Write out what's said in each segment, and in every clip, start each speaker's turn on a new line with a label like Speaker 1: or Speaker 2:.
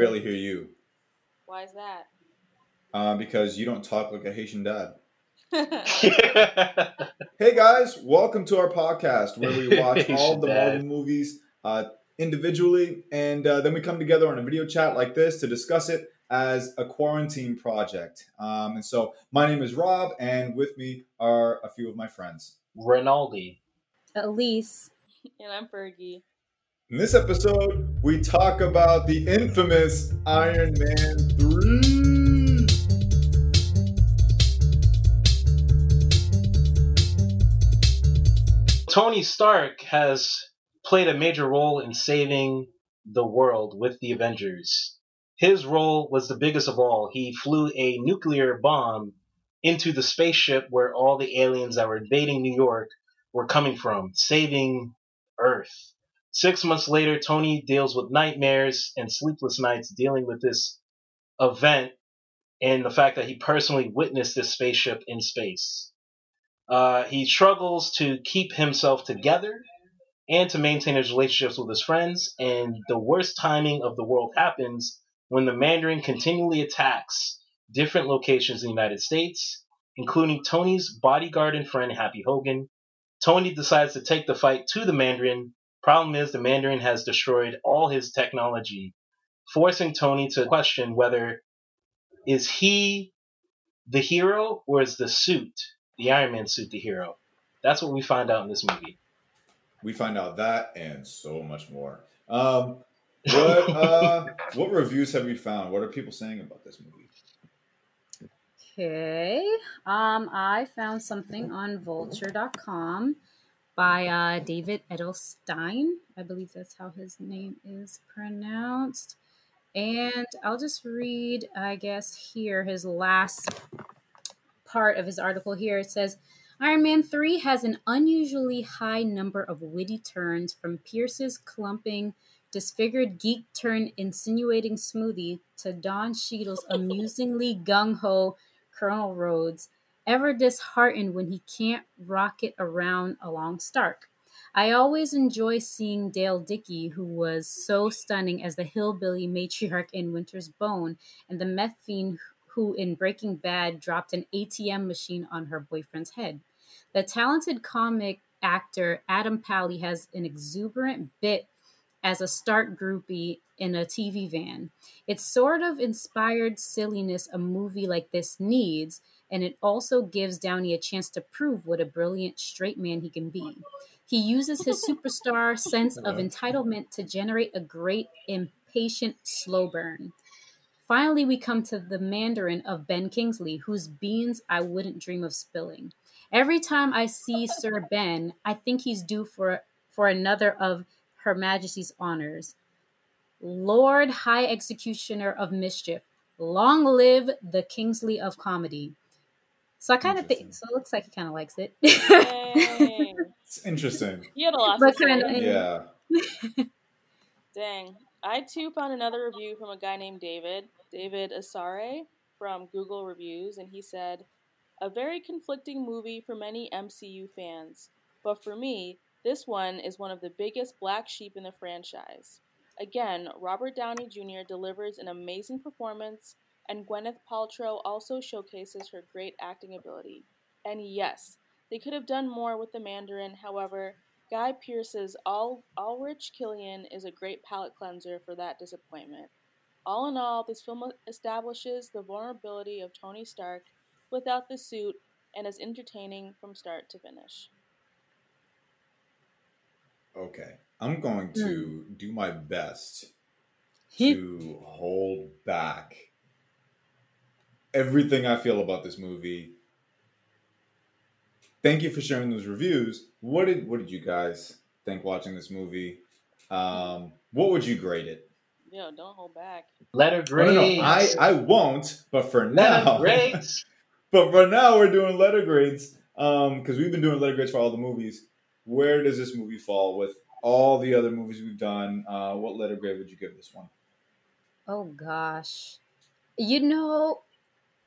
Speaker 1: barely hear you.
Speaker 2: Why is that?
Speaker 1: Uh, because you don't talk like a Haitian dad. hey guys, welcome to our podcast where we watch all of the Marvel movies uh, individually, and uh, then we come together on a video chat like this to discuss it as a quarantine project. Um, and so, my name is Rob, and with me are a few of my friends.
Speaker 3: Rinaldi.
Speaker 4: Elise.
Speaker 2: And I'm Fergie.
Speaker 1: In this episode, we talk about the infamous Iron Man 3.
Speaker 3: Tony Stark has played a major role in saving the world with the Avengers. His role was the biggest of all. He flew a nuclear bomb into the spaceship where all the aliens that were invading New York were coming from, saving Earth. Six months later, Tony deals with nightmares and sleepless nights dealing with this event and the fact that he personally witnessed this spaceship in space. Uh, he struggles to keep himself together and to maintain his relationships with his friends, and the worst timing of the world happens when the Mandarin continually attacks different locations in the United States, including Tony's bodyguard and friend Happy Hogan. Tony decides to take the fight to the Mandarin Problem is, the Mandarin has destroyed all his technology, forcing Tony to question whether is he the hero or is the suit, the Iron Man suit, the hero. That's what we find out in this movie.
Speaker 1: We find out that and so much more. Um, what uh, what reviews have we found? What are people saying about this movie?
Speaker 4: Okay, um, I found something on Vulture.com by uh, David Edelstein. I believe that's how his name is pronounced. And I'll just read, I guess, here his last part of his article here. It says Iron Man 3 has an unusually high number of witty turns from Pearce's clumping, disfigured geek turn insinuating smoothie to Don Cheadle's amusingly gung ho Colonel Rhodes ever disheartened when he can't rocket around along Stark. I always enjoy seeing Dale Dickey, who was so stunning as the hillbilly matriarch in Winter's Bone, and the meth fiend who in Breaking Bad dropped an ATM machine on her boyfriend's head. The talented comic actor Adam Pally has an exuberant bit as a Stark groupie in a TV van. It's sort of inspired silliness a movie like this needs, and it also gives Downey a chance to prove what a brilliant straight man he can be. He uses his superstar sense of entitlement to generate a great, impatient slow burn. Finally, we come to the Mandarin of Ben Kingsley, whose beans I wouldn't dream of spilling. Every time I see Sir Ben, I think he's due for for another of Her Majesty's honors. Lord High Executioner of Mischief, long live the Kingsley of comedy. So I kind of think. So it looks like he kind of likes it.
Speaker 1: it's interesting.
Speaker 2: He had a lot
Speaker 1: but
Speaker 2: to say.
Speaker 1: Yeah.
Speaker 2: Dang. I too found another review from a guy named David, David Asare from Google Reviews, and he said, "A very conflicting movie for many MCU fans, but for me, this one is one of the biggest black sheep in the franchise. Again, Robert Downey Jr. delivers an amazing performance." And Gwyneth Paltrow also showcases her great acting ability. And yes, they could have done more with the Mandarin, however, Guy Pearce's All Ulrich Killian is a great palate cleanser for that disappointment. All in all, this film establishes the vulnerability of Tony Stark without the suit and is entertaining from start to finish.
Speaker 1: Okay, I'm going to mm. do my best to hold back everything I feel about this movie. Thank you for sharing those reviews. What did what did you guys think watching this movie? Um, what would you grade it?
Speaker 2: Yo, don't hold back.
Speaker 3: Letter grades.
Speaker 1: Oh, no, no, I I won't. But for now, grades. but for now, we're doing letter grades because um, we've been doing letter grades for all the movies. Where does this movie fall with all the other movies we've done? Uh, what letter grade would you give this one?
Speaker 4: Oh gosh, you know,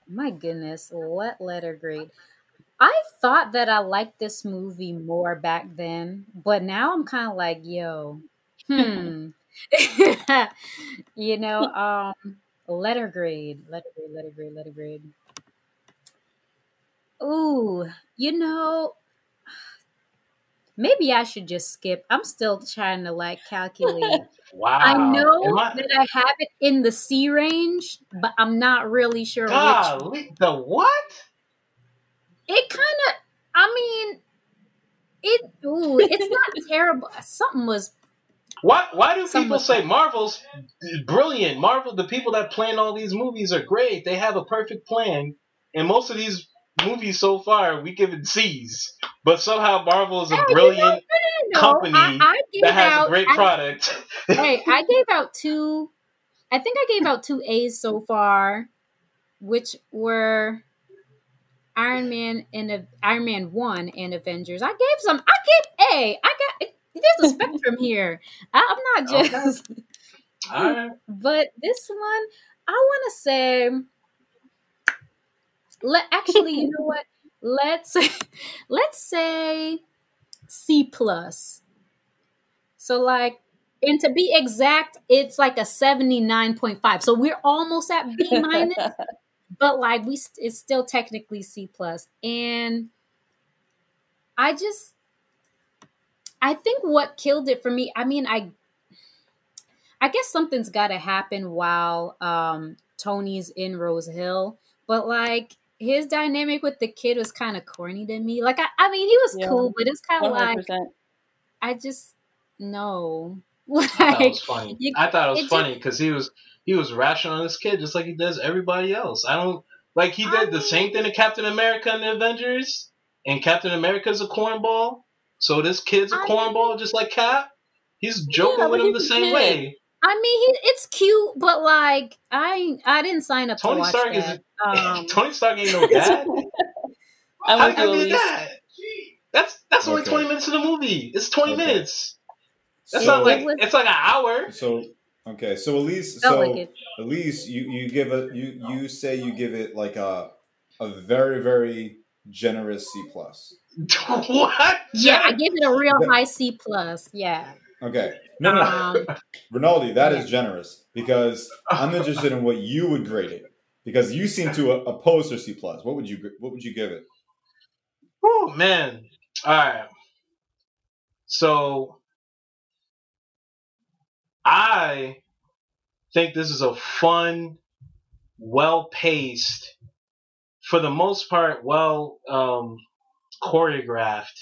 Speaker 4: my goodness, what letter grade? I thought that I liked this movie more back then, but now I'm kind of like, yo, hmm. you know, um, letter grade, letter grade, letter grade, letter grade. Ooh, you know, maybe I should just skip. I'm still trying to like calculate.
Speaker 3: wow.
Speaker 4: I know
Speaker 3: I,
Speaker 4: that I have it in the C range, but I'm not really sure
Speaker 3: golly,
Speaker 4: which.
Speaker 3: the what?
Speaker 4: It kind of, I mean, it. Ooh, it's not terrible. Something was.
Speaker 3: Why? Why do people say Marvel's brilliant? Marvel, the people that plan all these movies are great. They have a perfect plan, and most of these movies so far we give it C's. But somehow Marvel is a
Speaker 4: Hey, you
Speaker 3: brilliant
Speaker 4: know, no,
Speaker 3: company
Speaker 4: I, I
Speaker 3: that has
Speaker 4: out,
Speaker 3: a great
Speaker 4: I-
Speaker 3: product.
Speaker 4: hey, I gave out two. I think I gave out two A's so far, which were Iron Man and A- Iron Man One and Avengers. I gave some. I gave A. I got. There's a spectrum here. I, I'm not
Speaker 3: Okay.
Speaker 4: just.
Speaker 3: Right.
Speaker 4: But this one, I want to say. Let actually, you know what? Let's let's say C plus. So like, and to be exact, it's like a seventy nine point five. So we're almost at B minus, but like we, st- it's still technically C plus. And I just, I think what killed it for me. I mean, I I guess something's got to happen while um, Tony's in Rose Hill, but like his dynamic with the kid was kind of corny to me. Like I, I mean, he was
Speaker 2: Yeah.
Speaker 4: cool, but it's kind of like. I just no.
Speaker 3: I thought it was funny.
Speaker 4: you-
Speaker 3: I thought it was
Speaker 4: it
Speaker 3: funny because he was he was rational on this kid just like he does everybody else. I don't like he
Speaker 4: I
Speaker 3: did the
Speaker 4: mean-
Speaker 3: same thing to Captain America and the Avengers, and Captain America's a cornball, so this kid's a
Speaker 4: I
Speaker 3: cornball just like Cap. He's joking
Speaker 2: Yeah,
Speaker 3: with him the same
Speaker 2: kid.
Speaker 3: way.
Speaker 4: I mean, he, it's cute, but like I I didn't sign up
Speaker 3: Tony
Speaker 4: to watch
Speaker 3: Stark is-
Speaker 4: that. Um,
Speaker 3: Tony Stark ain't no dad.
Speaker 2: I'm
Speaker 3: How
Speaker 2: with
Speaker 3: can
Speaker 2: you,
Speaker 3: he be a dad? That's that's only twenty minutes of the movie. It's twenty
Speaker 1: Okay.
Speaker 3: minutes. That's
Speaker 1: So-
Speaker 3: not like it's like an hour.
Speaker 1: So okay, so Elise,
Speaker 4: felt
Speaker 1: so
Speaker 4: like it.
Speaker 1: Elise, you you give a you you say you give it like a a very very generous C plus.
Speaker 3: what?
Speaker 4: Yeah, I gave it a real
Speaker 1: The-
Speaker 4: high C plus. Yeah.
Speaker 1: Okay, no no, no.
Speaker 4: Um,
Speaker 1: Rinaldi, that is
Speaker 4: Yeah.
Speaker 1: generous because I'm interested in what you would grade it because you seem to oppose her C plus. What would you what would you give it?
Speaker 3: Oh man. All right. So I think this is a fun, well-paced, for the most part, well um, choreographed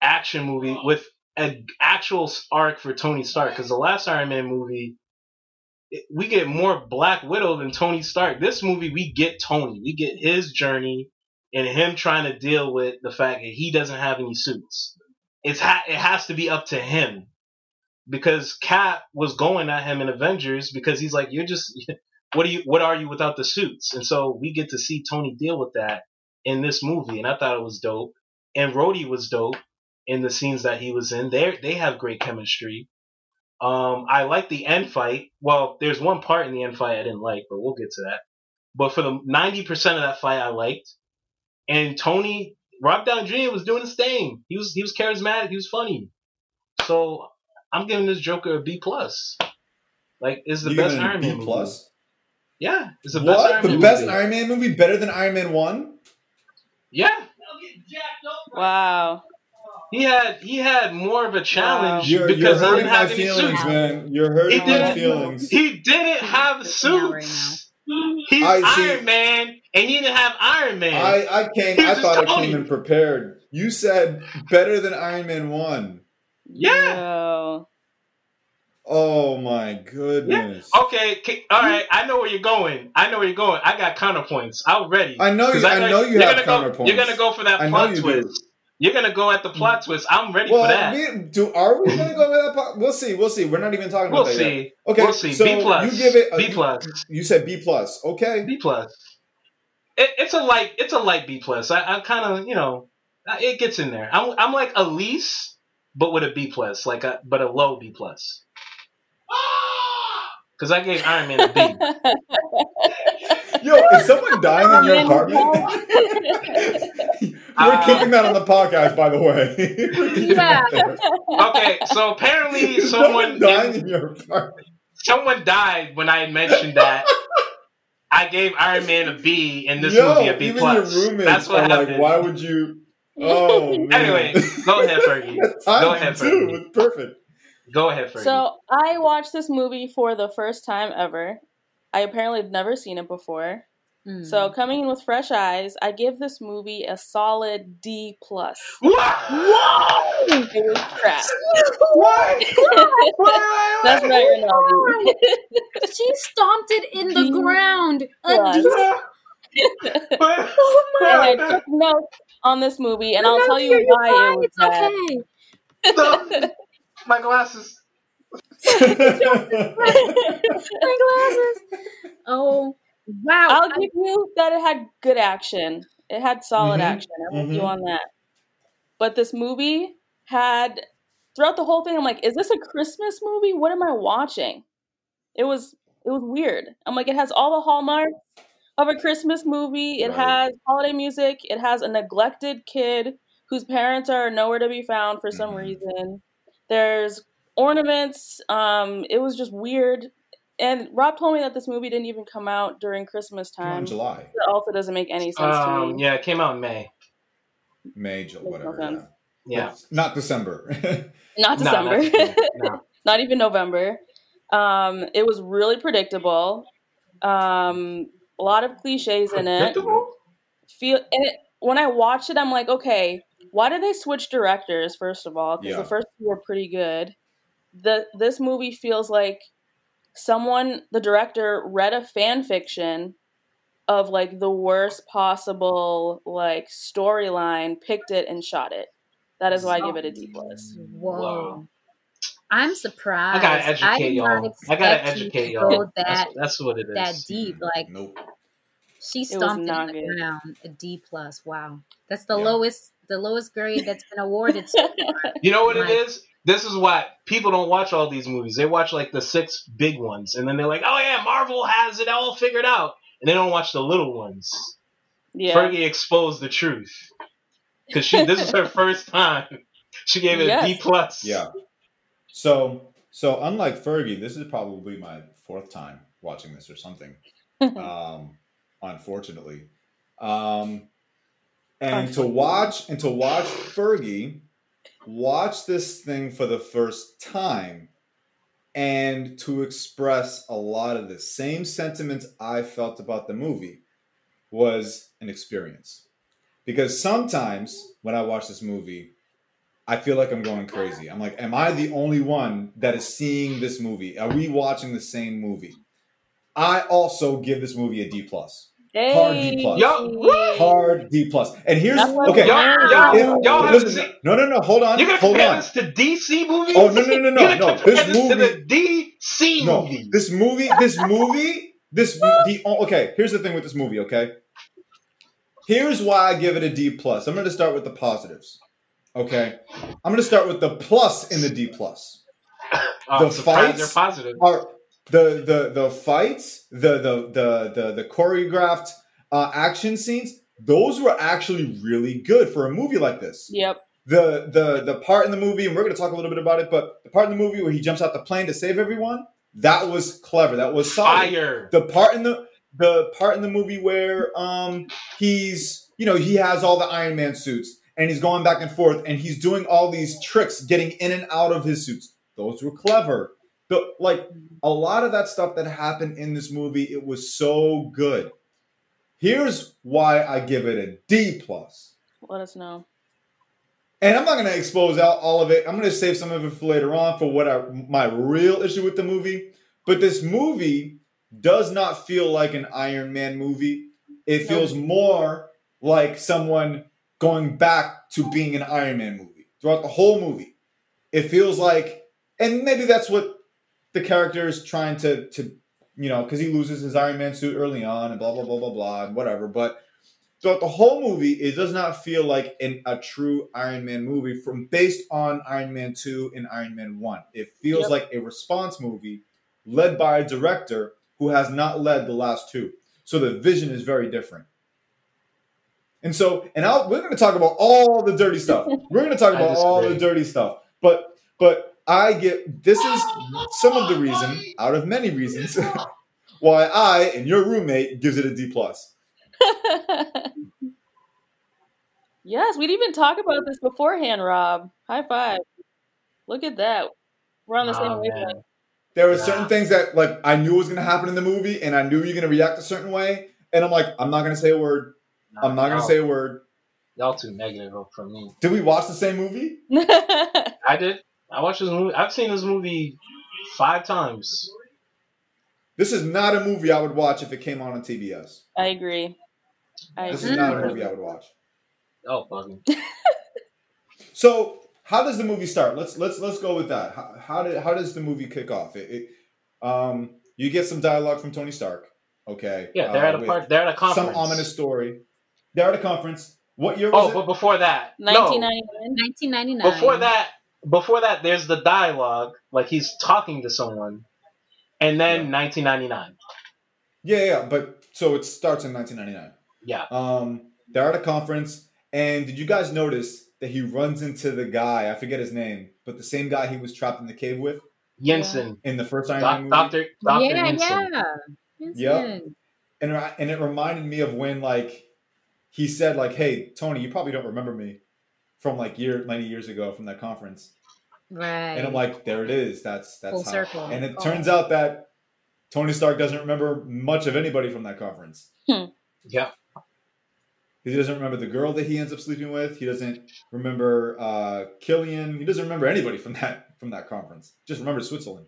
Speaker 3: action movie with an actual arc for Tony Stark. Because the last Iron Man movie, we get more Black Widow than Tony Stark. This movie, we get Tony. We get his journey and him trying to deal with the fact that he doesn't have any suits. It's ha- it has to be up to him because Cap was going at him in Avengers because he's like, you're just what are you what are you without the suits? And so we get to see Tony deal with that in this movie, and I thought it was dope. And Rhodey was dope in the scenes that he was in. They they have great chemistry. Um, I like the end fight. Well, there's one part in the end fight I didn't like, but we'll get to that. But for the ninety percent of that fight, I liked. And Tony Rob Down Jr. was doing his thing. He was he was charismatic. He was funny. So I'm giving this Joker a B plus. Like, is the
Speaker 1: you
Speaker 3: best
Speaker 1: giving it a
Speaker 3: Iron
Speaker 1: B
Speaker 3: Man movie.
Speaker 1: plus?
Speaker 3: Yeah, it's the best
Speaker 1: What
Speaker 3: Iron
Speaker 1: the
Speaker 3: Man
Speaker 1: best
Speaker 3: movie.
Speaker 1: Iron Man movie better than Iron Man one?
Speaker 3: Yeah,
Speaker 2: Wow.
Speaker 3: He had he had more of a challenge
Speaker 1: You're, you're
Speaker 3: because he
Speaker 1: hurting
Speaker 3: didn't
Speaker 1: my
Speaker 3: have any
Speaker 1: feelings,
Speaker 3: suits.
Speaker 1: man. You're hurting
Speaker 3: It
Speaker 1: my
Speaker 3: didn't-
Speaker 1: feelings.
Speaker 3: He didn't have suits. He's
Speaker 1: I see.
Speaker 3: Iron Man, and he didn't have Iron Man.
Speaker 1: I, I came. I thought I came in prepared. You said better than Iron Man one.
Speaker 3: Yeah.
Speaker 2: Yo.
Speaker 1: Oh my goodness!
Speaker 3: okay, k- all right. I know where you're going. I know where you're going. I got counterpoints. I'm ready.
Speaker 1: I know
Speaker 3: 'Cause
Speaker 1: you. I know you
Speaker 3: you're
Speaker 1: have
Speaker 3: gonna
Speaker 1: counterpoints.
Speaker 3: Go, you're gonna go for that
Speaker 1: I know
Speaker 3: plot
Speaker 1: you do.
Speaker 3: Twist. You're gonna go at the plot mm. twist. I'm ready
Speaker 1: Well,
Speaker 3: for that.
Speaker 1: we, do are we gonna go with that? Plot? We'll see. We'll see. We're not even talking
Speaker 3: we'll
Speaker 1: about that yet.
Speaker 3: see.
Speaker 1: Okay,
Speaker 3: We'll see.
Speaker 1: so
Speaker 3: B plus.
Speaker 1: you give it a,
Speaker 3: B
Speaker 1: you-
Speaker 3: plus.
Speaker 1: You, said B plus. Okay.
Speaker 3: B plus. It, it's a light. It's a light B plus. I, I kind of you know, it gets in there. I'm I'm like Elise, but with a B plus, like a but a low B plus. Ah! Because I gave Iron Man a B.
Speaker 1: Yo, is someone dying in your apartment? We're uh, keeping that on the podcast, by the way.
Speaker 4: Yeah.
Speaker 3: okay, so apparently someone
Speaker 1: dying in your
Speaker 3: someone died when I mentioned that. I gave Iron Man a B and this
Speaker 1: Yo,
Speaker 3: movie a B
Speaker 1: even
Speaker 3: plus.
Speaker 1: your roommates
Speaker 3: That's what happened.
Speaker 1: like, why would you? Oh, man.
Speaker 3: Anyway, go ahead, Fergie. Go
Speaker 1: timing,
Speaker 3: ahead,
Speaker 1: too.
Speaker 3: Fergie.
Speaker 1: was perfect.
Speaker 3: Go ahead, Fergie.
Speaker 2: So I watched this movie for the first time ever. I apparently had never seen it before.
Speaker 4: Mm.
Speaker 2: So coming in with fresh eyes, I give this movie a solid D plus.
Speaker 3: Whoa!
Speaker 2: It was crap.
Speaker 3: What?
Speaker 2: That's right, Ronaldo.
Speaker 4: she stomped it in the ground. A
Speaker 2: plus.
Speaker 4: D-
Speaker 3: What?
Speaker 4: oh my
Speaker 2: and I took notes on this movie, and I'll tell you why
Speaker 4: fine.
Speaker 2: it was
Speaker 4: It's
Speaker 2: bad.
Speaker 4: okay.
Speaker 3: No. My glasses.
Speaker 4: My glasses. Oh wow!
Speaker 2: I'll give you that it had good action. It had solid
Speaker 1: Mhm,
Speaker 2: action. I'm with you on that. But this movie had throughout the whole thing, I'm like, is this a Christmas movie? What am I watching? It was it was weird. I'm like, it has all the hallmarks of a Christmas movie. It
Speaker 1: Right.
Speaker 2: has holiday music. It has a neglected kid whose parents are nowhere to be found for some
Speaker 1: Mhm.
Speaker 2: reason. There's ornaments. Um, it was just weird. And Rob told me that this movie didn't even come out during Christmas
Speaker 1: time. on,
Speaker 2: time.
Speaker 1: July,
Speaker 2: That also doesn't make any sense to
Speaker 3: Um,
Speaker 2: me.
Speaker 3: yeah, it came out in May.
Speaker 1: May, July,
Speaker 2: Makes no
Speaker 1: yeah.
Speaker 3: Yeah.
Speaker 1: not December.
Speaker 2: Not
Speaker 3: No,
Speaker 2: December.
Speaker 3: not- no.
Speaker 2: not even November. Um, it was really predictable. Um, a lot of cliches in it.
Speaker 3: Predictable?
Speaker 2: Feel and it, when I watched it, I'm like, okay, why did they switch directors? First of all, because
Speaker 1: Yeah.
Speaker 2: the first two were pretty good. The this movie feels like someone, the director, read a fan fiction of like the worst possible like storyline, picked it and shot it. That is why I give it a D plus.
Speaker 4: Whoa.
Speaker 3: Wow.
Speaker 4: I'm surprised.
Speaker 3: I gotta educate
Speaker 4: did
Speaker 3: y'all.
Speaker 4: not
Speaker 3: I gotta
Speaker 4: expect
Speaker 3: educate
Speaker 4: to
Speaker 3: y'all.
Speaker 4: go
Speaker 3: That's,
Speaker 4: That
Speaker 3: that's what it is.
Speaker 4: that deep, like
Speaker 1: nope.
Speaker 4: she
Speaker 2: was
Speaker 4: stomped it
Speaker 2: not
Speaker 4: in the
Speaker 2: good.
Speaker 4: ground. A D plus. Wow, that's the
Speaker 1: Yeah.
Speaker 4: lowest, the lowest grade that's been awarded. So far.
Speaker 3: You know what
Speaker 4: Right.
Speaker 3: it is? This is why people don't watch all these movies. They watch like the six big ones, and then they're like, "Oh yeah, Marvel has it all figured out," and they don't watch the little ones.
Speaker 2: Yeah.
Speaker 3: Fergie exposed the truth because she. This is her first time. She gave it a D
Speaker 2: Yes.
Speaker 3: plus.
Speaker 1: Yeah. So, so unlike Fergie, this is probably my fourth time watching this or something. um, unfortunately, um, and to watch and to watch Fergie watch this thing for the first time and to express a lot of the same sentiments I felt about the movie was an experience. Because sometimes when I watch this movie, I feel like I'm going crazy. I'm like, am I the only one that is seeing this movie? Are we watching the same movie? I also give this movie a D plus. Hard D plus.
Speaker 3: Yo.
Speaker 1: Hard D plus. And here's okay.
Speaker 3: Y'all, y'all,
Speaker 1: If-
Speaker 3: y'all haven't
Speaker 1: listen,
Speaker 3: seen.
Speaker 1: no, no, no. Hold on.
Speaker 3: You're gonna
Speaker 1: Hold
Speaker 3: compare
Speaker 1: on.
Speaker 3: this to DC movies?
Speaker 1: Oh no, no, no, no,
Speaker 3: You're
Speaker 1: no. This
Speaker 3: this to
Speaker 1: movie.
Speaker 3: the DC
Speaker 1: No,
Speaker 3: movie.
Speaker 1: this movie. This movie. This the okay. Here's the thing with this movie. Okay. Here's why I give it a D plus. I'm going to start with the positives. Okay. I'm going to start with the plus in the D plus.
Speaker 3: Oh,
Speaker 1: the fights
Speaker 3: they're positive.
Speaker 1: are the the the fights, the the the the, the choreographed uh, action scenes. Those were actually really good for a movie like this.
Speaker 2: Yep.
Speaker 1: The the the part in the movie, and we're going to talk a little bit about it, but the part in the movie where he jumps out the plane to save everyone, that was clever. That was solid.
Speaker 3: Fire.
Speaker 1: The part in the the part in the movie where um he's you know he has all the Iron Man suits and he's going back and forth and he's doing all these tricks getting in and out of his suits. Those were clever. The like mm-hmm. a lot of that stuff that happened in this movie, it was so good. Here's why I give it a D plus.
Speaker 2: Let us know.
Speaker 1: And I'm not going to expose out all of it. I'm going to save some of it for later on for what I, my real issue with the movie. But this movie does not feel like an Iron Man movie. It feels more like someone going back to being an Iron Man movie throughout the whole movie. It feels like, and maybe that's what the character is trying to, to you know, because he loses his Iron Man suit early on and blah, blah, blah, blah, blah, and whatever. But throughout the whole movie, it does not feel like an, a true Iron Man movie from based on Iron Man 2 and Iron Man 1. It feels
Speaker 2: Yep.
Speaker 1: like a response movie led by a director who has not led the last two. So the vision is very different. And so, and I'll, we're going to talk about all the dirty stuff. We're going to talk about all the dirty stuff. But, but I get this is some of the reason, out of many reasons, why I and your roommate gives it a D plus.
Speaker 2: yes, we'd even talk about this beforehand, Rob. High five. Look at that. We're on the same oh, wavelength.
Speaker 1: There were certain things that like I knew was gonna happen in the movie, and I knew you're gonna react a certain way, and I'm like, I'm not gonna say a word. I'm not gonna say a word.
Speaker 3: Y'all too negative from me.
Speaker 1: Did we watch the same movie?
Speaker 3: I did. I watched this movie. I've seen this movie five times.
Speaker 1: This is not a movie I would watch if it came on on TBS.
Speaker 2: I agree. I
Speaker 1: this
Speaker 2: agree.
Speaker 1: is not a movie I would watch.
Speaker 3: Oh, fucking.
Speaker 1: so, how does the movie start? Let's let's let's go with that. How, how did how does the movie kick off? It, it, um, you get some dialogue from Tony Stark. Okay.
Speaker 3: Yeah, they're uh, at a part. They're at a conference.
Speaker 1: Some ominous story. They're at a conference. What year?
Speaker 3: oh,
Speaker 1: it?
Speaker 3: but before that,
Speaker 2: 1999.
Speaker 4: 1999.
Speaker 3: Before that, before that, there's the dialogue, like he's talking to someone, and then yeah. 1999.
Speaker 1: Yeah, yeah, but so it starts in 1999.
Speaker 3: Yeah.
Speaker 1: Um, they're at a conference, and did you guys notice that he runs into the guy? I forget his name, but the same guy he was trapped in the cave with.
Speaker 3: Yinsen
Speaker 1: in the first Iron
Speaker 3: Man
Speaker 1: movie.
Speaker 3: Doctor, Doctor
Speaker 4: yeah,
Speaker 3: Yinsen.
Speaker 4: yeah.
Speaker 1: Yep. And and it reminded me of when like he said like, "Hey, Tony, you probably don't remember me from like year many years ago from that conference."
Speaker 4: Right.
Speaker 1: And I'm like, there it is. That's that's
Speaker 4: Full
Speaker 1: how.
Speaker 4: circle.
Speaker 1: And it oh. turns out that Tony Stark doesn't remember much of anybody from that conference.
Speaker 2: Hmm.
Speaker 3: Yeah.
Speaker 1: He doesn't remember the girl that he ends up sleeping with. He doesn't remember uh, Killian. He doesn't remember anybody from that from that conference. Just remember Switzerland.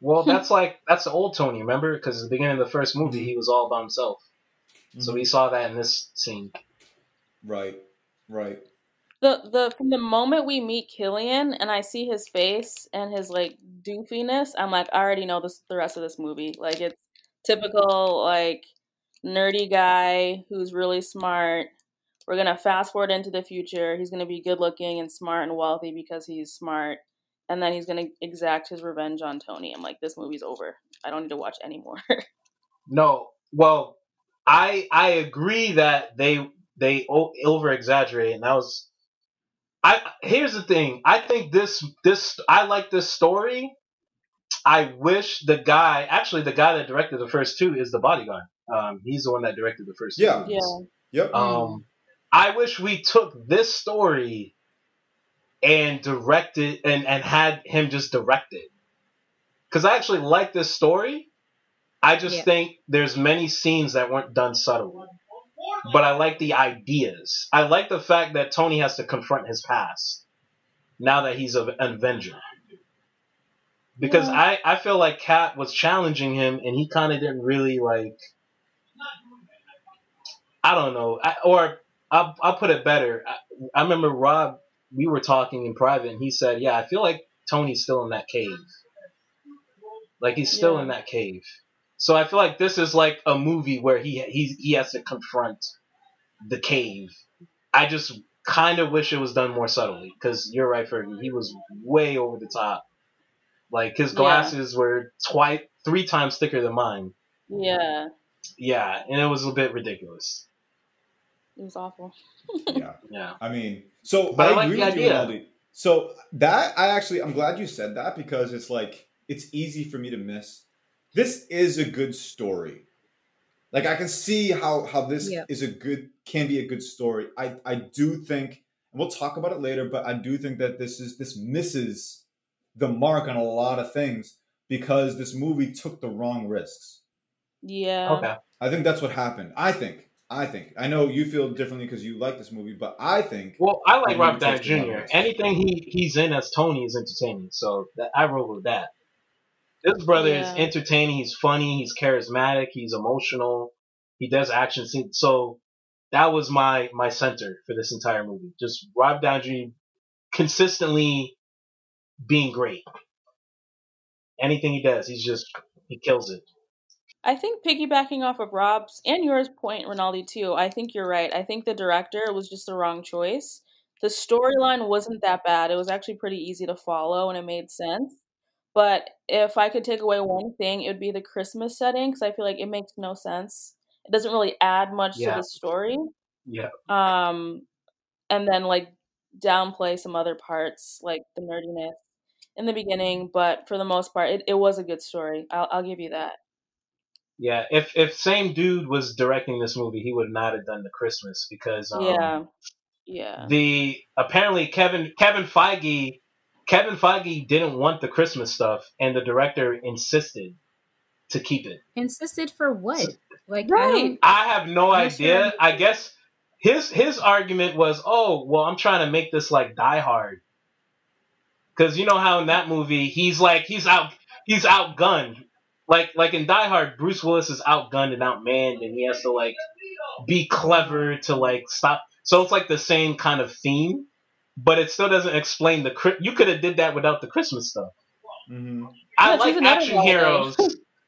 Speaker 3: Well, that's like that's the old Tony, remember? Because at the beginning of the first movie, he was all by himself. Mm-hmm. So we saw that in this scene.
Speaker 1: Right, right
Speaker 2: the the from the moment we meet Killian and I see his face and his like doofiness, I'm like, I already know this the rest of this movie. Like it's typical like nerdy guy who's really smart. We're gonna fast forward into the future. He's gonna be good looking and smart and wealthy because he's smart. And then he's gonna exact his revenge on Tony. I'm like, this movie's over. I don't need to watch anymore.
Speaker 3: no, well, I I agree that they they over exaggerate, and that was I here's the thing. I think this this I like this story. I wish the guy, actually, the guy that directed the first two is the bodyguard. Um, he's the one that directed the first.
Speaker 1: Yeah.
Speaker 2: Yeah.
Speaker 1: Yep.
Speaker 3: Um, I wish we took this story and directed and and had him just direct it. Because I actually like this story. I just yeah. think there's many scenes that weren't done subtly but I like the ideas. I like the fact that Tony has to confront his past now that he's an Avenger. Because yeah. I, I feel like Cap was challenging him and he kind of didn't really like. I don't know. I, or I'll, I'll put it better. I, I remember Rob, we were talking in private and he said, Yeah, I feel like Tony's still in that cave. Like he's still yeah. in that cave. So I feel like this is like a movie where he he he has to confront the cave. I just kind of wish it was done more subtly because you're right, Fergie. He was way over the top. Like his glasses yeah. were twice, three times thicker than mine.
Speaker 2: Yeah.
Speaker 3: Yeah, and it was a bit ridiculous.
Speaker 2: It was awful.
Speaker 1: yeah.
Speaker 3: Yeah.
Speaker 1: I mean, so
Speaker 3: but I,
Speaker 1: I agree
Speaker 3: like
Speaker 1: with you, Ronaldo. So that I actually, I'm glad you said that because it's like it's easy for me to miss this is a good story. Like I can see how how this yeah. is a good can be a good story. I I do think, and we'll talk about it later, but I do think that this is this misses the mark on a lot of things because this movie took the wrong risks.
Speaker 2: Yeah.
Speaker 3: Okay.
Speaker 1: I think that's what happened. I think. I think. I know you feel differently because you like this movie, but I think.
Speaker 3: Well, I like Robert Downey Jr. Anything he he's in as Tony is entertaining, so that, I roll with that. This brother yeah. is entertaining. He's funny. He's charismatic. He's emotional. He does action scenes. So that was my my center for this entire movie. Just Rob Downey consistently being great. Anything he does, he's just he kills it.
Speaker 2: I think piggybacking off of Rob's and yours point, Rinaldi too. I think you're right. I think the director was just the wrong choice. The storyline wasn't that bad. It was actually pretty easy to follow and it made sense. But if I could take away one thing, it would be the Christmas setting because I feel like it makes no sense. It doesn't really add much yeah. to the story.
Speaker 3: Yeah.
Speaker 2: Um, and then like downplay some other parts, like the nerdiness in the beginning. But for the most part, it, it was a good story. I'll, I'll give you that.
Speaker 3: Yeah, if if same dude was directing this movie, he would not have done the Christmas because um,
Speaker 2: yeah, yeah.
Speaker 3: The apparently Kevin Kevin Feige Kevin Feige didn't want the Christmas stuff, and the director insisted to keep it.
Speaker 4: Insisted for what? Like,
Speaker 2: right?
Speaker 3: I, I have no I'm idea. Sure. I guess his his argument was, "Oh, well, I'm trying to make this like Die Hard." Because you know how in that movie he's like he's out he's outgunned like like in Die Hard, Bruce Willis is outgunned and outmanned, and he has to like be clever to like stop. So it's like the same kind of theme, but it still doesn't explain the. You could have did that without the Christmas stuff.
Speaker 1: Mm-hmm.
Speaker 3: I yeah, like action heroes.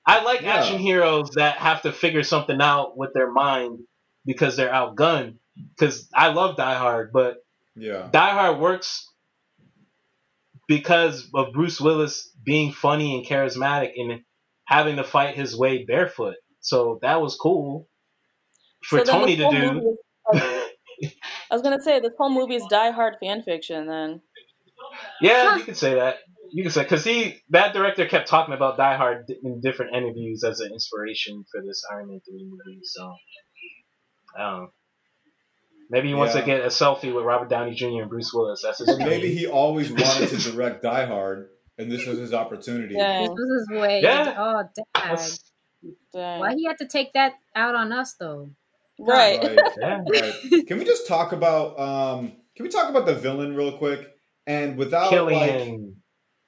Speaker 3: I like yeah. action heroes that have to figure something out with their mind because they're outgunned. Because I love Die Hard, but
Speaker 1: yeah,
Speaker 3: Die Hard works because of Bruce Willis being funny and charismatic and having to fight his way barefoot. So that was cool for so Tony to do.
Speaker 2: I was gonna say this whole movie is Die Hard fan fiction. Then.
Speaker 3: Yeah, you could say that. You could say because he that director kept talking about Die Hard in different interviews as an inspiration for this Iron Man three movie. So, um, maybe he wants yeah. to get a selfie with Robert Downey Jr. and Bruce Willis. That's his.
Speaker 1: Or maybe he always wanted to direct Die Hard and this was his opportunity. Yeah.
Speaker 4: This was his way. Yeah. Oh, dang. dang. Why he had to take that out on us though?
Speaker 2: Right.
Speaker 1: Right. yeah. right. Can we just talk about? um Can we talk about the villain real quick? And without Killian. like,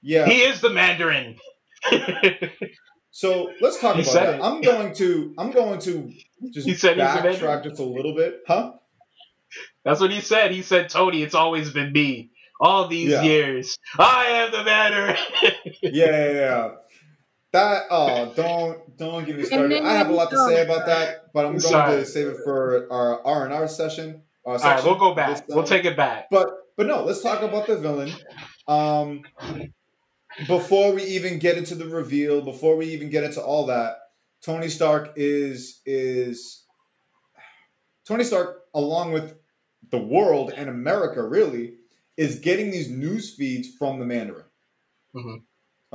Speaker 1: yeah,
Speaker 3: he is the Mandarin.
Speaker 1: so let's talk he about that. It. I'm going to. I'm going to just he said backtrack just a little bit, huh?
Speaker 3: That's what he said. He said, "Tony, it's always been me." all these yeah. years. I am the matter.
Speaker 1: yeah, yeah, yeah. That oh, don't don't get me started. I have a lot to say about that, but I'm going Sorry. to save it for our R and R session.
Speaker 3: Uh, all right, we'll go back. We'll take it back.
Speaker 1: But but no, let's talk about the villain. Um, before we even get into the reveal, before we even get into all that, Tony Stark is is Tony Stark, along with the world and America, really is getting these news feeds from the Mandarin.
Speaker 3: Mm-hmm.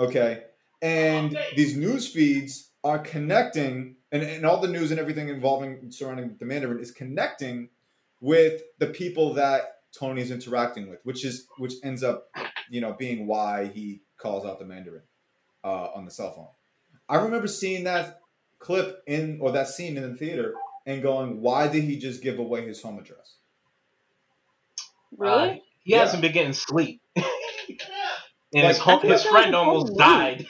Speaker 1: Okay. And these news feeds are connecting, and, and all the news and everything involving surrounding the Mandarin is connecting with the people that Tony's interacting with, which is which ends up, you know, being why he calls out the Mandarin uh, on the cell phone. I remember seeing that clip in or that scene in the theater and going, "Why did he just give away his home address?"
Speaker 2: Really?
Speaker 3: He yeah. hasn't been getting sleep. and like, his home, his friend almost died.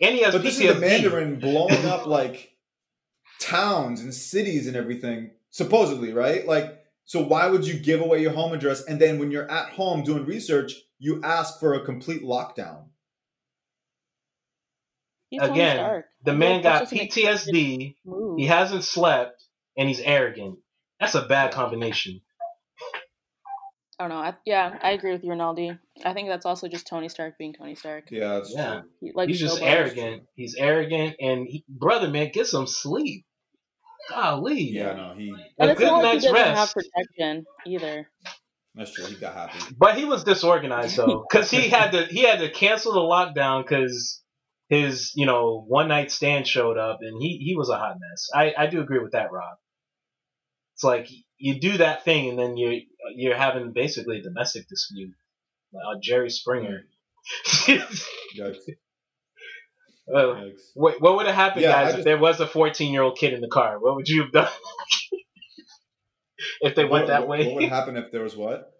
Speaker 3: And he has
Speaker 1: But this is the Mandarin blowing up like towns and cities and everything, supposedly, right? Like, so why would you give away your home address and then when you're at home doing research, you ask for a complete lockdown?
Speaker 3: He's Again, the man got PTSD. He hasn't slept, and he's arrogant. That's a bad combination.
Speaker 2: I don't know. I, yeah, I agree with you, Rinaldi. I think that's also just Tony Stark being Tony Stark.
Speaker 1: Yeah,
Speaker 3: yeah. He, like he's just arrogant. He's arrogant, and he, brother, man, get some sleep. Golly.
Speaker 1: Yeah, no, he.
Speaker 2: And a it's good not like night's he doesn't rest. have protection either.
Speaker 1: That's true. He got happy,
Speaker 3: but he was disorganized though, because he had to he had to cancel the lockdown because his you know one night stand showed up, and he he was a hot mess. I I do agree with that, Rob. It's like you do that thing, and then you you're having basically a domestic dispute. Uh, Jerry Springer. Yikes. Uh, what, what would have happened, yeah, guys, just, if there was a 14 year old kid in the car? What would you have done? if they what, went that
Speaker 1: what,
Speaker 3: way?
Speaker 1: What would happen if there was what?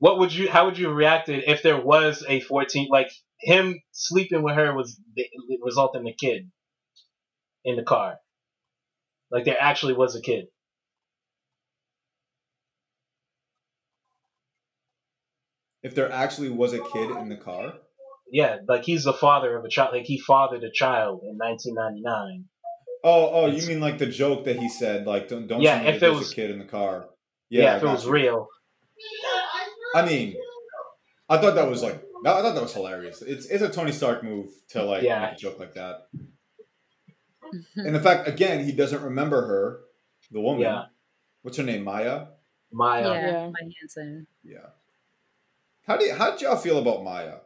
Speaker 3: What would you? How would you have reacted if there was a 14? Like him sleeping with her was resulting in a kid in the car. Like there actually was a kid.
Speaker 1: If there actually was a kid in the car.
Speaker 3: Yeah, like he's the father of a child. Like he fathered a child in 1999.
Speaker 1: Oh, oh, it's, you mean like the joke that he said? Like, don't don't
Speaker 3: yeah, if
Speaker 1: there
Speaker 3: was
Speaker 1: a kid in the car.
Speaker 3: Yeah, yeah if it was you. real.
Speaker 1: I mean, I thought that was like, I thought that was hilarious. It's it's a Tony Stark move to like yeah. make a joke like that. and the fact, again, he doesn't remember her, the woman.
Speaker 3: Yeah.
Speaker 1: what's her name? Maya.
Speaker 3: Maya.
Speaker 4: Yeah,
Speaker 2: Yeah.
Speaker 4: Maya Hansen.
Speaker 1: Yeah. How do you, how did y'all feel about Maya?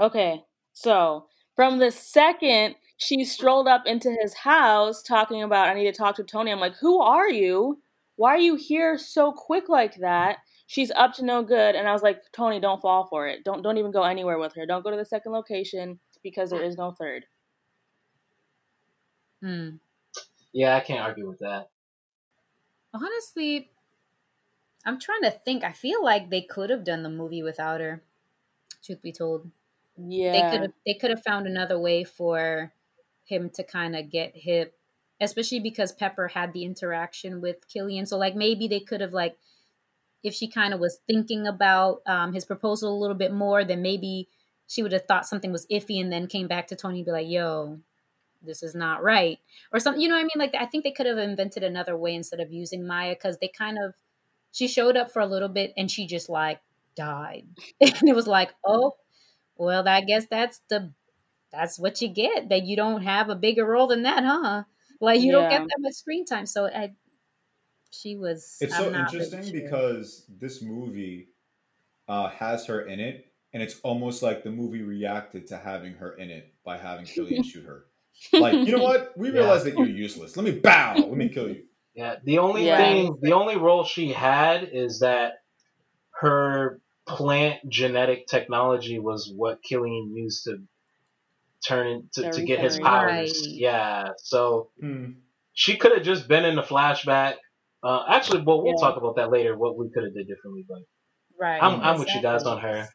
Speaker 2: Okay, so from the second she strolled up into his house talking about, I need to talk to Tony, I'm like, who are you? Why are you here so quick like that? She's up to no good. And I was like, Tony, don't fall for it. Don't don't even go anywhere with her. Don't go to the second location because there is no third.
Speaker 4: Hmm.
Speaker 3: Yeah, I can't argue with that.
Speaker 4: Honestly, I'm trying to think. I feel like they could have done the movie without her. Truth be told,
Speaker 2: yeah, they
Speaker 4: could have they could have found another way for him to kind of get hip, especially because Pepper had the interaction with Killian. So like maybe they could have like if she kind of was thinking about um, his proposal a little bit more, then maybe she would have thought something was iffy and then came back to Tony and be like, "Yo, this is not right," or something. You know what I mean? Like I think they could have invented another way instead of using Maya because they kind of she showed up for a little bit and she just like died, and it was like, oh, well, I guess that's the that's what you get that you don't have a bigger role than that, huh? Like you don't get that much screen time. So I, she was.
Speaker 1: It's
Speaker 4: I'm
Speaker 1: so
Speaker 4: not really
Speaker 1: interesting
Speaker 4: sure.
Speaker 1: because this movie uh, has her in it, and it's almost like the movie reacted to having her in it by having Killian shoot her. Like, you know what? We
Speaker 3: Yeah.
Speaker 1: realize that you're useless. Let me bow. Let me kill you.
Speaker 3: Yeah, the only
Speaker 2: Yeah.
Speaker 3: thing, the only role she had is that her plant genetic technology was what Killian used to turn in, to, to get his powers.
Speaker 4: Right.
Speaker 3: Yeah, so
Speaker 1: Hmm.
Speaker 3: she could have just been in the flashback. Uh, actually, well, we'll
Speaker 2: Yeah.
Speaker 3: talk about that later. What we could have did differently, but
Speaker 4: right.
Speaker 3: I'm, I'm with you guys on her.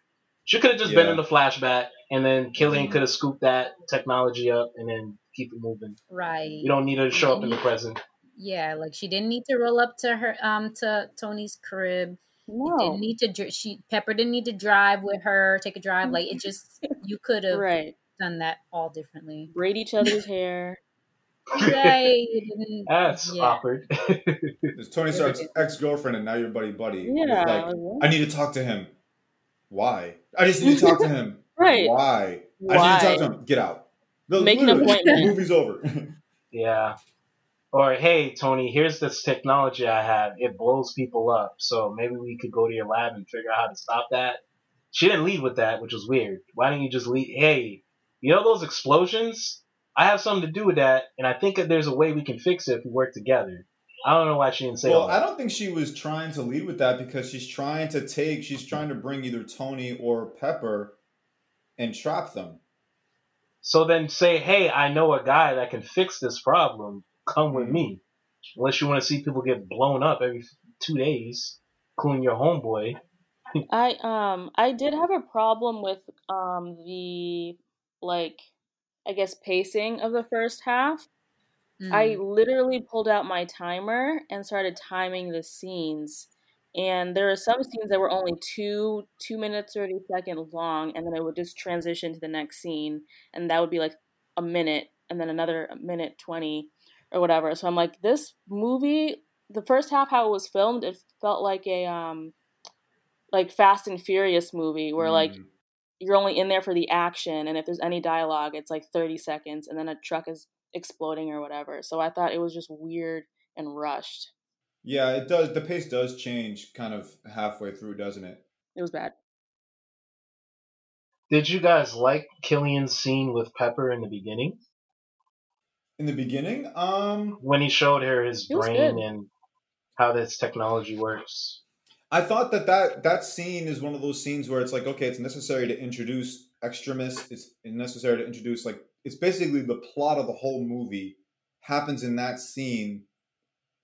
Speaker 3: She could have just been in the flashback, and then Killian
Speaker 4: Mhm.
Speaker 3: could have scooped that technology up and then keep it moving.
Speaker 4: Right.
Speaker 3: You don't need her to show up in the present.
Speaker 4: Yeah, like she didn't need to roll up to her um to Tony's crib.
Speaker 2: no.
Speaker 4: Didn't need to. She Pepper didn't need to drive with her, take a drive. Like it just you could have
Speaker 2: Right.
Speaker 4: done that all differently.
Speaker 2: Braid each other's hair.
Speaker 4: Right.
Speaker 3: That's
Speaker 4: yeah.
Speaker 3: awkward.
Speaker 1: It's Tony Stark's ex girlfriend, and now you're buddy buddy.
Speaker 2: Yeah.
Speaker 1: like,
Speaker 2: I
Speaker 1: I need to talk to him. Why? I just need to talk to him.
Speaker 2: Right.
Speaker 1: Why? I need to
Speaker 2: Why?
Speaker 1: talk to him. Get out. The,
Speaker 2: Make an appointment.
Speaker 1: The movie's over.
Speaker 3: Yeah. Or hey, Tony, here's this technology I have. It blows people up. So maybe we could go to your lab and figure out how to stop that. She didn't lead with that, which was weird. Why didn't you just lead? Hey, you know those explosions? I have something to do with that, and I think that there's a way we can fix it if we work together. I don't know why she didn't say
Speaker 1: well, I don't think she was trying to lead with that because she's trying to take, she's trying to bring either Tony or Pepper and trap them.
Speaker 3: So then say, hey, I know a guy that can fix this problem. Come with me. Unless you want to see people get blown up every two days, including your homeboy.
Speaker 2: I um I did have a problem with um the like I guess pacing of the first half. I
Speaker 4: Mm.
Speaker 2: literally pulled out my timer and started timing the scenes. And there are some scenes that were only two two minutes thirty seconds long, and then it would just transition to the next scene, and that would be like a minute, and then another minute twenty or whatever. So I'm like, this movie, the first half how it was filmed, it felt like a um like Fast and Furious movie where like
Speaker 1: Mm.
Speaker 2: you're only in there for the action and if there's any dialogue it's like 30 seconds and then a truck is exploding or whatever so i thought it was just weird and rushed
Speaker 1: Yeah, it does. The pace does change kind of halfway through, doesn't it?
Speaker 2: it was bad
Speaker 3: Did you guys like Killian's scene with Pepper in the beginning?
Speaker 1: In the beginning, um,
Speaker 3: When he showed her his brain and how this technology works?
Speaker 1: I thought that, that that scene is one of those scenes where it's like, okay, it's necessary to introduce Extremis. It's necessary to introduce like it's basically the plot of the whole movie happens in that scene,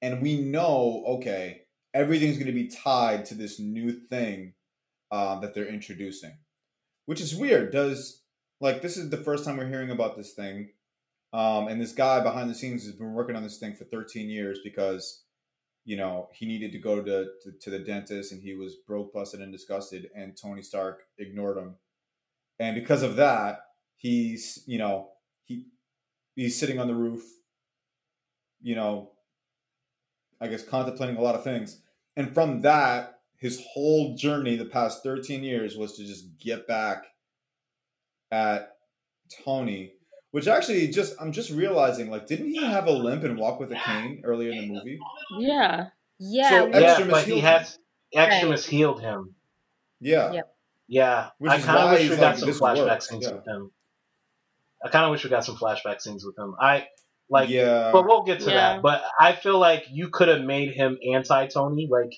Speaker 1: and we know, okay, everything's going to be tied to this new thing uh, that they're introducing, which is weird. Does like this is the first time we're hearing about this thing, um, and this guy behind the scenes has been working on this thing for 13 years because you know, he needed to go to, to, to the dentist and he was broke, busted, and disgusted, and Tony Stark ignored him. And because of that, he's, you know, he he's sitting on the roof, you know, I guess contemplating a lot of things. And from that, his whole journey the past 13 years was to just get back at Tony, which actually just I'm just realizing like didn't he have a limp and walk with a cane earlier in the movie?
Speaker 2: yeah
Speaker 4: Yeah,
Speaker 1: So
Speaker 4: we-
Speaker 3: Yeah, but he has Extremis
Speaker 4: Right.
Speaker 3: healed him.
Speaker 1: Yeah.
Speaker 4: Yep.
Speaker 3: Yeah,
Speaker 1: Which
Speaker 3: I kind of wish we got
Speaker 1: like,
Speaker 3: some
Speaker 1: this
Speaker 3: flashback
Speaker 1: works,
Speaker 3: scenes
Speaker 1: yeah.
Speaker 3: with him. I kind of wish we got some flashback scenes with him. I like,
Speaker 1: yeah.
Speaker 3: but we'll get to
Speaker 2: Yeah.
Speaker 3: that. But I feel like you could have made him anti Tony. Like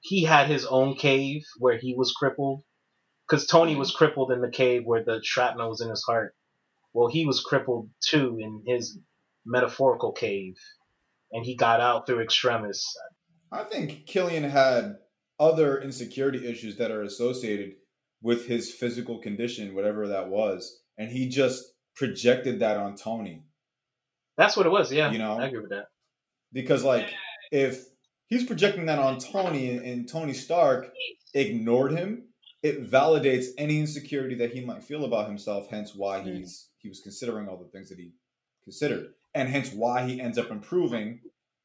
Speaker 3: he had his own cave where he was crippled, because Tony mm-hmm. was crippled in the cave where the shrapnel was in his heart. Well, he was crippled too in his metaphorical cave, and he got out through extremis.
Speaker 1: I think Killian had other insecurity issues that are associated with his physical condition, whatever that was, and he just projected that on Tony.
Speaker 3: That's what it was. Yeah,
Speaker 1: You know?
Speaker 3: I agree with that.
Speaker 1: Because, like, if he's projecting that on Tony and, and Tony Stark ignored him, it validates any insecurity that he might feel about himself. Hence, why
Speaker 2: Mm.
Speaker 1: he's he was considering all the things that he considered, and hence why he ends up improving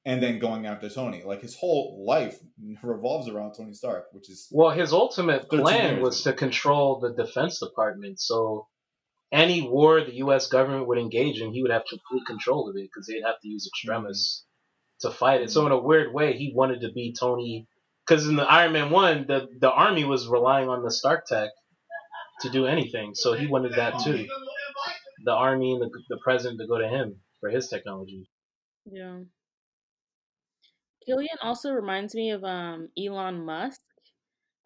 Speaker 1: and then going after Tony. Like his whole life revolves around Tony Stark, which is
Speaker 3: Well, his ultimate plan
Speaker 1: years.
Speaker 3: was to control the Defense Department. So any war the U.S. government would engage in, he would have complete control of it because they'd have to use Extremis to fight it. So in a weird way, he wanted to be Tony. Because in the Iron Man one, the the army was relying on the Stark Tech to do anything. So he wanted that too. The army and the, the president to go to him for his technology.
Speaker 2: Yeah. Killian also reminds me of um Elon Musk.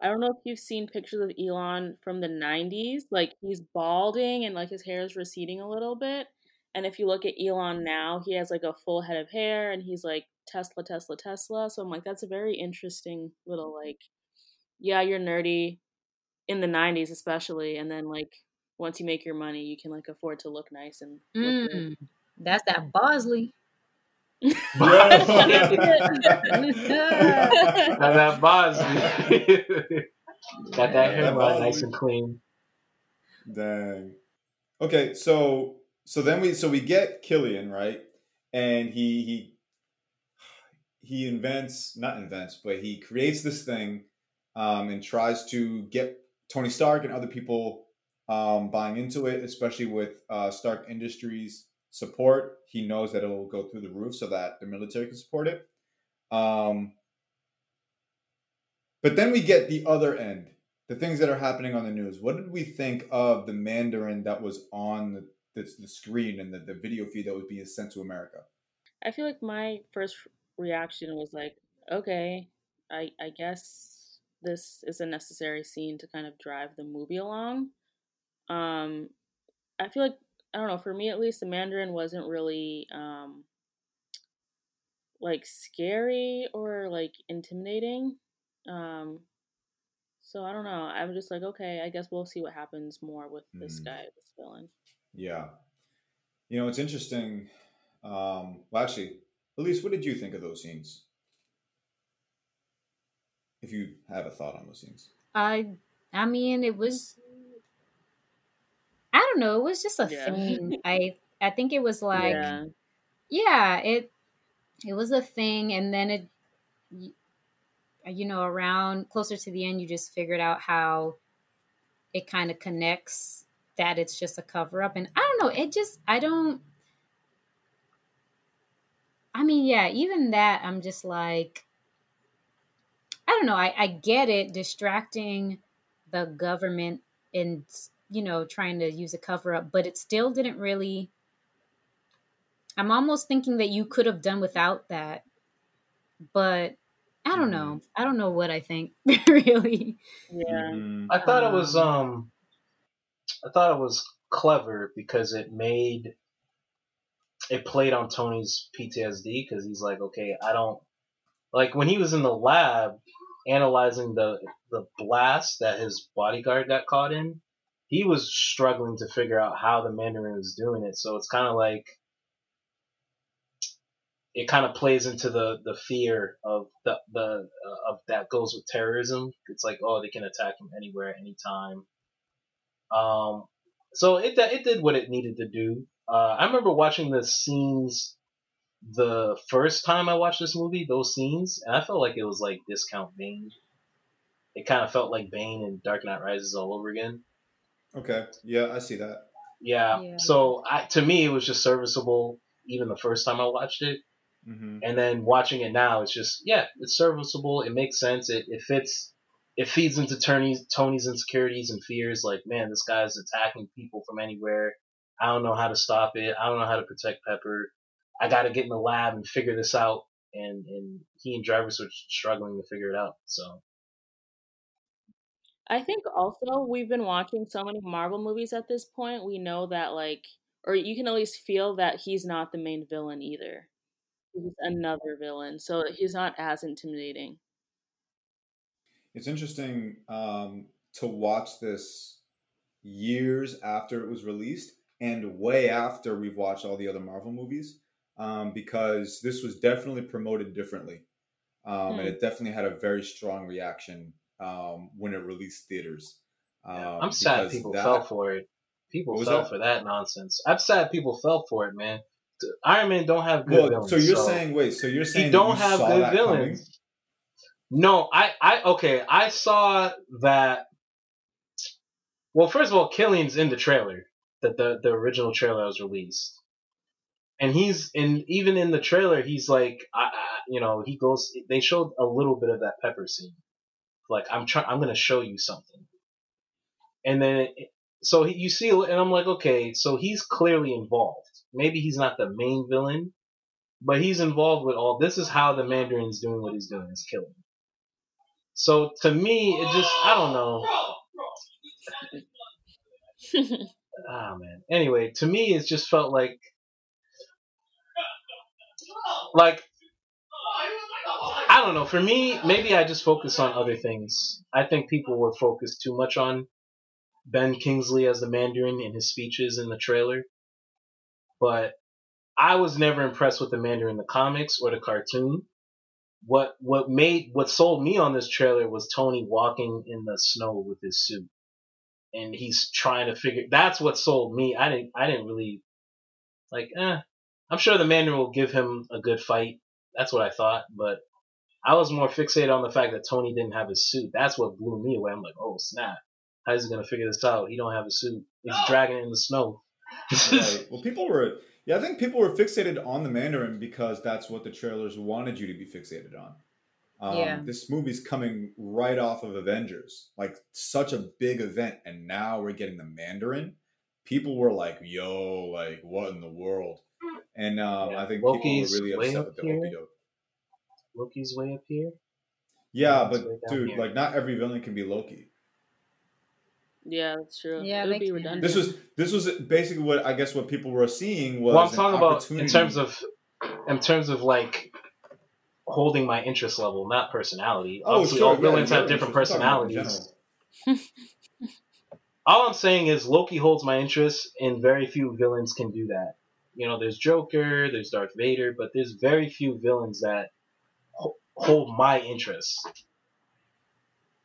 Speaker 2: I don't know if you've seen pictures of Elon from the 90s. Like he's balding and like his hair is receding a little bit. And if you look at Elon now, he has like a full head of hair and he's like Tesla, Tesla, Tesla. So I'm like, that's a very interesting little like, yeah, you're nerdy in the 90s especially. And then like once you make your money, you can like afford to look nice and look good.
Speaker 4: Mm, that's that Bosley.
Speaker 3: Got that Bosley. Got that hair
Speaker 1: That
Speaker 3: nice and clean.
Speaker 1: dang. Okay, so so then we so we get Killian right, and he he he invents not invents, but he creates this thing, um, and tries to get Tony Stark and other people um, buying into it, especially with uh, Stark Industries support. He knows that it'll go through the roof so that the military can support it. Um, but then we get the other end, the things that are happening on the news. What did we think of the Mandarin that was on the, the, the screen and the, the video feed that was being sent to America?
Speaker 2: I feel like my first reaction was like, okay, I I guess this is a necessary scene to kind of drive the movie along. Um, I feel like I don't know. For me, at least, the Mandarin wasn't really um like scary or like intimidating. Um, so I don't know. I'm just like, okay, I guess we'll see what happens more with this
Speaker 1: Mm.
Speaker 2: guy, this villain.
Speaker 1: Yeah. You know, it's interesting. Um, well, actually, Elise, what did you think of those scenes? If you have a thought on those scenes.
Speaker 4: I I mean it was I don't know, it was just a
Speaker 2: Yeah.
Speaker 4: thing. I I think it was like
Speaker 2: yeah,
Speaker 4: yeah, it it was a thing and then it you know around closer to the end you just figured out how it kind of connects that it's just a cover up and I don't know, it just I don't I mean, yeah, even that I'm just like I don't know, I I get it distracting the government and you know trying to use a cover up, but it still didn't really I'm almost thinking that you could have done without that. But I don't know. I don't know what I think really.
Speaker 2: yeah.
Speaker 1: Mhm.
Speaker 3: I thought it was
Speaker 4: Um,
Speaker 3: um I thought it was clever because it made it played on Tony's PTSD because he's like, okay, I don't like when he was in the lab analyzing the the blast that his bodyguard got caught in. He was struggling to figure out how the Mandarin was doing it, so it's kind of like it kind of plays into the the fear of the the uh, of that goes with terrorism. It's like oh they can attack him anywhere, anytime. Um, so it it did what it needed to do. Uh, I remember watching the scenes the first time I watched this movie, those scenes, and I felt like it was like discount Bane. It kind of felt like Bane and Dark Knight Rises all over again.
Speaker 1: Okay. Yeah, I see that.
Speaker 3: Yeah.
Speaker 4: Yeah.
Speaker 3: So I, to me, it was just serviceable. Even the first time I watched it, Mm-hmm. And then watching it now, it's just yeah, it's serviceable. It makes sense. It it fits. It feeds into Tony's Tony's insecurities and fears. Like man, this guy's attacking people from anywhere. I don't know how to stop it. I don't know how to protect Pepper. I got to get in the lab and figure this out. And and he and Jarvis are struggling to figure it out. So
Speaker 2: I think also we've been watching so many Marvel movies at this point. We know that like, or you can at least feel that he's not the main villain either. He's another villain, so he's not as intimidating.
Speaker 1: It's interesting um, to watch this years after it was released and way after we've watched all the other Marvel movies um, because this was definitely promoted differently. Um, hmm. And it definitely had a very strong reaction um, when it released theaters.
Speaker 3: Um, I'm sad people that, fell for it. People fell that? for that nonsense. I'm sad people fell for it, man. Iron Man don't have good well, villains.
Speaker 1: So you're so saying, wait, so you're saying
Speaker 3: he don't have good villains? Coming? No, I, I, okay, I saw that. Well, first of all, Killian's in the trailer that the the original trailer was released, and he's in even in the trailer, he's like, I, I, you know, he goes. They showed a little bit of that Pepper scene, like I'm trying, I'm gonna show you something, and then so he, you see, and I'm like, okay, so he's clearly involved. Maybe he's not the main villain, but he's involved with all. This is how the Mandarin's doing what he's doing is killing. So to me, it just I don't know. ah man. Anyway, to me, it just felt like like I don't know. For me, maybe I just focus on other things. I think people were focused too much on Ben Kingsley as the Mandarin in his speeches in the trailer. But I was never impressed with the Mandarin in the comics or the cartoon. What what made what sold me on this trailer was Tony walking in the snow with his suit. And he's trying to figure that's what sold me. I didn't I didn't really like eh. I'm sure the Mandarin will give him a good fight. That's what I thought, but I was more fixated on the fact that Tony didn't have his suit. That's what blew me away. I'm like, oh snap! How's he gonna figure this out? He don't have a suit. He's dragging it in the snow.
Speaker 1: right. Well, people were. Yeah, I think people were fixated on the Mandarin because that's what the trailers wanted you to be fixated on. Um, yeah. This movie's coming right off of Avengers, like such a big event, and now we're getting the Mandarin. People were like, "Yo, like what in the world?" And um, yeah. I think Loki's people were really upset with the Okie
Speaker 3: Loki's way up here.
Speaker 1: Yeah, but dude, here. like not every villain can be Loki.
Speaker 2: Yeah, that's true.
Speaker 4: Yeah, it would be
Speaker 1: redundant. This was this was basically what I guess what people were seeing was.
Speaker 3: Well, I'm talking about in terms of in terms of like holding my interest level, not personality. Oh, Obviously, sure, all villains yeah, have different personalities. all I'm saying is Loki holds my interest, and very few villains can do that. You know, there's Joker, there's Darth Vader, but there's very few villains that hold my interest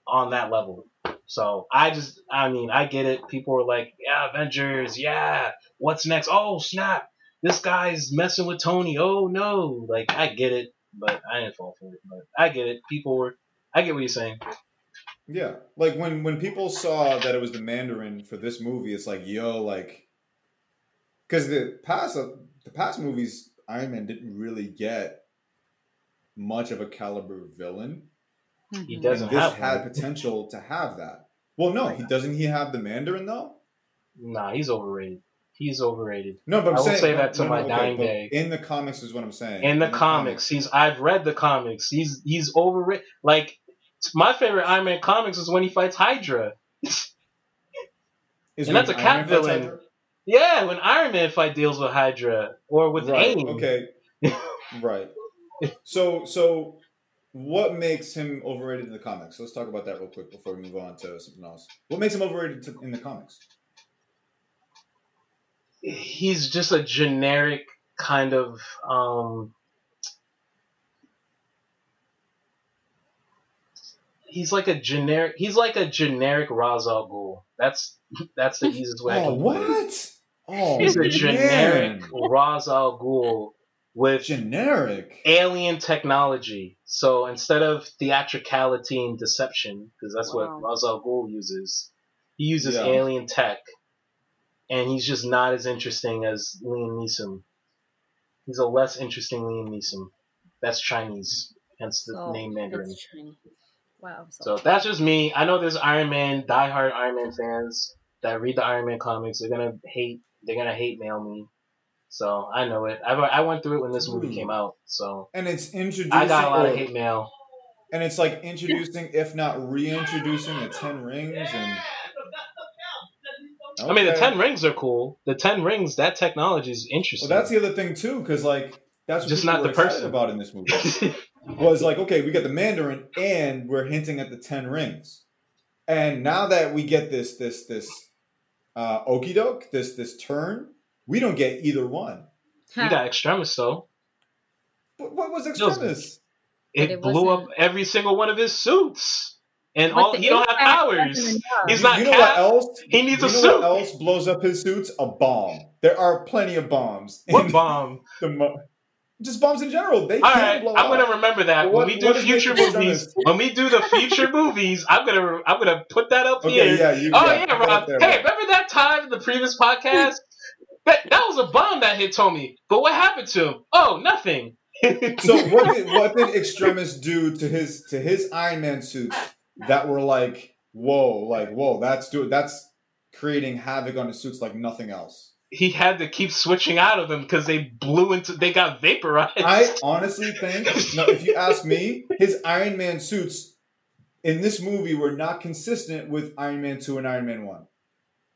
Speaker 3: on that level. So I just, I mean, I get it. People are like, yeah, Avengers, yeah. What's next? Oh, snap. This guy's messing with Tony. Oh, no. Like, I get it, but I didn't fall for it. But I get it. People were, I get what you're saying.
Speaker 1: Yeah. Like, when, when people saw that it was the Mandarin for this movie, it's like, yo, like, because the past, the past movies, Iron Man didn't really get much of a caliber villain.
Speaker 3: He mm-hmm. doesn't.
Speaker 1: And this had one. potential to have that. Well, no, he doesn't. He have the Mandarin though.
Speaker 3: Nah, he's overrated. He's overrated.
Speaker 1: No, but I'm
Speaker 3: I
Speaker 1: will saying,
Speaker 3: say that to no, my okay, dying day.
Speaker 1: In the comics is what I'm saying.
Speaker 3: In the, in the comics, comics, he's. I've read the comics. He's he's overrated. Like my favorite Iron Man comics is when he fights Hydra. and that's a cat villain. Yeah, when Iron Man fight deals with Hydra or with
Speaker 1: right,
Speaker 3: AIM.
Speaker 1: Okay. right. So so what makes him overrated in the comics? Let's talk about that real quick before we move on to something else. What makes him overrated to, in the comics?
Speaker 3: He's just a generic kind of um, he's like a generic he's like a generic Ra's al Ghul. That's that's the easiest way.
Speaker 1: oh, what?
Speaker 3: Oh, he's a generic Ra's al Ghul with
Speaker 1: generic
Speaker 3: alien technology. So instead of theatricality and deception, because that's wow. what Ra's al Ghul uses, he uses yeah. alien tech, and he's just not as interesting as Liam Neeson. He's a less interesting Liam Neeson. That's Chinese, hence the
Speaker 4: So,
Speaker 3: name Mandarin.
Speaker 2: That's.
Speaker 4: Wow.
Speaker 3: So that's just me. I know there's Iron Man, diehard Iron Man fans that read the Iron Man comics. They're gonna hate. They're gonna hate mail me. So I know it. I, I went through it when this movie
Speaker 1: Ooh.
Speaker 3: came out. So
Speaker 1: And it's introducing.
Speaker 3: I got a lot of hate mail.
Speaker 1: and it's like introducing, if not reintroducing, the Ten Rings and.
Speaker 3: I mean, the ten rings are cool. The ten rings, that technology is interesting.
Speaker 1: Well, that's the other thing too, because like that's what
Speaker 3: Just not the
Speaker 1: excited
Speaker 3: person.
Speaker 1: about in this movie. was like, okay, we got the Mandarin, and we're hinting at the Ten Rings, and now that we get this this this uh, okey doke, this this turn, we don't get either one.
Speaker 3: you got Extremis though.
Speaker 1: What, what was
Speaker 3: was-
Speaker 1: Extremis?
Speaker 3: It,
Speaker 4: it
Speaker 3: blew up
Speaker 4: wasn't-
Speaker 3: every single one of his suits, and
Speaker 4: But
Speaker 3: all he don't have powers. He's not
Speaker 1: You know
Speaker 3: Cap.
Speaker 1: what else?
Speaker 3: He needs
Speaker 1: you
Speaker 3: a
Speaker 1: know
Speaker 3: suit.
Speaker 1: what else blows up his suits? A bomb. There are plenty of bombs.
Speaker 3: What bomb?
Speaker 1: the mo- just bombs in general. They
Speaker 3: All
Speaker 1: can
Speaker 3: right,
Speaker 1: blow
Speaker 3: I'm
Speaker 1: up.
Speaker 3: gonna remember that
Speaker 1: But
Speaker 3: when we do future movies. When we do the future movies, I'm gonna I'm gonna put that up
Speaker 1: Okay,
Speaker 3: here.
Speaker 1: yeah, you.
Speaker 3: Oh
Speaker 1: yeah,
Speaker 3: yeah,
Speaker 1: put it up
Speaker 3: Rob.
Speaker 1: there,
Speaker 3: hey, remember that time in the previous podcast? That that was a bomb that hit Tommy. But what happened to him? Oh, nothing.
Speaker 1: So what did what did Extremis do to his to his Iron Man suits that were like whoa like whoa that's do that's creating havoc on his suits like nothing else.
Speaker 3: he had to keep switching out of them because they blew into they got vaporized.
Speaker 1: I honestly think no, if you ask me, his Iron Man suits in this movie were not consistent with Iron Man two and Iron Man one.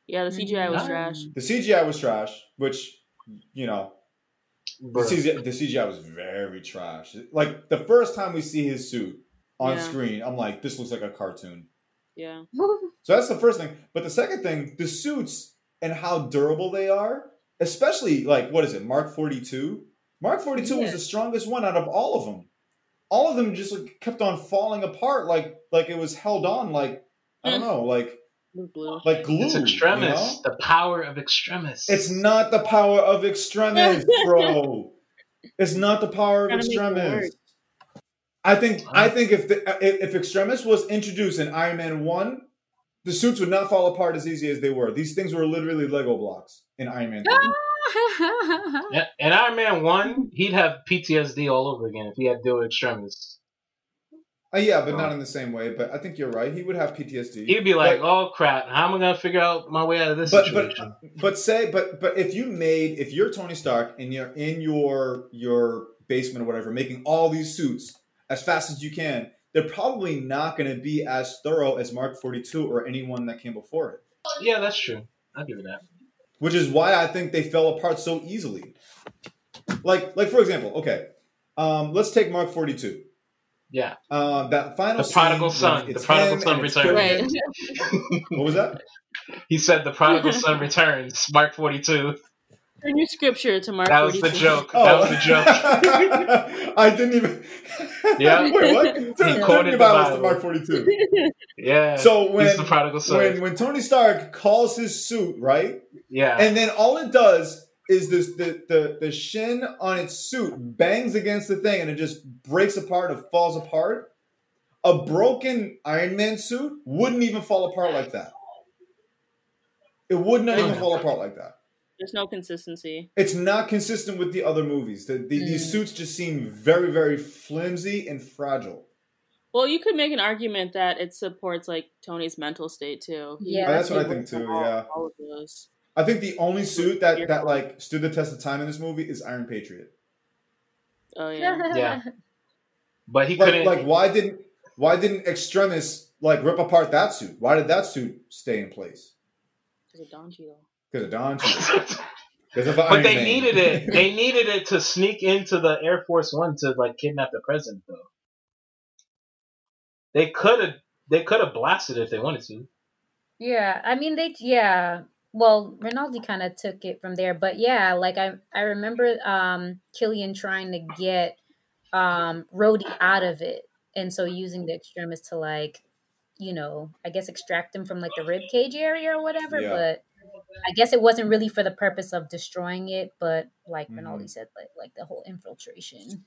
Speaker 2: Yeah, the CGI was
Speaker 3: Mm.
Speaker 2: trash.
Speaker 1: The CGI was trash, which you know the CGI, the CGI was very trash. Like the first time we see his suit on
Speaker 2: Yeah.
Speaker 1: screen, I'm like, this looks like a cartoon.
Speaker 2: Yeah.
Speaker 1: So that's the first thing. But the second thing, the suits and how durable they are, especially like what is it, Mark 42? Mark 42 was the strongest one out of all of them. All of them just like, kept on falling apart like like it was held on like I don't
Speaker 2: Mm.
Speaker 1: know, like
Speaker 2: Blue, blue.
Speaker 1: like glue.
Speaker 3: It's
Speaker 1: you
Speaker 3: extremis.
Speaker 1: know?
Speaker 3: The power of extremis.
Speaker 1: It's not the power of extremis, bro. it's not the power of
Speaker 2: Gotta make it
Speaker 1: extremis. I think I think if the if if extremis was introduced in Iron Man one, the suits would not fall apart as easy as they were. These things were literally Lego blocks in Iron Man. 3.
Speaker 3: Yeah, and Iron Man one, he'd have PTSD all over again if he had to deal with extremis.
Speaker 1: Uh, yeah, but not in the same way. But I think you're right. He would have PTSD.
Speaker 3: He'd be like,
Speaker 1: But-
Speaker 3: "Oh crap! How am I gonna figure out my way out of this
Speaker 1: but but
Speaker 3: situation?"
Speaker 1: but say but but if you made if you're Tony Stark and you're in your your basement or whatever making all these suits as fast as you can, they're probably not going to be as thorough as Mark 42 or anyone that came before it.
Speaker 3: yeah, that's true. I'll give it that.
Speaker 1: Which is why I think they fell apart so easily. Like like for example, okay, um, let's take Mark 42.
Speaker 3: Yeah,
Speaker 1: Uh, that final
Speaker 3: The prodigal
Speaker 1: scene when
Speaker 3: son. The prodigal son
Speaker 1: and it's
Speaker 3: returned.
Speaker 2: Right.
Speaker 1: What was that?
Speaker 3: he said the prodigal son returns. Mark forty two.
Speaker 2: Turn your scripture to Mark
Speaker 3: That was the
Speaker 2: 42.
Speaker 3: joke. That was the joke.
Speaker 1: Oh. I didn't even.
Speaker 3: Yeah.
Speaker 1: Wait, what?
Speaker 3: He
Speaker 1: Turn,
Speaker 3: quoted
Speaker 1: turn
Speaker 3: the
Speaker 1: your Bibles to Mark 42.
Speaker 3: Yeah.
Speaker 1: So when
Speaker 3: he's the prodigal son.
Speaker 1: when when Tony Stark calls his suit right,
Speaker 3: yeah.
Speaker 1: and then all it does is this the the the shin on its suit bangs against the thing, and it just breaks apart and falls apart. A broken Iron Man suit wouldn't even fall apart like that. It would not even fall apart like that.
Speaker 2: There's no consistency.
Speaker 1: It's not consistent with the other movies. The, the, These
Speaker 4: Mm.
Speaker 1: suits just seem very, very flimsy and fragile.
Speaker 2: Well, you could make an argument that it supports like Tony's mental state too. He
Speaker 4: Yeah,
Speaker 1: Oh, that's what I think too.
Speaker 2: all-
Speaker 1: Yeah,
Speaker 2: all of those.
Speaker 1: I think the only suit that that like stood the test of time in this movie is Iron Patriot.
Speaker 2: Oh yeah.
Speaker 3: Yeah. but he
Speaker 1: Like,
Speaker 3: couldn't.
Speaker 1: like why didn't why didn't Extremis like rip apart that suit? Why did that suit stay in place?
Speaker 2: Because of Don Cheadle.
Speaker 1: Because of Don Cheadle. Because of
Speaker 3: but
Speaker 1: Iron
Speaker 3: they
Speaker 1: Man.
Speaker 3: needed it. They needed it to sneak into the Air Force One to like kidnap the president, though. They could have. They could have blasted it if they wanted to.
Speaker 4: Yeah, I mean they yeah. Well, Rinaldi kind of took it from there, but yeah, like I I remember um Killian trying to get um Rhodey out of it, and so using the extremis to like, you know, I guess extract him from like the rib cage area or whatever.
Speaker 1: Yeah.
Speaker 4: But I guess it wasn't really for the purpose of destroying it, but like
Speaker 1: Mhm.
Speaker 4: Rinaldi said, like like the whole infiltration.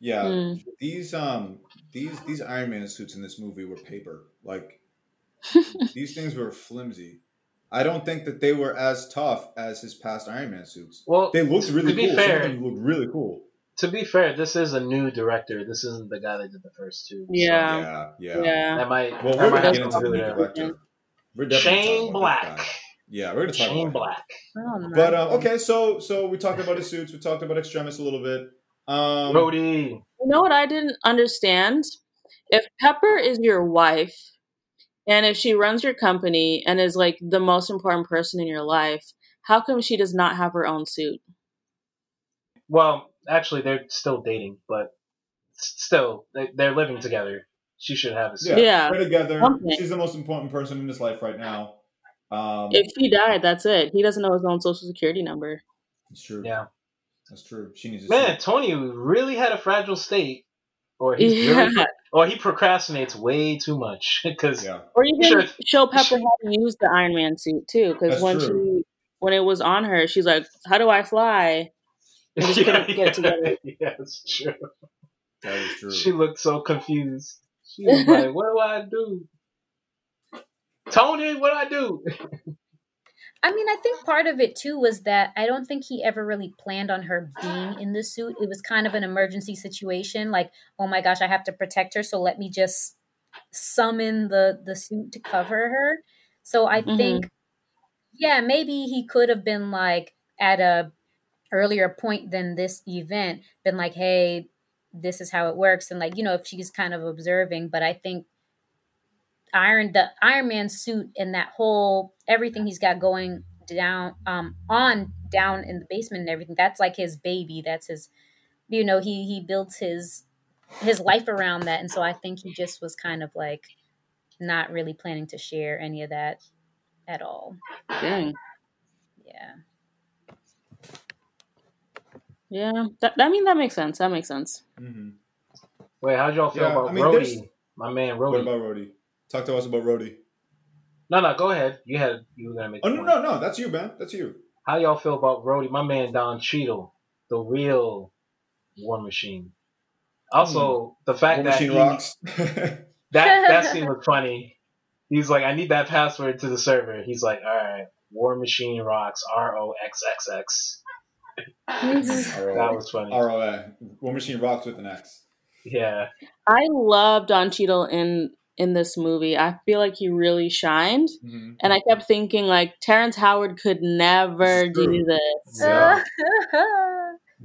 Speaker 1: Yeah,
Speaker 2: Mm.
Speaker 1: these um these these Iron Man suits in this movie were paper. Like these things were flimsy. I don't think that they were as tough as his past Iron Man suits.
Speaker 3: Well,
Speaker 1: They looked
Speaker 3: to
Speaker 1: really
Speaker 3: be
Speaker 1: cool.
Speaker 3: fair-
Speaker 1: Some of them looked really cool.
Speaker 3: to be fair, this is a new director. This isn't the guy that did the first two. So
Speaker 2: Yeah.
Speaker 1: yeah, yeah.
Speaker 2: Yeah.
Speaker 3: that might.
Speaker 1: Well,
Speaker 3: that
Speaker 1: we're
Speaker 3: might
Speaker 1: gonna get into the new
Speaker 3: do with
Speaker 1: director. We're definitely
Speaker 3: Shane
Speaker 1: talking about
Speaker 3: Black.
Speaker 1: Yeah, we're gonna talk
Speaker 3: Shane
Speaker 1: about him.
Speaker 3: Black.
Speaker 4: Oh,
Speaker 1: But um, okay, so so we talked about his suits. We talked about Extremis a little bit. Um,
Speaker 3: Rhodey.
Speaker 2: You know what I didn't understand? If Pepper is your wife, and if she runs your company and is like the most important person in your life, how come she does not have her own suit?
Speaker 3: Well, actually, they're still dating, but still, they, they're living together. She should have a suit.
Speaker 2: Yeah.
Speaker 1: they're together.
Speaker 2: Something.
Speaker 1: She's the most important person in his life right now. Um,
Speaker 2: If he died, that's it. He doesn't know his own social security number.
Speaker 1: it's true.
Speaker 3: Yeah.
Speaker 1: that's true. She needs a
Speaker 3: Man,
Speaker 1: suit.
Speaker 3: Tony really had a fragile state, or he's
Speaker 2: Yeah.
Speaker 3: really, or he procrastinates way too much because
Speaker 1: Yeah,
Speaker 2: Or even
Speaker 3: Sure.
Speaker 2: show Pepper how to use the Iron Man suit too, because when
Speaker 1: true.
Speaker 2: she when it was on her, she's like, "How do I fly?" They just couldn't get it together.
Speaker 3: yeah, it's true.
Speaker 1: that is true.
Speaker 3: She looked so confused. She was like, "What do I do?" Tony, what do I do?
Speaker 4: I mean, I think part of it too was that I don't think he ever really planned on her being in the suit. It was kind of an emergency situation, like, oh my gosh, I have to protect her, so let me just summon the the suit to cover her. So I
Speaker 2: Mhm.
Speaker 4: think, yeah, maybe he could have been like at a earlier point than this event, been like, hey, this is how it works, and like you know, if she's kind of observing. But I think Iron the Iron Man suit and that whole everything he's got going down um on down in the basement and everything that's like his baby that's his you know he he builds his his life around that and so I think he just was kind of like not really planning to share any of that at all
Speaker 2: Dang.
Speaker 4: yeah
Speaker 2: Yeah. That, I mean, that makes sense. That makes sense.
Speaker 1: hmm
Speaker 3: Wait, how'd y'all feel
Speaker 1: Yeah,
Speaker 3: about
Speaker 1: I mean, there's-
Speaker 3: Rhodey? My man
Speaker 1: What about Rhodey? Talk to us about Rhodey.
Speaker 3: no, no, go ahead. You had you were gonna make.
Speaker 1: Oh no,
Speaker 3: point.
Speaker 1: no, no. That's you, man. That's you.
Speaker 3: How y'all feel about Rhodey? My man Don Cheadle, the real War Machine. Also, hmm. the fact
Speaker 1: War
Speaker 3: that
Speaker 1: Machine
Speaker 3: he-
Speaker 1: rocks.
Speaker 3: that that scene was funny. He's like, I need that password to the server. He's like, all right, War Machine rocks. R O X X X. Mm-hmm. That was funny.
Speaker 1: ROA. War Machine rocks with an X.
Speaker 3: Yeah,
Speaker 2: I love Don Cheadle in in this movie. I feel like he really shined,
Speaker 1: Mm-hmm.
Speaker 2: and I kept thinking like Terrence Howard could never
Speaker 1: This is true.
Speaker 2: do this.
Speaker 3: yeah.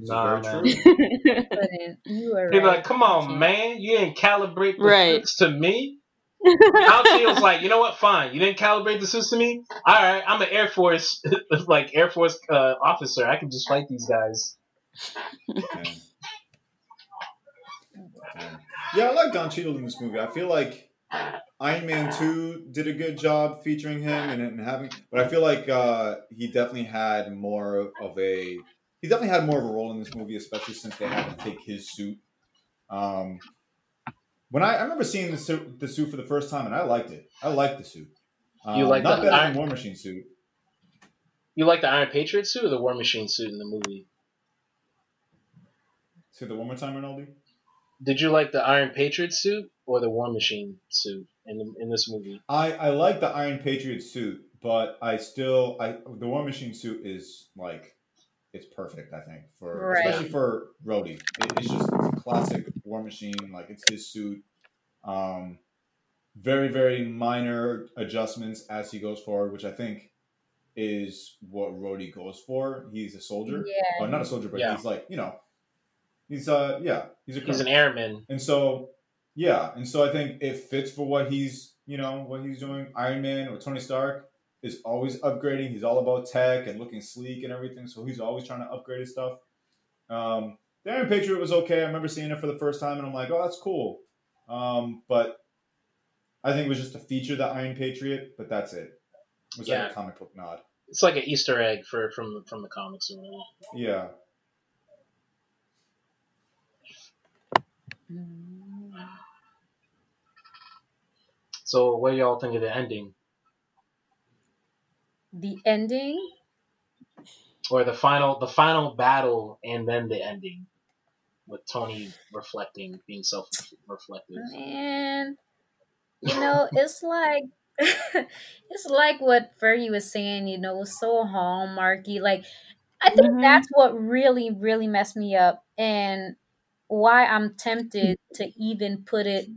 Speaker 1: It's
Speaker 3: Nah,
Speaker 1: very
Speaker 3: man.
Speaker 1: true.
Speaker 4: Couldn't. you were right.
Speaker 3: like, come on, man, you didn't calibrate the
Speaker 2: Right.
Speaker 3: suits to me. Don Cheadle's like, you know what? Fine, you didn't calibrate the suits to me. All right, I'm an Air Force, like Air Force uh, officer. I can just fight these guys.
Speaker 1: Man. Man. Yeah, I like Don Cheadle in this movie. I feel like Iron Man 2 did a good job featuring him and, and having, but I feel like uh, he definitely had more of a, he definitely had more of a role in this movie, especially since they had to take his suit. Um, when I, I remember seeing the suit, the suit for the first time, and I liked it. I liked the suit. Um,
Speaker 3: You like
Speaker 1: not
Speaker 3: the
Speaker 1: better
Speaker 3: Iron-
Speaker 1: War Machine suit.
Speaker 3: You like the Iron Patriot suit or the War Machine suit in the movie?
Speaker 1: Say that one more time, Rinaldi.
Speaker 3: Did you like the Iron Patriot suit or the War Machine suit in in this movie?
Speaker 1: I, I like the Iron Patriot suit, but I still I the War Machine suit is like it's perfect. I think for
Speaker 4: Right.
Speaker 1: especially for Rhodey, it, it's just it's a classic War Machine. Like it's his suit. Um, very very minor adjustments as he goes forward, which I think is what Rhodey goes for. He's a soldier,
Speaker 4: Yeah.
Speaker 1: or not a soldier, but
Speaker 3: Yeah.
Speaker 1: he's like you know, he's uh yeah he's a
Speaker 3: He's an airman.
Speaker 1: And so, yeah, and so I think it fits for what he's, you know, what he's doing. Iron Man or Tony Stark is always upgrading. He's all about tech and looking sleek and everything. So he's always trying to upgrade his stuff. Um, the Iron Patriot was okay. I remember seeing it for the first time, and I'm like, oh, that's cool. Um, but I think it was just a feature the Iron Patriot, but that's it. It was
Speaker 3: Yeah.
Speaker 1: like a comic book nod.
Speaker 3: It's like an Easter egg for from from the comics. or whatever.
Speaker 1: Yeah.
Speaker 4: Mm.
Speaker 3: So, what do y'all think of the ending
Speaker 4: The ending.
Speaker 3: or the final the final battle and then the ending with Tony reflecting, being self reflective?
Speaker 4: Man, you know, it's like it's like what Fergie was saying, you know, so hallmarky. Like, I think mm-hmm. that's what really, really messed me up, and why I'm tempted to even put it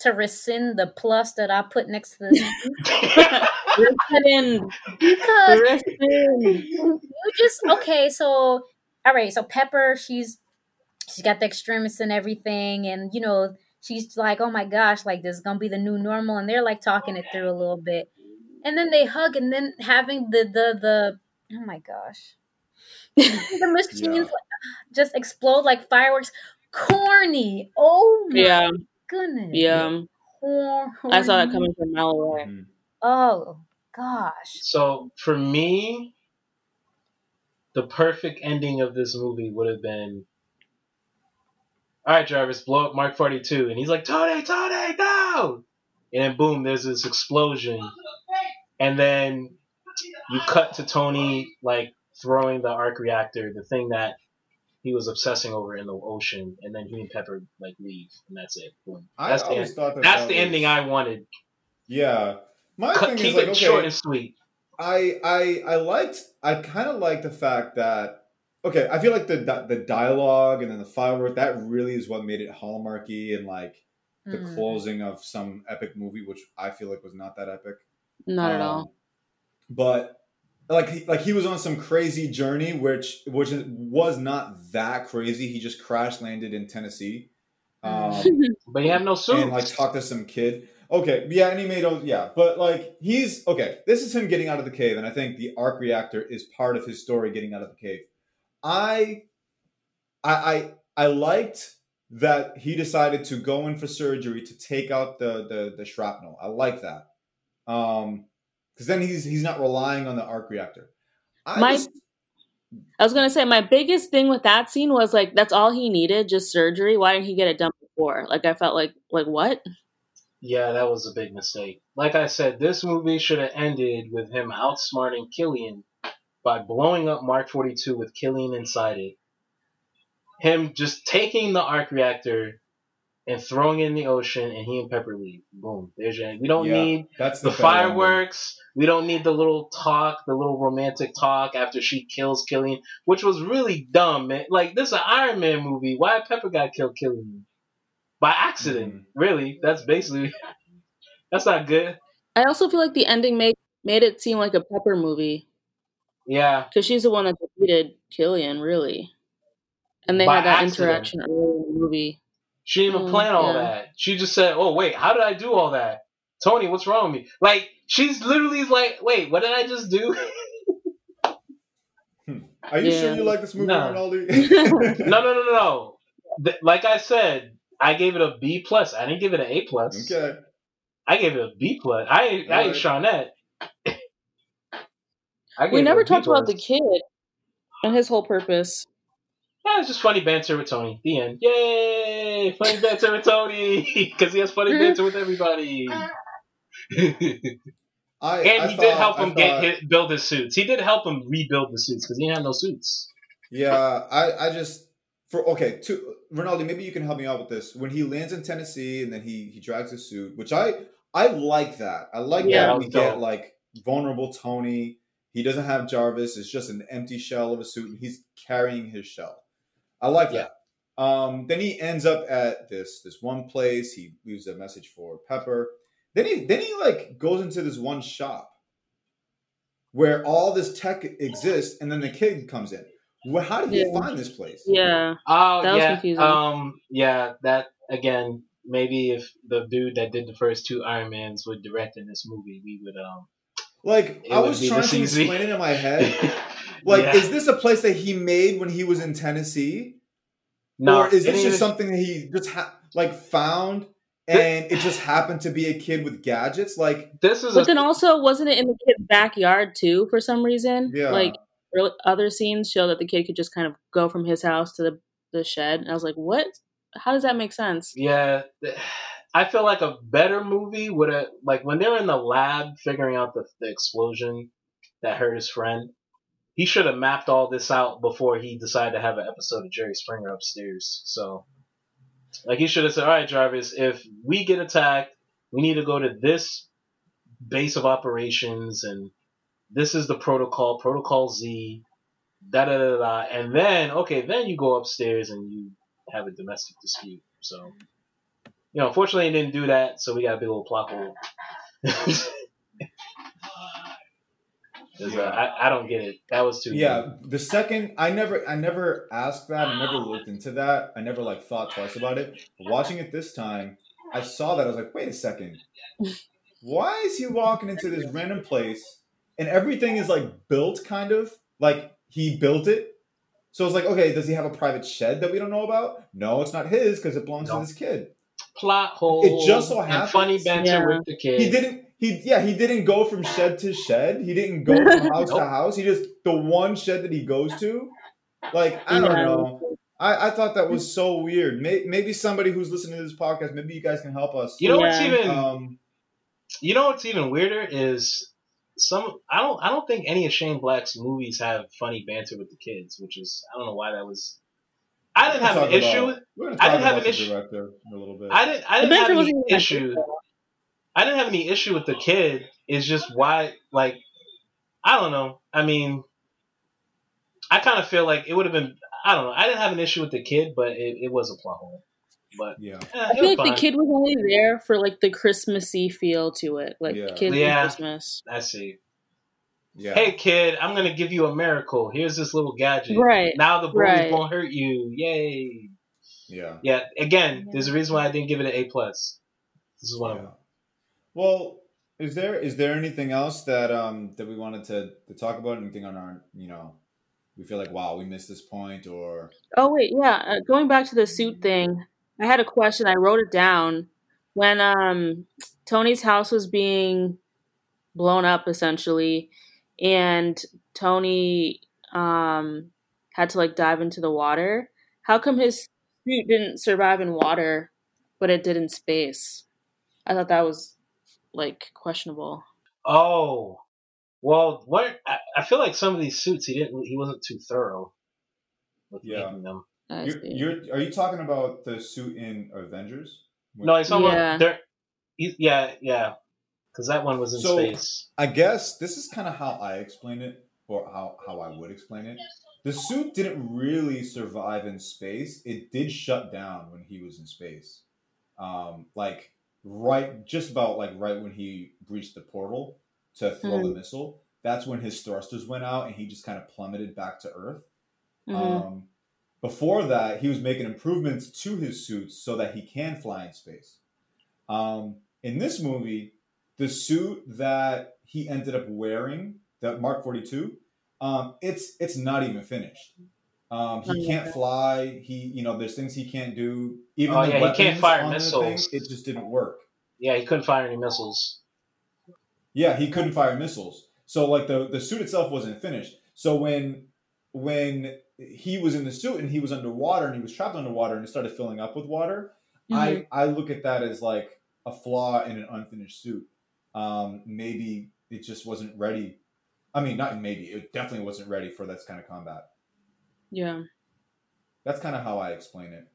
Speaker 4: to rescind the plus that I put next to this. rescind. Because rescind. you just okay. So all right. So Pepper, she's she's got the Extremis and everything, and you know she's like, oh my gosh, like this is gonna be the new normal, and they're like talking it through a little bit, and then they hug, and then having the the the oh my gosh, the machines yeah. just explode like fireworks, corny. Oh my yeah. goodness.
Speaker 2: Yeah. I saw that coming from a mile away.
Speaker 4: Mm-hmm. Oh gosh.
Speaker 3: So for me, the perfect ending of this movie would have been all right, Jarvis, blow up Mark 42. And he's like, Tony, Tony, no! And then boom, there's this explosion. And then you cut to Tony, like, throwing the arc reactor, the thing that he was obsessing over in the ocean. And then he and Pepper, like, leave. And that's it. Boom. That's, the, end. that that's that the was... ending I wanted.
Speaker 1: Yeah.
Speaker 3: My cut, thing keep is, like, it okay, short and sweet.
Speaker 1: I, I, I liked, I kind of liked the fact that okay, I feel like the the dialogue and then the firework that really is what made it hallmarky and like the mm. closing of some epic movie, which I feel like was not that epic.
Speaker 2: Not um, at all. Um,
Speaker 1: but like like he was on some crazy journey, which which was not that crazy. He just crash landed in Tennessee.
Speaker 3: Um, but he had no suit.
Speaker 1: And like talked to some kid. Okay, yeah, and he made all yeah, but like he's okay. This is him getting out of the cave, and I think the arc reactor is part of his story getting out of the cave. I, I, I, I liked that he decided to go in for surgery to take out the the, the shrapnel. I like that, um, because then he's he's not relying on the arc reactor.
Speaker 2: I my, just, I was gonna say my biggest thing with that scene was like that's all he needed, just surgery. Why didn't he get it done before? Like I felt like like what?
Speaker 3: Yeah, that was a big mistake. Like I said, this movie should have ended with him outsmarting Killian by blowing up Mark 42 with Killian inside it. Him just taking the arc reactor and throwing it in the ocean, and he and Pepper leave. Boom. There's your. We don't yeah, need that's the, the fireworks. We don't need the little talk, the little romantic talk after she kills Killian, which was really dumb. Man. Like this is an Iron Man movie. Why Pepper got killed Killian by accident? Mm. Really? That's basically. that's not good.
Speaker 2: I also feel like the ending made made it seem like a Pepper movie.
Speaker 3: Yeah.
Speaker 2: Because she's the one that defeated Killian, really. And they By had that accident. interaction earlier in the movie.
Speaker 3: She didn't even mm, plan all yeah. that. She just said, "Oh wait, how did I do all that? Tony, what's wrong with me?" Like she's literally like, "Wait, what did I just do?"
Speaker 1: Hmm. Are you yeah. sure you like this movie, no. Ronaldo?
Speaker 3: no, no, no, no, no. Like I said, I gave it a B plus. I didn't give it an A plus.
Speaker 1: Okay.
Speaker 3: I gave it a B plus. I ain't, I ain't right. Shawnette
Speaker 2: we never talked about the kid and his whole purpose.
Speaker 3: Yeah, it's just funny banter with Tony. The end. Yay! Funny banter with Tony because he has funny mm-hmm. banter with everybody. I, and I he thought, did help him thought, get his, build his suits. He did help him rebuild the suits because he had no suits.
Speaker 1: Yeah, I, I just for okay, to Ronaldo, maybe you can help me out with this. When he lands in Tennessee and then he he drags his suit, which I I like that. I like yeah, that we dope. get like vulnerable Tony he doesn't have Jarvis. It's just an empty shell of a suit, and he's carrying his shell. I like yeah. that. Um, then he ends up at this this one place. He leaves a message for Pepper. Then he then he like goes into this one shop where all this tech exists, and then the kid comes in. Well, how did yeah. he find this place?
Speaker 2: Yeah.
Speaker 3: Oh, that yeah. confusing. Um, yeah. That again. Maybe if the dude that did the first two Iron Mans would direct in this movie, we would um
Speaker 1: like I was trying to explain it in my head. Like, yeah. is this a place that he made when he was in Tennessee? No, or is this just something that he just ha- like found and it just happened to be a kid with gadgets? Like
Speaker 3: this is.
Speaker 2: But a- then also, wasn't it in the kid's backyard too? For some reason, yeah. Like other scenes show that the kid could just kind of go from his house to the the shed, and I was like, what? How does that make sense?
Speaker 3: Yeah. I feel like a better movie would have like when they're in the lab figuring out the, the explosion that hurt his friend. He should have mapped all this out before he decided to have an episode of Jerry Springer upstairs. So, like, he should have said, "All right, Jarvis, if we get attacked, we need to go to this base of operations and this is the protocol, protocol Z, da da da da, and then okay, then you go upstairs and you have a domestic dispute. So, you know, unfortunately, he didn't do that, so we got a big old plot hole. Yeah. uh, I, I don't get it. That was too.
Speaker 1: Yeah, good. the second I never I never asked that. I never looked into that. I never like thought twice about it. But watching it this time, I saw that I was like, wait a second, why is he walking into this random place and everything is like built kind of like he built it. So it's like, okay, does he have a private shed that we don't know about? No, it's not his because it belongs to this kid.
Speaker 3: Plot hole.
Speaker 1: It just so happens.
Speaker 3: funny banter yeah. with the kid.
Speaker 1: He didn't he yeah he didn't go from shed to shed he didn't go from house nope. to house he just the one shed that he goes to like i don't yeah. know I, I thought that was so weird maybe, maybe somebody who's listening to this podcast maybe you guys can help us
Speaker 3: you know yeah. what's even um, you know what's even weirder is some i don't i don't think any of shane black's movies have funny banter with the kids which is i don't know why that was I didn't have an issue. About, I didn't have an issue. A little bit. I didn't. I didn't have an issue. I didn't have any issue with the kid. It's just why, like, I don't know. I mean, I kind of feel like it would have been. I don't know. I didn't have an issue with the kid, but it, it was a plot hole. But
Speaker 1: yeah,
Speaker 2: eh, I feel like fine. the kid was only there for like the Christmassy feel to it, like yeah. kids yeah, Christmas.
Speaker 3: I see. Yeah. Hey kid, I'm gonna give you a miracle. Here's this little gadget.
Speaker 2: Right.
Speaker 3: Now the bullies right. won't hurt you. Yay.
Speaker 1: Yeah.
Speaker 3: Yeah. Again, there's a reason why I didn't give it an A plus. This is one yeah. of them.
Speaker 1: Well, is there is there anything else that um that we wanted to to talk about? Anything on our you know we feel like wow we missed this point or?
Speaker 2: Oh wait yeah uh, going back to the suit thing i had a question i wrote it down. When um tony's house was being blown up essentially and tony um had to like dive into the water how come his suit didn't survive in water but it did in space? I thought that was like questionable.
Speaker 3: Oh, well, what I, I feel like some of these suits he didn't he wasn't too thorough with yeah. making them.
Speaker 1: You're, you're, are you talking about the suit in Avengers?
Speaker 3: No, he's talking yeah. about yeah, yeah, because that one was in so, space.
Speaker 1: I guess this is kind of how I explain it, or how how I would explain it. The suit didn't really survive in space. It did shut down when he was in space. Um, like right just about like right when he breached the portal to throw mm-hmm. the missile that's when his thrusters went out and he just kind of plummeted back to earth mm-hmm. um, before that he was making improvements to his suits so that he can fly in space um, in this movie the suit that he ended up wearing the mark 42 um, it's it's not even finished um, he can't fly. He, you know, there's things he can't do. Even
Speaker 3: oh, yeah, he can't fire missiles.
Speaker 1: Thing, it just didn't work.
Speaker 3: Yeah, he couldn't fire any missiles.
Speaker 1: Yeah, he couldn't fire missiles. So like the the suit itself wasn't finished. So when when he was in the suit and he was underwater and he was trapped underwater and it started filling up with water, mm-hmm. I I look at that as like a flaw in an unfinished suit. Um, maybe it just wasn't ready. I mean, not maybe it definitely wasn't ready for this kind of combat.
Speaker 2: Yeah.
Speaker 1: That's kind of how I explain it.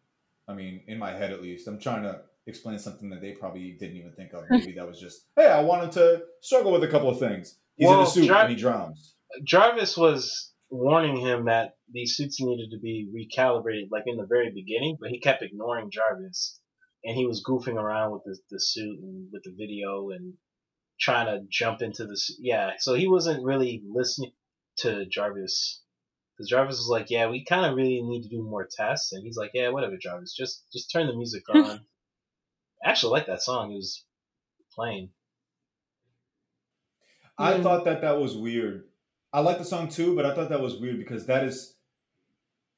Speaker 1: I mean, in my head at least, I'm trying to explain something that they probably didn't even think of. Maybe that was just, hey, I wanted to struggle with a couple of things. He's well, in a suit Jar- and he drowns.
Speaker 3: Jarvis was warning him that these suits needed to be recalibrated, like in the very beginning, but he kept ignoring Jarvis, and he was goofing around with the, the suit and with the video and trying to jump into the yeah. So he wasn't really listening to Jarvis because Jarvis was like, "Yeah, we kind of really need to do more tests," and he's like, "Yeah, whatever, Jarvis, just just turn the music on." I actually like that song. It was playing.
Speaker 1: I mm. thought that that was weird. I like the song too, but I thought that was weird because that is,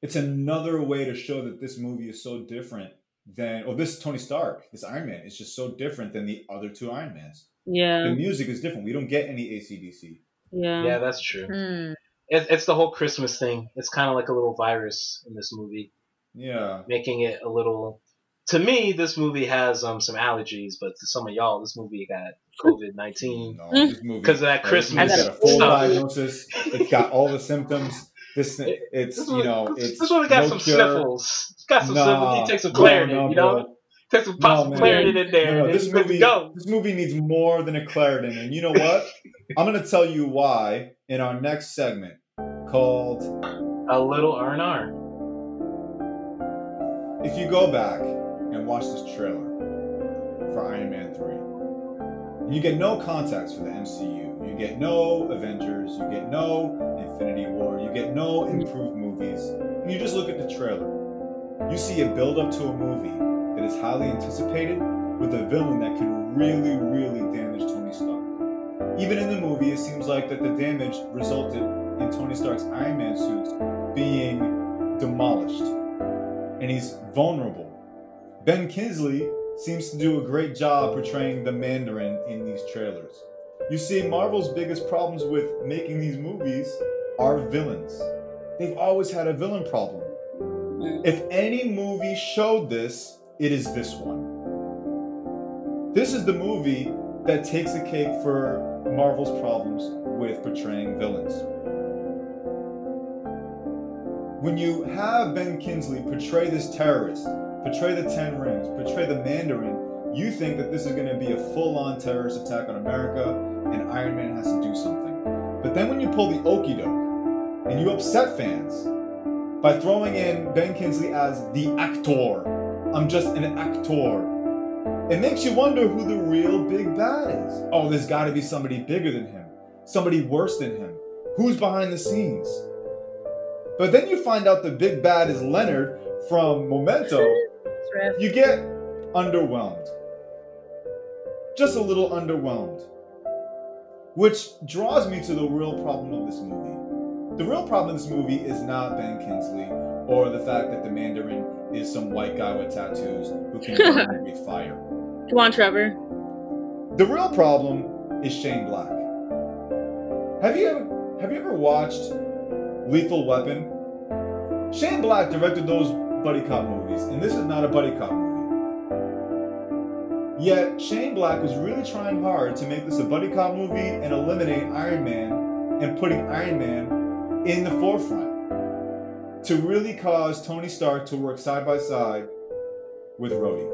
Speaker 1: it's another way to show that this movie is so different than, or this Tony Stark, this Iron Man is just so different than the other two Iron Mans.
Speaker 2: Yeah.
Speaker 1: The music is different. We don't get any ACDC.
Speaker 2: Yeah.
Speaker 3: Yeah, that's true.
Speaker 2: Mm
Speaker 3: it, it's the whole Christmas thing. It's kind of like a little virus in this movie.
Speaker 1: Yeah,
Speaker 3: making it a little. To me, this movie has um some allergies, but to some of y'all, this movie got COVID nineteen because of that Christmas.
Speaker 1: It's got a full stuff. diagnosis. It's got all the symptoms. This it's this you know it's
Speaker 3: this one got no some cure. sniffles. It's got some nah, sniffles. He takes some Claritin, no, no, you know. There's some no, Claritin in there. No, no,
Speaker 1: this movie, go. this movie needs more than a Claritin, and you know what? I'm going to tell you why in our next segment called
Speaker 3: "A Little R and R."
Speaker 1: If you go back and watch this trailer for Iron Man three, and you get no context for the MCU, you get no Avengers, you get no Infinity War, you get no improved movies, and you just look at the trailer, you see a build up to a movie that is highly anticipated with a villain that can really, really damage Tony Stark. Even in the movie, it seems like that the damage resulted in Tony Stark's Iron Man suits being demolished, and he's vulnerable. Ben Kingsley seems to do a great job portraying the Mandarin in these trailers. You see, Marvel's biggest problems with making these movies are villains. They've always had a villain problem. If any movie showed this, it is this one. This is the movie that takes the cake for Marvel's problems with portraying villains. When you have Ben Kingsley portray this terrorist, portray the Ten Rings, portray the Mandarin, you think that this is going to be a full on terrorist attack on America and Iron Man has to do something. But then when you pull the okey doke and you upset fans by throwing in Ben Kingsley as the actor, I'm just an actor. It makes you wonder who the real big bad is. Oh, there's got to be somebody bigger than him, somebody worse than him. Who's behind the scenes? But then you find out the big bad is Leonard from Memento. You get underwhelmed. Just a little underwhelmed. Which draws me to the real problem of this movie. The real problem of this movie is not Ben Kingsley or the fact that the Mandarin is some white guy with tattoos who can breathe fire.
Speaker 2: Come on, Trevor.
Speaker 1: The real problem is Shane Black. Have you ever have you ever watched Lethal Weapon? Shane Black directed those buddy cop movies, and this is not a buddy cop movie. Yet Shane Black was really trying hard to make this a buddy cop movie and eliminate Iron Man and putting Iron Man in the forefront to really cause Tony Stark to work side by side with Rhodey.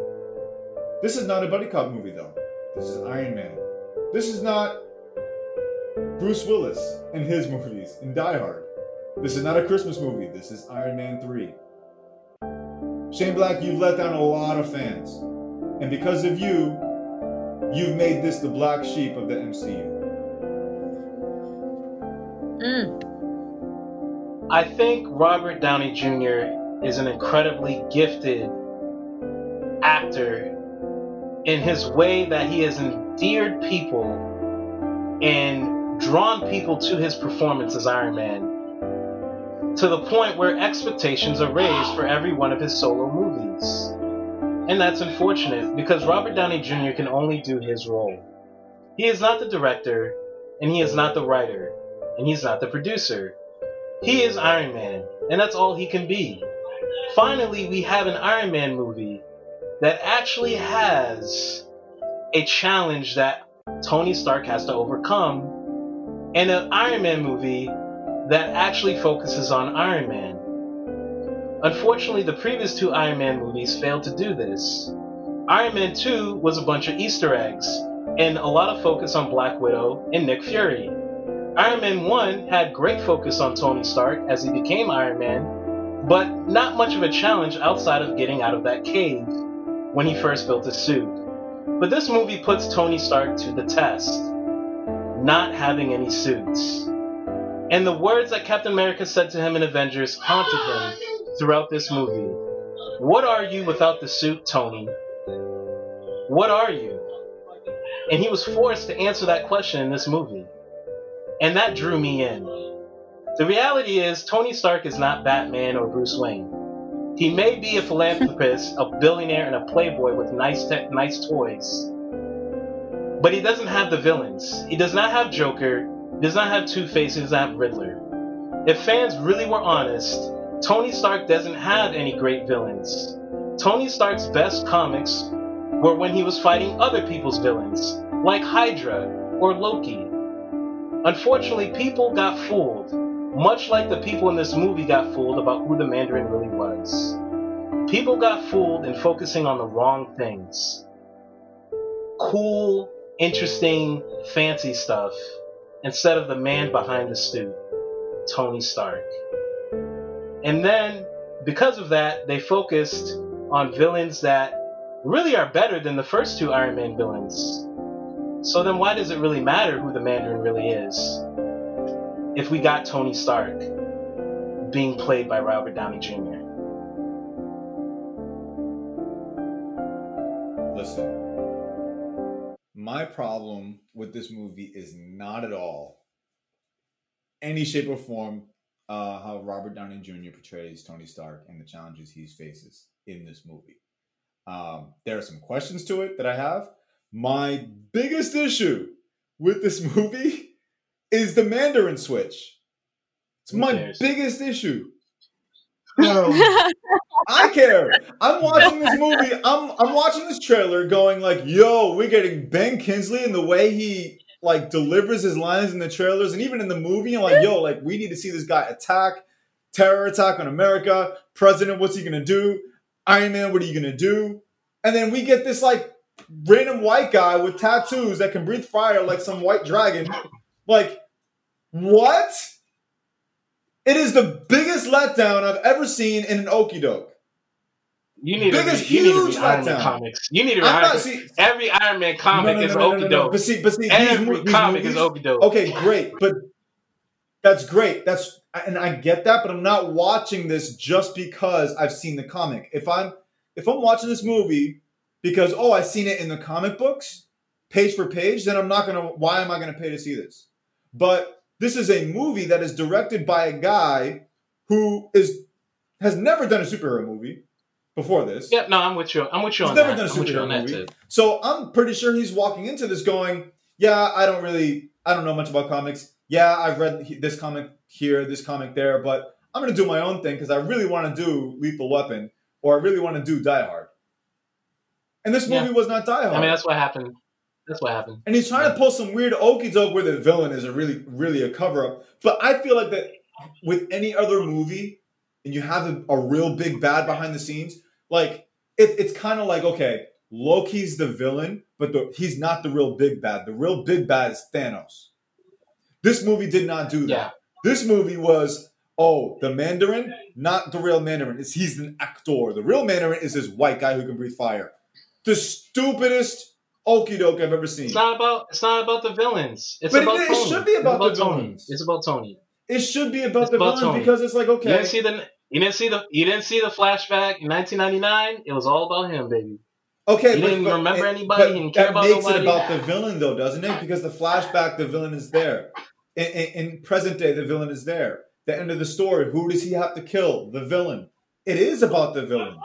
Speaker 1: This is not a buddy cop movie, though. This is Iron Man. This is not Bruce Willis and his movies in Die Hard. This is not a Christmas movie. This is Iron Man 3. Shane Black, you've let down a lot of fans. And because of you, you've made this the black sheep of the MCU.
Speaker 3: Mm. I think Robert Downey Jr. is an incredibly gifted actor in his way that he has endeared people and drawn people to his performance as Iron Man to the point where expectations are raised for every one of his solo movies. And that's unfortunate because Robert Downey Jr. can only do his role. He is not the director, and he is not the writer, and he's not the producer. He is Iron Man, and that's all he can be. Finally, we have an Iron Man movie that actually has a challenge that Tony Stark has to overcome, and an Iron Man movie that actually focuses on Iron Man. Unfortunately, the previous two Iron Man movies failed to do this. Iron Man 2 was a bunch of Easter eggs, and a lot of focus on Black Widow and Nick Fury. Iron Man 1 had great focus on Tony Stark as he became Iron Man, but not much of a challenge outside of getting out of that cave when he first built his suit. But this movie puts Tony Stark to the test, not having any suits. And the words that Captain America said to him in Avengers haunted him throughout this movie. What are you without the suit, Tony? What are you? And he was forced to answer that question in this movie. And that drew me in. The reality is, Tony Stark is not Batman or Bruce Wayne. He may be a philanthropist, a billionaire, and a playboy with nice, te- nice toys. But he doesn't have the villains. He does not have Joker, does not have Two faces, have Riddler. If fans really were honest, Tony Stark doesn't have any great villains. Tony Stark's best comics were when he was fighting other people's villains, like Hydra or Loki. Unfortunately, people got fooled, much like the people in this movie got fooled about who the Mandarin really was. People got fooled in focusing on the wrong things. Cool, interesting, fancy stuff instead of the man behind the suit, Tony Stark. And then, because of that, they focused on villains that really are better than the first two Iron Man villains. So then, why does it really matter who the Mandarin really is? If we got Tony Stark being played by Robert Downey Jr.
Speaker 1: Listen, my problem with this movie is not at all any shape or form uh, how Robert Downey Jr. portrays Tony Stark and the challenges he faces in this movie. Um, there are some questions to it that I have. My biggest issue with this movie is the Mandarin switch. It's my biggest issue. I care. I'm watching this movie. I'm I'm watching this trailer, going like, "Yo, we're getting Ben Kingsley and the way he like delivers his lines in the trailers and even in the movie. I'm like, yo, like we need to see this guy attack, terror attack on America. President, what's he gonna do? Iron Man, what are you gonna do? And then we get this like random white guy with tattoos that can breathe fire like some white dragon. Like, what? It is the biggest letdown I've ever seen in an okey doke.
Speaker 3: You need biggest to read, you need to read Iron Man comics. You need to read Iron, see, every Iron Man comic no, no, no, is okey doke. No,
Speaker 1: But see, but see,
Speaker 3: every comic movies, is okey doke.
Speaker 1: Okay, great, but that's great. That's and I get that, but I'm not watching this just because I've seen the comic. If I'm if I'm watching this movie because oh I've seen it in the comic books, page for page, then I'm not gonna. Why am I gonna pay to see this? But this is a movie that is directed by a guy who is has never done a superhero movie before this.
Speaker 3: Yeah, no, I'm with you. I'm with you he's on never that. Done a superhero movie.
Speaker 1: So I'm pretty sure he's walking into this going, yeah, I don't really, I don't know much about comics. Yeah, I've read this comic here, this comic there, but I'm going to do my own thing because I really want to do Lethal Weapon or I really want to do Die Hard. And this movie yeah. was not Die Hard.
Speaker 3: I mean, that's what happened. That's what happened.
Speaker 1: And he's trying yeah. to pull some weird okey doke where the villain is a really, really a cover up. But I feel like that with any other movie, and you have a, a real big bad behind the scenes, like it, it's kind of like okay, Loki's the villain, but the, he's not the real big bad. The real big bad is Thanos. This movie did not do that. Yeah. This movie was oh the Mandarin, not the real Mandarin. It's he's an actor. The real Mandarin is this white guy who can breathe fire. The stupidest okey doke I've ever seen.
Speaker 3: It's not about it's not about the villains. It's but about it,
Speaker 1: it should be about,
Speaker 3: about
Speaker 1: the
Speaker 3: Tony.
Speaker 1: villains.
Speaker 3: It's about Tony.
Speaker 1: It should be about it's the about villains Tony. because it's like okay.
Speaker 3: You didn't see the you didn't see the you didn't see the flashback in 1999. It was all about him, baby.
Speaker 1: Okay,
Speaker 3: you
Speaker 1: but,
Speaker 3: didn't
Speaker 1: but,
Speaker 3: remember anybody. But didn't care
Speaker 1: that
Speaker 3: about
Speaker 1: makes
Speaker 3: nobody.
Speaker 1: it about the villain, though, doesn't it? Because the flashback, the villain is there. In, in, in, present day, the villain is there. The end of the story, who does he have to kill? The villain. It is about the villain.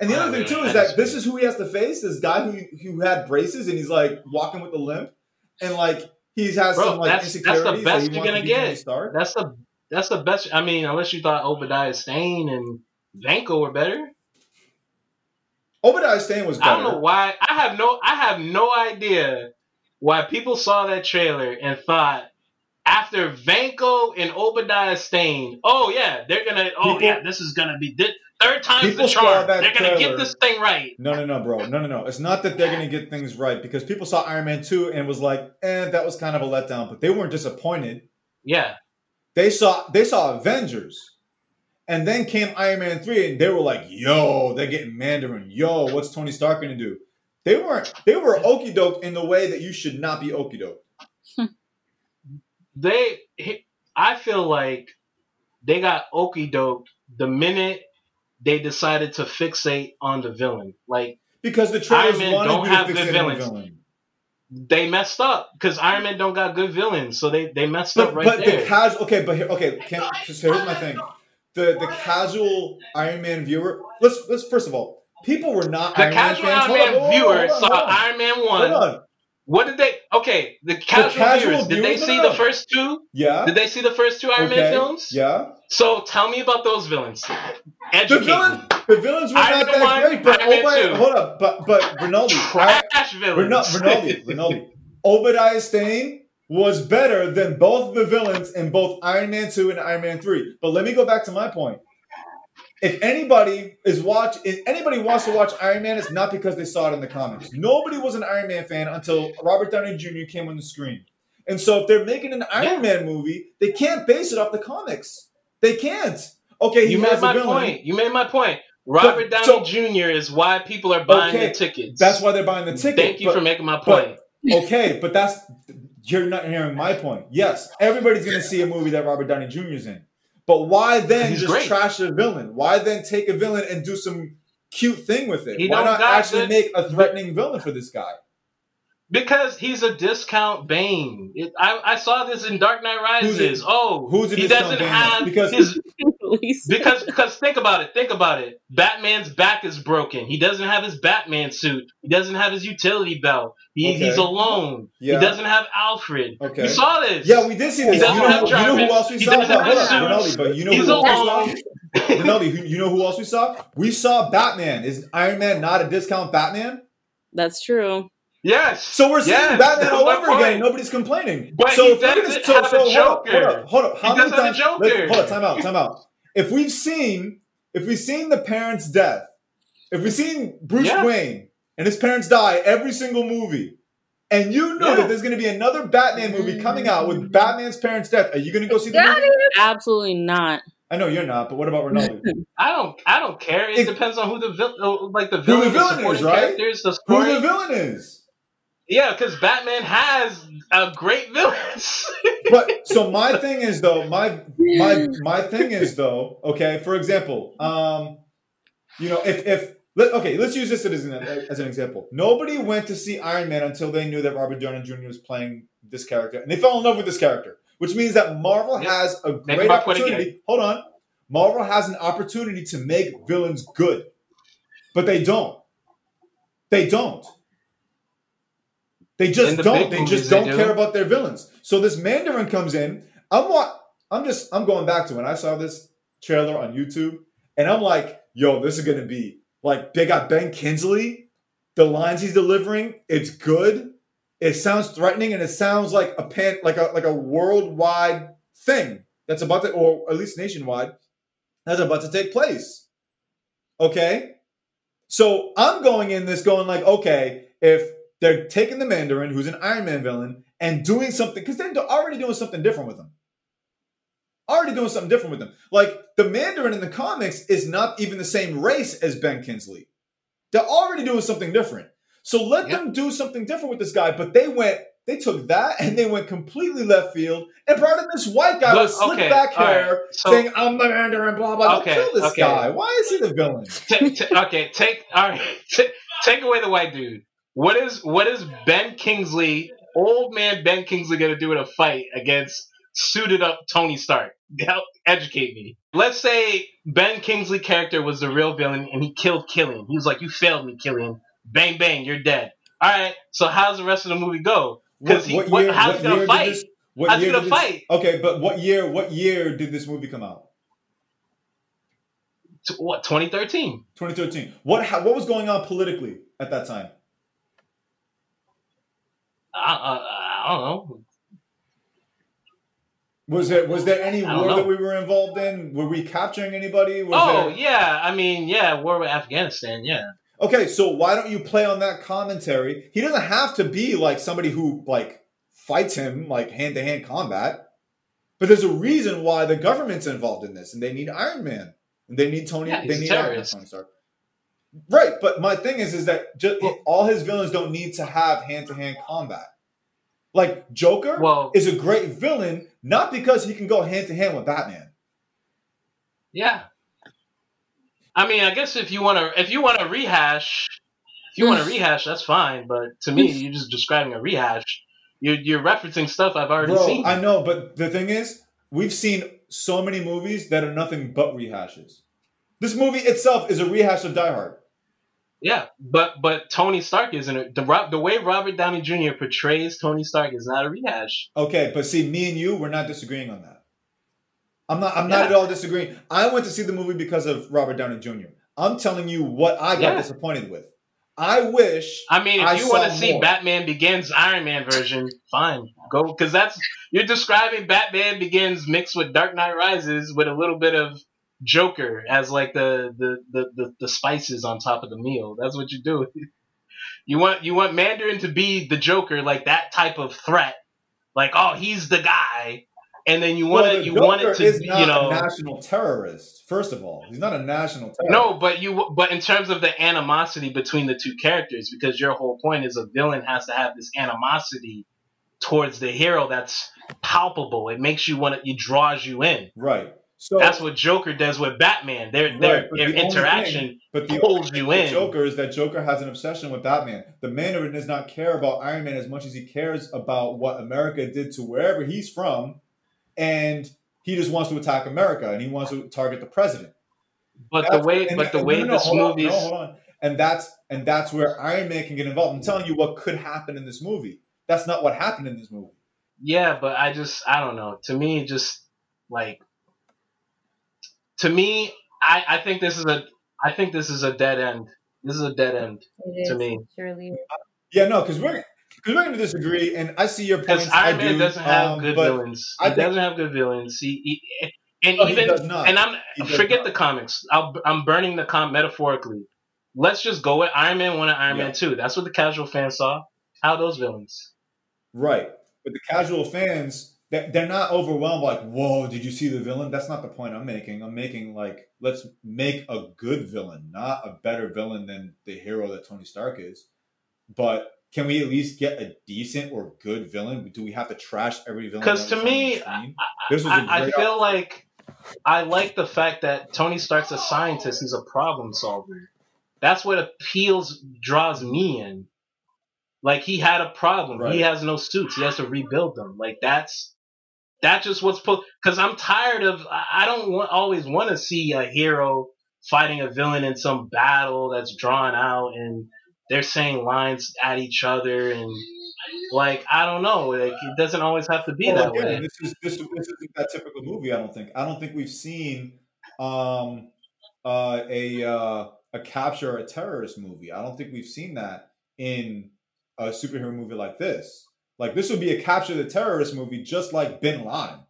Speaker 1: And the other thing too is that this is who he has to face. This guy who who had braces and he's like walking with a limp, and like he's has Bro, some like that's, insecurities.
Speaker 3: That's the best that you're gonna get. That's the that's the best. I mean, unless you thought Obadiah Stane and Vanko were better.
Speaker 1: Obadiah Stane was better. I
Speaker 3: don't know why. I have no. I have no idea why people saw that trailer and thought after Vanko and Obadiah Stane, oh yeah, they're gonna. Oh people, yeah, this is gonna be this, third time's the charm. They're gonna get this thing right.
Speaker 1: No, no, no, bro. No, no, no. It's not that they're gonna get things right because people saw Iron Man two and was like, eh, that was kind of a letdown, but they weren't disappointed.
Speaker 3: Yeah.
Speaker 1: They saw they saw Avengers. And then came Iron Man 3 and they were like, yo, they're getting Mandarin. Yo, what's Tony Stark gonna do? They weren't they were okey doke in the way that you should not be okey doke.
Speaker 3: they I feel like they got okey doke the minute they decided to fixate on the villain. Like
Speaker 1: because the trailers Iron Man don't have good villains. Villain
Speaker 3: they messed up because Iron Man don't got good villains, so they they messed but, up right but there.
Speaker 1: But the casual, okay, but here, okay, can, so here's my thing: the the casual Iron Man viewer. Let's let's first of all, people were not
Speaker 3: the Iron casual Man Iron Man on, viewer on, saw Iron Man one. What did they? Okay, the casual, the casual viewers, did they see the first two?
Speaker 1: Yeah.
Speaker 3: Did they see the first two Iron okay. Man films?
Speaker 1: Yeah.
Speaker 3: So tell me about those villains.
Speaker 1: Educate the villains, the villains were not that one, great. But Obadiah, hold up, but but Rinaldi,
Speaker 3: trash I, villains.
Speaker 1: Rinaldi, Rinaldi, Obadiah Stane was better than both the villains in both Iron Man two and Iron Man three. But let me go back to my point. if anybody is watch, if anybody wants to watch Iron Man, it's not because they saw it in the comics. Nobody was an Iron Man fan until Robert Downey Jr. came on the screen. And so, if they're making an Iron
Speaker 3: Yeah.
Speaker 1: Man movie, they can't base it off the comics. They can't. Okay, he
Speaker 3: You made my point. You made my point. Robert
Speaker 1: But-
Speaker 3: Downey
Speaker 1: so-
Speaker 3: Jr. is why people are buying
Speaker 1: Okay,
Speaker 3: the tickets.
Speaker 1: That's why they're buying the tickets.
Speaker 3: Thank you
Speaker 1: but-
Speaker 3: for making my
Speaker 1: but-
Speaker 3: point.
Speaker 1: okay, but that's you're not hearing my point. Yes, everybody's going to see a movie that Robert Downey Jr. is in, but why then
Speaker 3: He's
Speaker 1: just
Speaker 3: great.
Speaker 1: trash a villain? Why then take a villain and do some cute thing with it?
Speaker 3: He
Speaker 1: why
Speaker 3: don't
Speaker 1: actually make a threatening villain for this guy?
Speaker 3: Because he's a discount Bane. It, I, I saw this in Dark Knight
Speaker 1: Who's
Speaker 3: Rises.
Speaker 1: it-
Speaker 3: oh,
Speaker 1: who's
Speaker 3: he doesn't
Speaker 1: Bane,
Speaker 3: have?
Speaker 1: Because-
Speaker 3: his because because think about it. Think about it. Batman's back is broken. He doesn't have his Batman suit. He doesn't have his utility belt. He,
Speaker 1: Okay.
Speaker 3: He's alone.
Speaker 1: Yeah.
Speaker 3: He doesn't have Alfred.
Speaker 1: Okay.
Speaker 3: You saw this.
Speaker 1: Yeah, we did see this.
Speaker 3: He doesn't
Speaker 1: you, know,
Speaker 3: have
Speaker 1: who- you know who else we
Speaker 3: He
Speaker 1: saw?
Speaker 3: doesn't have
Speaker 1: on,
Speaker 3: suits.
Speaker 1: Ronaldo, but you know
Speaker 3: He's
Speaker 1: who else we saw?
Speaker 3: alone.
Speaker 1: Ronaldo, you know who else we saw? We saw Batman. Is Iron Man not a discount Batman?
Speaker 2: That's true.
Speaker 3: Yes.
Speaker 1: So we're seeing
Speaker 3: Yes,
Speaker 1: Batman all over
Speaker 3: point.
Speaker 1: again. Nobody's complaining.
Speaker 3: But
Speaker 1: so
Speaker 3: he
Speaker 1: if we're gonna-
Speaker 3: doesn't
Speaker 1: so-
Speaker 3: have
Speaker 1: so hold up,
Speaker 3: Joker.
Speaker 1: Hold up, hold up. How
Speaker 3: He
Speaker 1: many
Speaker 3: doesn't have a
Speaker 1: times?
Speaker 3: Joker.
Speaker 1: Hold up, time out, time out. If we've seen, if we've seen the parents' death, if we've seen Bruce
Speaker 3: Yeah.
Speaker 1: Wayne and his parents die every single movie, and you know
Speaker 3: Yeah.
Speaker 1: that there's going to be another Batman movie coming out with Batman's parents' death, are you going to go see the
Speaker 4: Got
Speaker 1: movie?
Speaker 2: Absolutely not.
Speaker 1: I know you're not, but what about Ronaldo?
Speaker 3: I don't. I don't care. It,
Speaker 1: It-
Speaker 3: depends on who the vil- uh, like the
Speaker 1: the
Speaker 3: villain,
Speaker 1: villain is,
Speaker 3: supporting
Speaker 1: right?
Speaker 3: characters, the
Speaker 1: Who
Speaker 3: story.
Speaker 1: the villain is?
Speaker 3: Yeah, because Batman has a great villains.
Speaker 1: But so my thing is though, my my my thing is though, okay. For example, um, you know, if if let, okay, let's use this as an as an example. Nobody went to see Iron Man until they knew that Robert Downey Jr. was playing this character, and they fell in love with this character, which means that Marvel
Speaker 3: Yep.
Speaker 1: has a great opportunity. Hold on, Marvel has an opportunity to make villains good, but they don't. They don't. They just
Speaker 3: the
Speaker 1: don't. They just don't
Speaker 3: do.
Speaker 1: care about their villains. So this Mandarin comes in. I'm what I'm just I'm going back to when I saw this trailer on YouTube, and I'm like, yo, this is gonna be like they got Ben Kingsley. The lines he's delivering, it's good. It sounds threatening, and it sounds like a pan like a like a worldwide thing that's about to, or at least nationwide, that's about to take place. Okay, so I'm going in this going like, okay, if they're taking the Mandarin, who's an Iron Man villain, and doing something because they're already doing something different with him. Already doing something different with him. Like the Mandarin in the comics is not even the same race as Ben Kingsley. They're already doing something different. So let
Speaker 3: Yep.
Speaker 1: them do something different with this guy. But they went, they took that and they went completely left field and brought in this white guy
Speaker 3: But,
Speaker 1: with slick
Speaker 3: okay,
Speaker 1: back
Speaker 3: all right.
Speaker 1: hair
Speaker 3: So-
Speaker 1: saying, I'm the Mandarin, blah, blah, blah.
Speaker 3: Okay,
Speaker 1: Kill this
Speaker 3: okay.
Speaker 1: guy. Why is he the villain?
Speaker 3: Ta- ta- okay, take all right. ta- take away the white dude. What is what is Ben Kingsley, old man Ben Kingsley, gonna do in a fight against suited up Tony Stark? Help educate me. Let's say Ben Kingsley character was the real villain and he killed Killian. He was like, "You failed me, Killian. Bang bang, you're dead." All right. So how's the rest of the movie go? 'Cause he- what- how's he gonna fight?
Speaker 1: this-
Speaker 3: How's he gonna
Speaker 1: this-
Speaker 3: fight?
Speaker 1: Okay, but what year? What year did this movie come out?
Speaker 3: T- What 2013?
Speaker 1: 2013. What ha- what was going on politically at that time?
Speaker 3: I, I, I don't know.
Speaker 1: Was there was there any war
Speaker 3: know.
Speaker 1: that we were involved in? Were we capturing anybody? Was
Speaker 3: Oh
Speaker 1: there...
Speaker 3: yeah, I mean yeah, war with Afghanistan. Yeah.
Speaker 1: Okay, so why don't you play on that commentary? He doesn't have to be like somebody who like fights him like hand to hand combat. But there's a reason why the government's involved in this, and they need Iron Man, and they need Tony.
Speaker 3: Yeah,
Speaker 1: they need Iron Man,
Speaker 3: terrorist.
Speaker 1: Tony Stark. Right, but my thing is, is that just,
Speaker 3: Well-
Speaker 1: all his villains don't need to have hand to hand combat. Like Joker
Speaker 3: Well,
Speaker 1: is a great villain, not because he can go hand to hand with Batman.
Speaker 3: yeah. I mean, I guess if you want to, if you want to rehash, if you want to hmm. rehash, that's fine. But to me, you're just describing a rehash. You're you're referencing stuff I've already
Speaker 1: Bro,
Speaker 3: seen.
Speaker 1: I know, but the thing is, we've seen so many movies that are nothing but rehashes. This movie itself is a rehash of Die Hard.
Speaker 3: yeah, but but Tony Stark isn't it? The the way Robert Downey Jr. portrays Tony Stark is not a rehash.
Speaker 1: Okay, but see, me and you, we're not disagreeing on that. I'm not. I'm not
Speaker 3: Yeah.
Speaker 1: at all disagreeing. I went to see the movie because of Robert Downey Jr. I'm telling you what I got
Speaker 3: Yeah.
Speaker 1: disappointed with. I wish.
Speaker 3: I mean, if
Speaker 1: I
Speaker 3: you want to see
Speaker 1: more.
Speaker 3: Batman Begins Iron Man version, fine, go because that's you're describing Batman Begins mixed with Dark Knight Rises with a little bit of Joker as like the the, the, the, the spices on top of the meal. That's what you do. You want you want Mandarin to be the Joker, like that type of threat. Like, oh, he's the guy. And then you want well, it. You want it to, you know,
Speaker 1: national terrorist. First of all, he's not a national terrorist.
Speaker 3: No, but you, but in terms of the animosity between the two characters, because your whole point is a villain has to have this animosity towards the hero that's palpable. It makes you want to, it draws you in.
Speaker 1: Right.
Speaker 3: So that's what Joker does with Batman. Their right, their, their the interaction thing, but the pulls you in.
Speaker 1: Joker is that Joker has an obsession with Batman. The Mandarin does not care about Iron Man as much as he cares about what America did to wherever he's from, and he just wants to attack America and he wants to target the president.
Speaker 3: But that's, the way, but the way no, no, this movie,
Speaker 1: no, hold on, and that's and that's where Iron Man can get involved. I'm telling you what could happen in this movie. That's not what happened in this movie.
Speaker 3: Yeah, but I just I don't know. To me, just like to me, I, I think this is a I think this is a dead end. This is a dead end to me. Surely.
Speaker 1: Yeah, no, because we're because we're going to disagree, and I see your point.
Speaker 3: Iron Man do, doesn't have um, good villains. He think, doesn't have good villains. He, he and no, even and I'm forget not. the comics. i am burning the com metaphorically. Let's just go with Iron Man one and Iron yeah. Man two. That's what the casual fans saw. How those villains?
Speaker 1: Right, but the casual fans they're not overwhelmed like whoa did you see the villain that's not the point i'm making i'm making like let's make a good villain not a better villain than the hero that tony stark is but can we at least get a decent or good villain do we have to trash every villain
Speaker 3: because to me I, this was I feel like i like the fact that tony stark's a scientist he's a problem solver that's what appeals draws me in like he had a problem. Right. He has no suits. He has to rebuild them. Like that's that's just what's put. Because I'm tired of. I don't want, always want to see a hero fighting a villain in some battle that's drawn out and they're saying lines at each other and like I don't know. Like it doesn't always have to be well, that again, way.
Speaker 1: This is this, this isn't that typical movie. I don't think. I don't think we've seen um, uh, a uh, a capture a terrorist movie. I don't think we've seen that in a superhero movie like this. Like this would be a capture the terrorist movie, just like Bin Laden.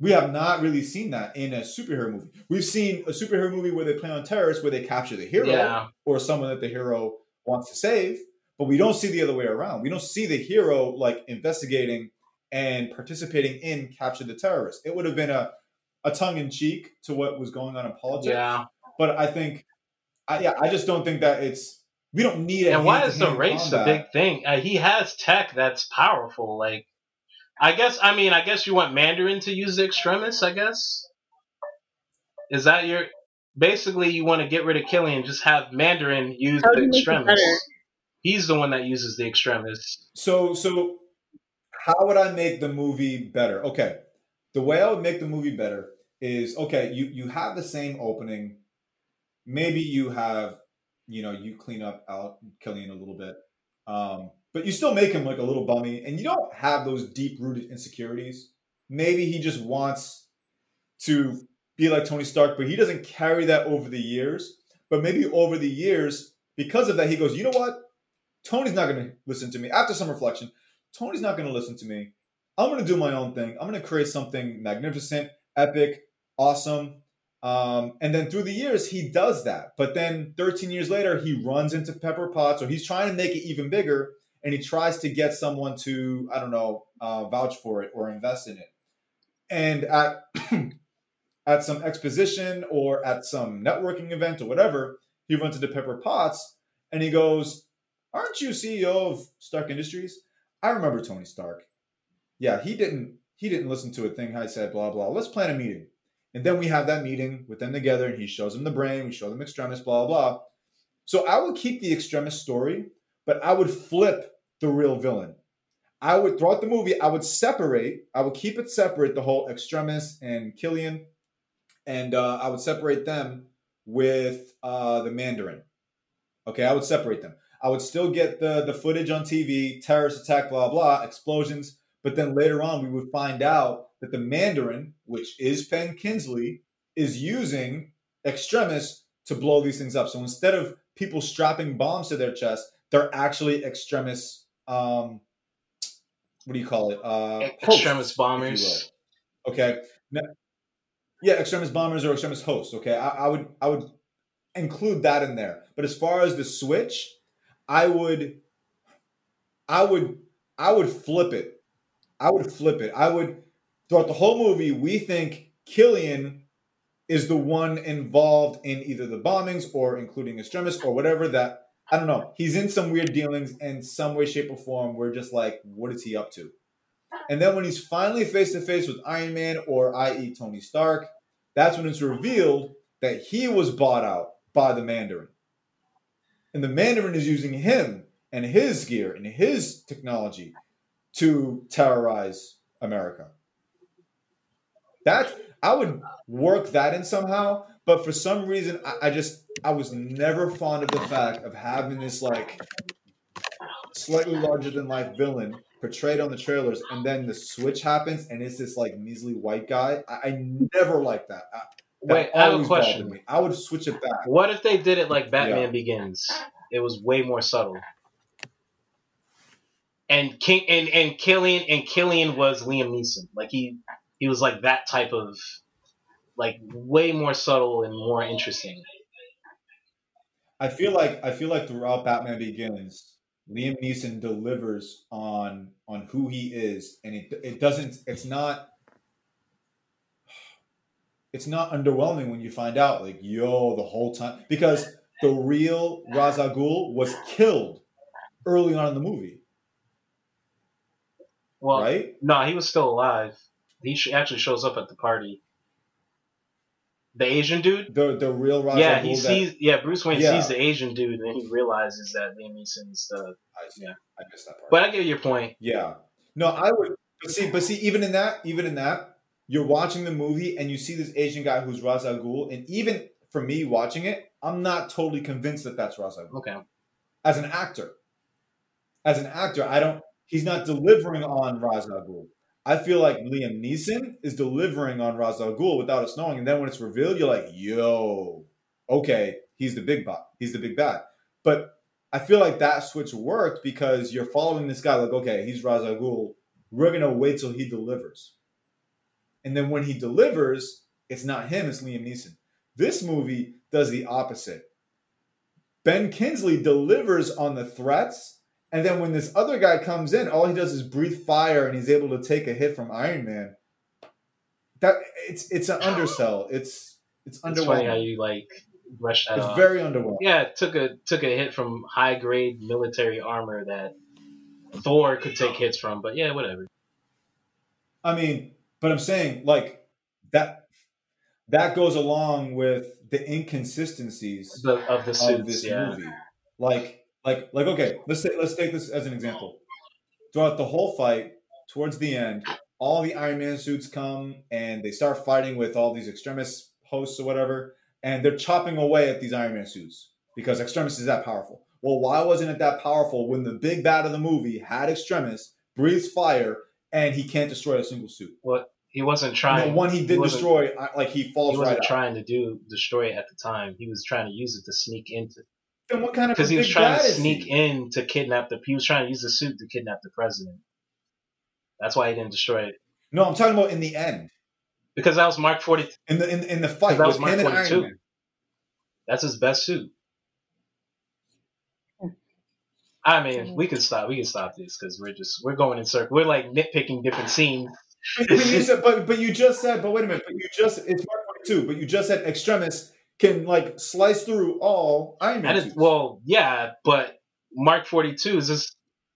Speaker 1: We have not really seen that in a superhero movie. We've seen a superhero movie where they play on terrorists, where they capture the hero yeah. or someone that the hero wants to save, but we don't see the other way around. We don't see the hero like investigating and participating in capture the terrorist. It would have been a, a tongue in cheek to what was going on in politics.
Speaker 3: Yeah.
Speaker 1: But I think, I, yeah, I just don't think that it's we don't need it.
Speaker 3: And why is the race combat. a big thing? Uh, he has tech that's powerful. Like, I guess, I mean, I guess you want Mandarin to use the extremists. I guess is that your basically you want to get rid of Killian, just have Mandarin use How the extremists. He's the one that uses the extremists.
Speaker 1: So, so how would I make the movie better? Okay, the way I would make the movie better is okay. You you have the same opening. Maybe you have you know, you clean up out Killian a little bit. Um, but you still make him like a little bummy, and you don't have those deep rooted insecurities. Maybe he just wants to be like Tony Stark, but he doesn't carry that over the years. But maybe over the years, because of that, he goes, you know what? Tony's not going to listen to me. After some reflection, Tony's not going to listen to me. I'm going to do my own thing. I'm going to create something magnificent, epic, awesome, um, and then through the years, he does that. But then 13 years later, he runs into Pepper Potts, or he's trying to make it even bigger, and he tries to get someone to, I don't know, uh, vouch for it or invest in it. And at at some exposition or at some networking event or whatever, he runs into Pepper Potts, and he goes, "Aren't you CEO of Stark Industries?" I remember Tony Stark. Yeah, he didn't he didn't listen to a thing I said. Blah blah. Let's plan a meeting. And then we have that meeting with them together, and he shows them the brain, we show them extremis, blah, blah. So I would keep the extremis story, but I would flip the real villain. I would throughout the movie, I would separate, I would keep it separate, the whole extremis and Killian, and uh, I would separate them with uh, the Mandarin. Okay, I would separate them. I would still get the the footage on TV, terrorist attack, blah blah, explosions, but then later on we would find out that the Mandarin, which is Ben Kingsley, is using extremis to blow these things up. So instead of people strapping bombs to their chest, they're actually extremis. Um, what do you call it? Uh,
Speaker 3: extremis bombers.
Speaker 1: Okay. Now, yeah, extremist bombers or extremist hosts. Okay, I, I would I would include that in there. But as far as the switch, I would I would I would flip it. I would flip it. I would throughout the whole movie, we think Killian is the one involved in either the bombings or including extremists or whatever that I don't know. He's in some weird dealings in some way, shape, or form. We're just like, what is he up to? And then when he's finally face to face with Iron Man or i.e. Tony Stark, that's when it's revealed that he was bought out by the Mandarin. And the Mandarin is using him and his gear and his technology to terrorize America. That I would work that in somehow, but for some reason I, I just I was never fond of the fact of having this like slightly larger than life villain portrayed on the trailers, and then the switch happens, and it's this like measly white guy. I, I never liked that. I, that
Speaker 3: Wait, I have a question.
Speaker 1: Me. I would switch it back.
Speaker 3: What if they did it like Batman yeah. Begins? It was way more subtle. And King and and Killian and Killian was Liam Neeson. Like he he was like that type of like way more subtle and more interesting.
Speaker 1: I feel like I feel like throughout Batman Begins, Liam Neeson delivers on on who he is, and it it doesn't. It's not. It's not underwhelming when you find out, like, yo, the whole time because the real Ra's al Ghul was killed early on in the movie.
Speaker 3: Well, right? No, he was still alive. He actually shows up at the party. The Asian dude,
Speaker 1: the the real Ra's
Speaker 3: yeah, he sees that, yeah Bruce Wayne yeah. sees the Asian dude and then he realizes that Liam Neeson's the I, yeah I missed that part. But I get your point.
Speaker 1: Yeah, no, I would but see, but see, even in that, even in that, you're watching the movie and you see this Asian guy who's Ra's al Ghul, and even for me watching it, I'm not totally convinced that that's Ra's al Ghul.
Speaker 3: Okay.
Speaker 1: As an actor, as an actor, I don't. He's not delivering on Ra's al Ghul. I feel like Liam Neeson is delivering on Ra's al Ghul without us knowing, and then when it's revealed, you're like, "Yo, okay, he's the big bot, he's the big bad." But I feel like that switch worked because you're following this guy, like, okay, he's Ra's al Ghul. We're gonna wait till he delivers, and then when he delivers, it's not him; it's Liam Neeson. This movie does the opposite. Ben Kingsley delivers on the threats and then when this other guy comes in, all he does is breathe fire, and he's able to take a hit from Iron Man. That it's it's an undersell. It's it's underwhelming. It's funny
Speaker 3: how you like brush that
Speaker 1: It's
Speaker 3: off.
Speaker 1: very underwhelming.
Speaker 3: Yeah, it took a took a hit from high grade military armor that Thor could take hits from, but yeah, whatever.
Speaker 1: I mean, but I'm saying like that that goes along with the inconsistencies
Speaker 3: the, of the suits,
Speaker 1: of this
Speaker 3: yeah.
Speaker 1: movie. Like like like okay, let's take let's take this as an example. Throughout the whole fight, towards the end, all the Iron Man suits come and they start fighting with all these extremist hosts or whatever, and they're chopping away at these Iron Man suits because Extremis is that powerful. Well, why wasn't it that powerful when the big bad of the movie had Extremis, breathes fire, and he can't destroy a single suit?
Speaker 3: What he wasn't trying.
Speaker 1: The one he did he destroy, like he falls
Speaker 3: he wasn't
Speaker 1: right
Speaker 3: trying out. to do destroy it at the time. He was trying to use it to sneak into
Speaker 1: then what kind of
Speaker 3: because he was trying to sneak in to kidnap the. He was trying to use the suit to kidnap the president. That's why he didn't destroy it.
Speaker 1: No, I'm talking about in the end.
Speaker 3: Because that was Mark Forty.
Speaker 1: In the in, in the fight, that was Mark Forty Two.
Speaker 3: That's his best suit. I mean, we can stop. We can stop this because we're just we're going in circles. We're like nitpicking different scenes.
Speaker 1: but, you said, but, but you just said. But wait a minute. But you just it's Mark Forty Two. But you just said extremis can like slice through all Iron Man.
Speaker 3: well, yeah, but Mark Forty Two is this.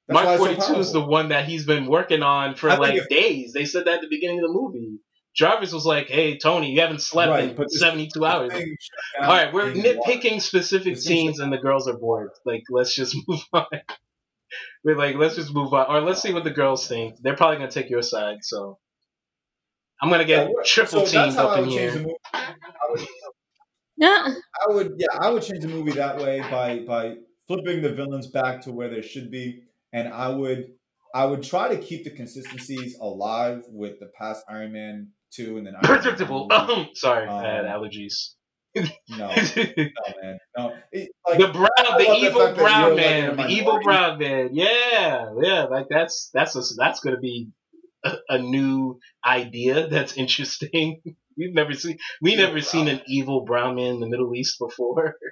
Speaker 3: That's Mark Forty Two so is the one that he's been working on for I like if, days. They said that at the beginning of the movie. Jarvis was like, "Hey, Tony, you haven't slept right, in seventy two hours." All right, we're nitpicking specific scenes, and the girls are bored. Like, let's just move on. we're like, let's just move on, or let's see what the girls think. They're probably gonna take your side, so I'm gonna get yeah, triple so teamed up in here.
Speaker 1: Yeah. I would yeah, I would change the movie that way by by flipping the villains back to where they should be. And I would I would try to keep the consistencies alive with the past Iron Man two and then
Speaker 3: Iron predictable. Sorry, um, I had um, allergies.
Speaker 1: no, no, man, no.
Speaker 3: It, like, the brown, the evil the brown man, like the evil brown man. Yeah, yeah. Like that's that's a, that's gonna be a, a new idea. That's interesting. We've never seen we never seen an evil brown man in the Middle East before.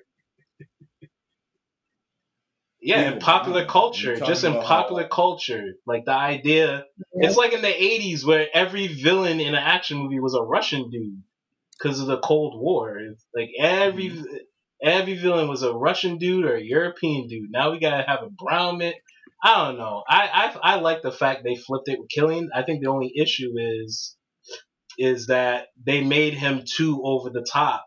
Speaker 3: yeah, in popular culture, just in popular culture, like the idea, yeah. it's like in the '80s where every villain in an action movie was a Russian dude because of the Cold War. It's like every mm-hmm. every villain was a Russian dude or a European dude. Now we gotta have a brown man. I don't know. I, I I like the fact they flipped it with Killian. I think the only issue is is that they made him too over the top,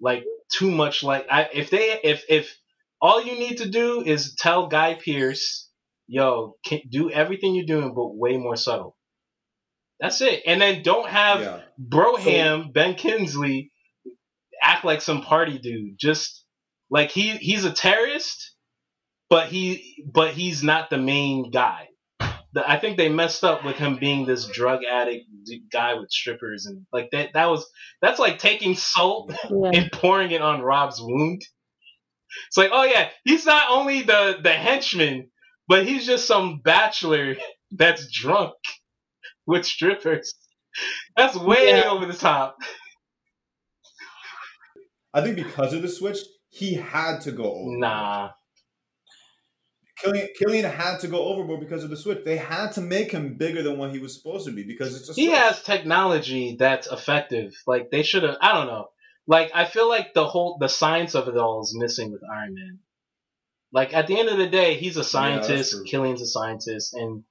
Speaker 3: like too much. Like I, if they if if all you need to do is tell Guy Pearce, yo, can, do everything you're doing, but way more subtle. That's it. And then don't have yeah. Broham, so, Ben Kingsley, act like some party dude. Just like he he's a terrorist, but he but he's not the main guy. The, I think they messed up with him being this drug addict guy with strippers and like that. That was that's like taking salt yeah. and pouring it on Rob's wound. It's like, oh yeah, he's not only the the henchman, but he's just some bachelor that's drunk with strippers. That's way yeah. over the top.
Speaker 1: I think because of the switch, he had to go over.
Speaker 3: Nah.
Speaker 1: Killian, Killian had to go overboard because of the switch. They had to make him bigger than what he was supposed to be because it's a
Speaker 3: He has technology that's effective. Like they should have. I don't know. Like I feel like the whole the science of it all is missing with Iron Man. Like at the end of the day, he's a scientist. Yeah, Killian's a scientist, and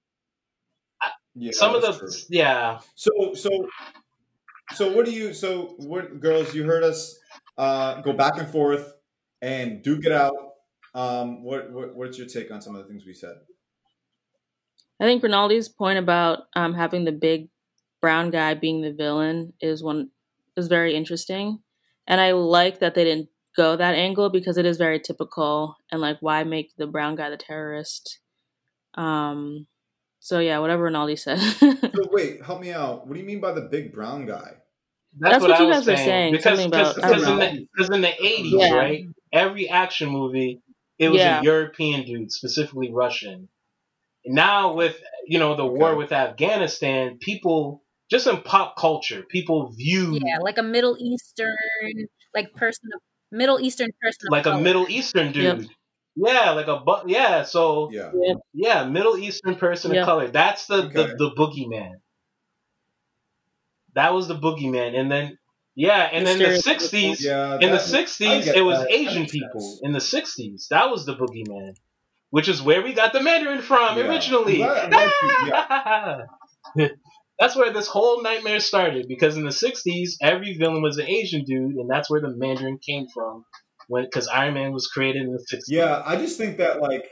Speaker 3: yeah, some of the true. yeah.
Speaker 1: So so so what do you so what girls you heard us uh, go back and forth and duke it out um, what, what what's your take on some of the things we said?
Speaker 2: I think Rinaldi's point about um, having the big brown guy being the villain is one is very interesting, and I like that they didn't go that angle because it is very typical and like why make the brown guy the terrorist? Um, so yeah, whatever Rinaldi said.
Speaker 1: so wait, help me out. What do you mean by the big brown guy?
Speaker 2: That's, That's what, what you guys saying. were saying.
Speaker 3: Because, because, because in, the, in the 80s, yeah. right? Every action movie it was yeah. a European dude, specifically Russian. Now with you know the okay. war with Afghanistan, people just in pop culture, people view
Speaker 4: yeah, like a Middle Eastern like person of Middle Eastern person,
Speaker 3: like a Middle Eastern dude. Yep. Yeah, like a but yeah, so yeah, yeah, Middle Eastern person yep. of color. That's the, okay. the the boogeyman. That was the boogeyman, and then yeah, and in the sixties, yeah, in the sixties, it was that. Asian people. In the sixties, that was the boogeyman, which is where we got the Mandarin from yeah. originally. yeah. that's where this whole nightmare started. Because in the '60s, every villain was an Asian dude, and that's where the Mandarin came from. When because Iron Man was created in the '60s.
Speaker 1: Yeah, I just think that like,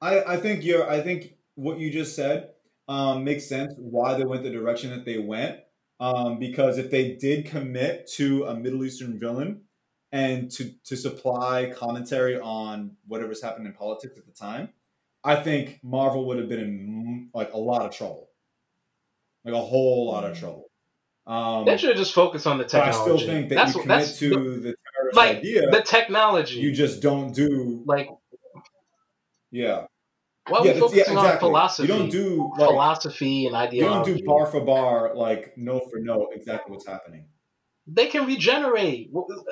Speaker 1: I I think you're I think what you just said um, makes sense why they went the direction that they went um, because if they did commit to a Middle Eastern villain and to to supply commentary on whatever's happened in politics at the time, I think Marvel would have been in like a lot of trouble, like a whole lot of trouble.
Speaker 3: Um, they should just focus on the technology. I still think that that's, you commit to the terrorist like, idea. The technology.
Speaker 1: You just don't do
Speaker 3: like.
Speaker 1: Yeah.
Speaker 3: Well, yeah, we focusing yeah, exactly. on philosophy. You don't do like, philosophy and ideology.
Speaker 1: You don't do bar for bar, like no for no, exactly what's happening.
Speaker 3: They can regenerate.